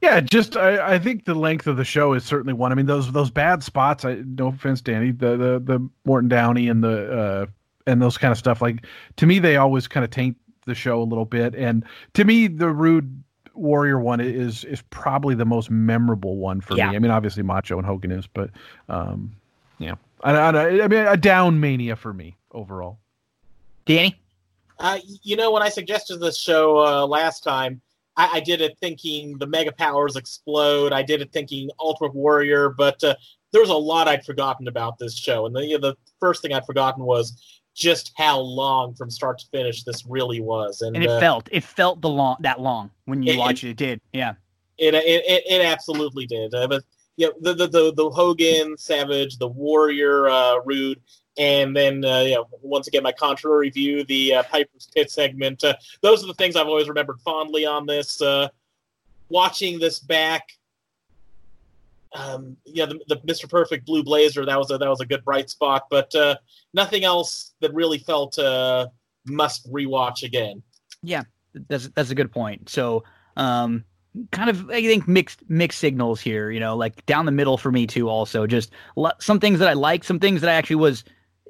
Yeah, just I, I think the length of the show is certainly one. I mean, those those bad spots. I no offense, Danny, the the the Morton Downey and the uh and those kind of stuff. Like to me, they always kind of taint the show a little bit. And to me, the rude Warrior one is is probably the most memorable one for yeah. me. I mean, obviously Macho and Hogan is, but um, yeah, I, I, I mean, a down mania for me overall. Danny, uh, you know, when I suggested this show uh, last time, I, I, did it thinking the Mega Powers explode. I did it thinking Ultimate Warrior, but uh, there was a lot I'd forgotten about this show, and the you know, the first thing I'd forgotten was just how long from start to finish this really was. And, and it uh, felt it felt the long that long when you it, watch it. It did, yeah. It it it, it absolutely did. Uh, but yeah, the, the the the Hogan Savage, the Warrior uh, Rude, and then uh, you know once again my contrary view, the uh, Piper's Pit segment. Uh, those are the things I've always remembered fondly on this. Uh, watching this back, um, yeah, the, the, Mr. Perfect Blue Blazer that was a that was a good bright spot, but uh, nothing else that really felt uh, must rewatch again. Yeah, that's that's a good point. So, um, kind of I think mixed mixed signals here. You know, like down the middle for me too. Also, just some things that I like, some things that I actually was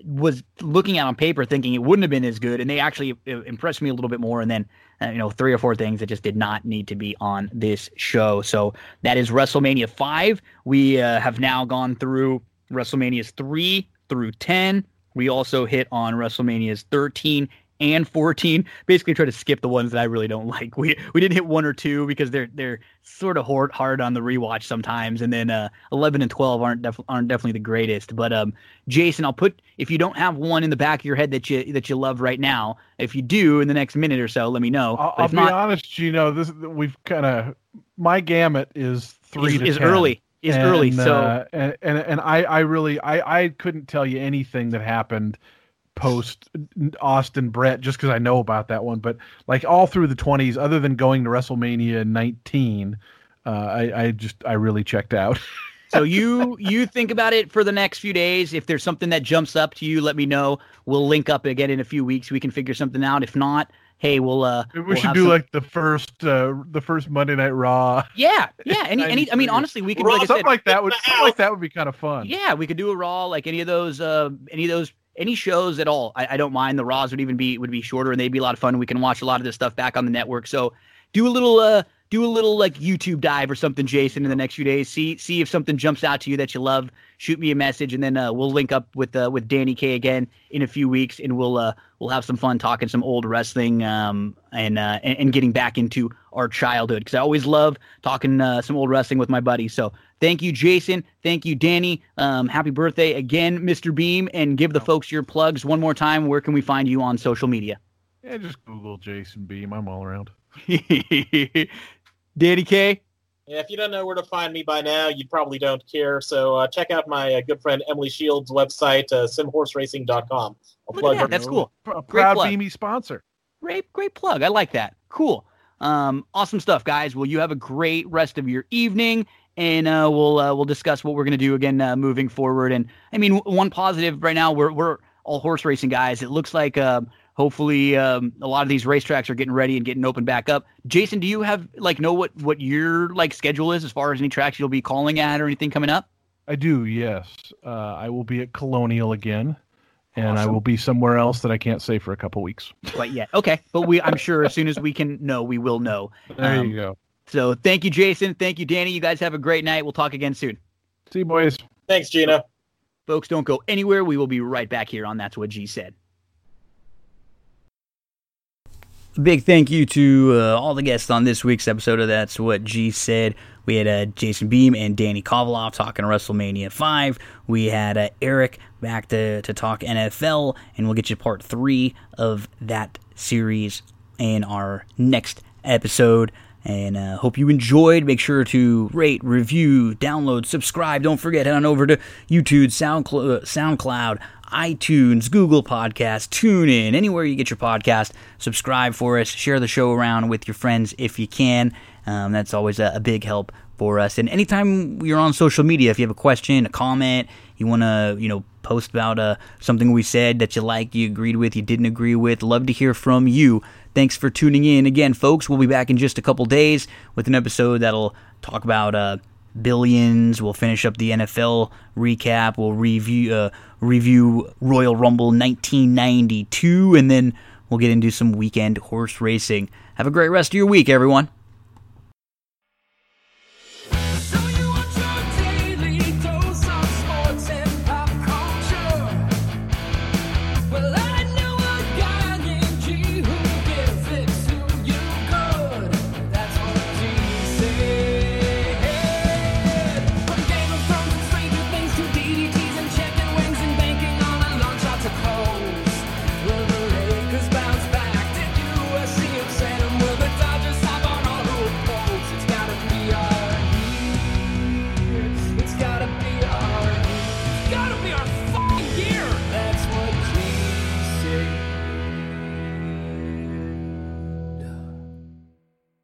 was looking at on paper thinking it wouldn't have been as good and they actually uh, impressed me a little bit more and then uh, you know three or four things that just did not need to be on this show. So that is wrestlemania 5 we uh, have now gone through wrestlemanias 3 through 10 we also hit on wrestlemanias 13 and 14. Basically, try to skip the ones that I really don't like. We we didn't hit one or two because they're they're sort of hard hard on the rewatch sometimes, and then uh, 11 and 12 aren't def- aren't definitely the greatest. But um, Jason, I'll put if you don't have one in the back of your head that you that you love right now, if you do in the next minute or so, let me know. I'll, I'll be not, honest, Gino. This we've kind of my gamut is three is, to is 10. early is and, early. So uh, and, and and I I really I I couldn't tell you anything that happened post Austin Bret just because I know about that one. But like all through the 20s, other than going to WrestleMania 19, uh, I, I just I really checked out. so you you think about it for the next few days. If there's something that jumps up to you, let me know. We'll link up again in a few weeks. We can figure something out. If not, hey, we'll uh we we'll should do some... like the first uh the first Monday Night Raw. Yeah, yeah. Any any I mean honestly we could Raw, like something said, like that would something like that would be kind of fun. Yeah, we could do a Raw like any of those uh any of those any shows at all. I, I, don't mind. The Raws would even be would be shorter and they'd be a lot of fun. We can watch a lot of this stuff back on the network. So do a little uh do a little like YouTube dive or something, Jason, in the next few days. See see if something jumps out to you that you love. Shoot me a message, and then uh, we'll link up with uh, with Danny K again in a few weeks, and we'll uh, we'll have some fun talking some old wrestling um, and, uh, and, and getting back into our childhood because I always love talking uh, some old wrestling with my buddies. So thank you, Jason. Thank you, Danny. Um, happy birthday again, Mr. Beam, and give the folks your plugs one more time. Where can we find you on social media? Yeah, just Google Jason Beam. I'm all around. Danny K. Yeah, if you don't know where to find me by now, you probably don't care. So uh, check out my uh, good friend Emily Shields' website, uh, simhorseracing.com. I'll plug at her- that. That's cool. A Great proud plug. Beamy sponsor. Great, great plug. I like that. Cool. Um, awesome stuff, guys. Well, you have a great rest of your evening, and uh, we'll uh, we'll discuss what we're gonna do again uh, moving forward. And I mean, w- one positive right now, we're we're all horse racing guys. It looks like um, hopefully um, a lot of these racetracks are getting ready and getting open back up. Jason, do you have like know what what your like schedule is as far as any tracks you'll be calling at or anything coming up? I do, yes. Uh, I will be at Colonial again, and I will be somewhere else that I can't say for a couple weeks. But yet. Okay, but we I'm sure as soon as we can know, we will know. There Um, you go. So thank you, Jason. Thank you, Danny. You guys have a great night. We'll talk again soon. See you, boys. Thanks, Gina. Folks, don't go anywhere. We will be right back here on That's What G Said. Big thank you to uh, all the guests on this week's episode of That's What G Said. We had uh, Jason Beam and Danny Kovaloff talking WrestleMania 5. We had uh, Eric back to, to talk NFL, and we'll get you part three of that series in our next episode. And uh, hope you enjoyed. Make sure to rate, review, download, subscribe. Don't forget, head on over to YouTube, SoundCloud, SoundCloud iTunes, Google Podcast, TuneIn, anywhere you get your podcast. Subscribe for us. Share the show around with your friends if you can. Um, that's always a, a big help for us. And anytime you're on social media, if you have a question, a comment, you want to, you know, post about uh, something we said that you liked, you agreed with, you didn't agree with, love to hear from you. Thanks for tuning in again, folks. We'll be back in just a couple days with an episode that'll talk about uh, billions. We'll finish up the NFL recap. We'll review uh, review Royal Rumble 1992, and then we'll get into some weekend horse racing. Have a great rest of your week, everyone.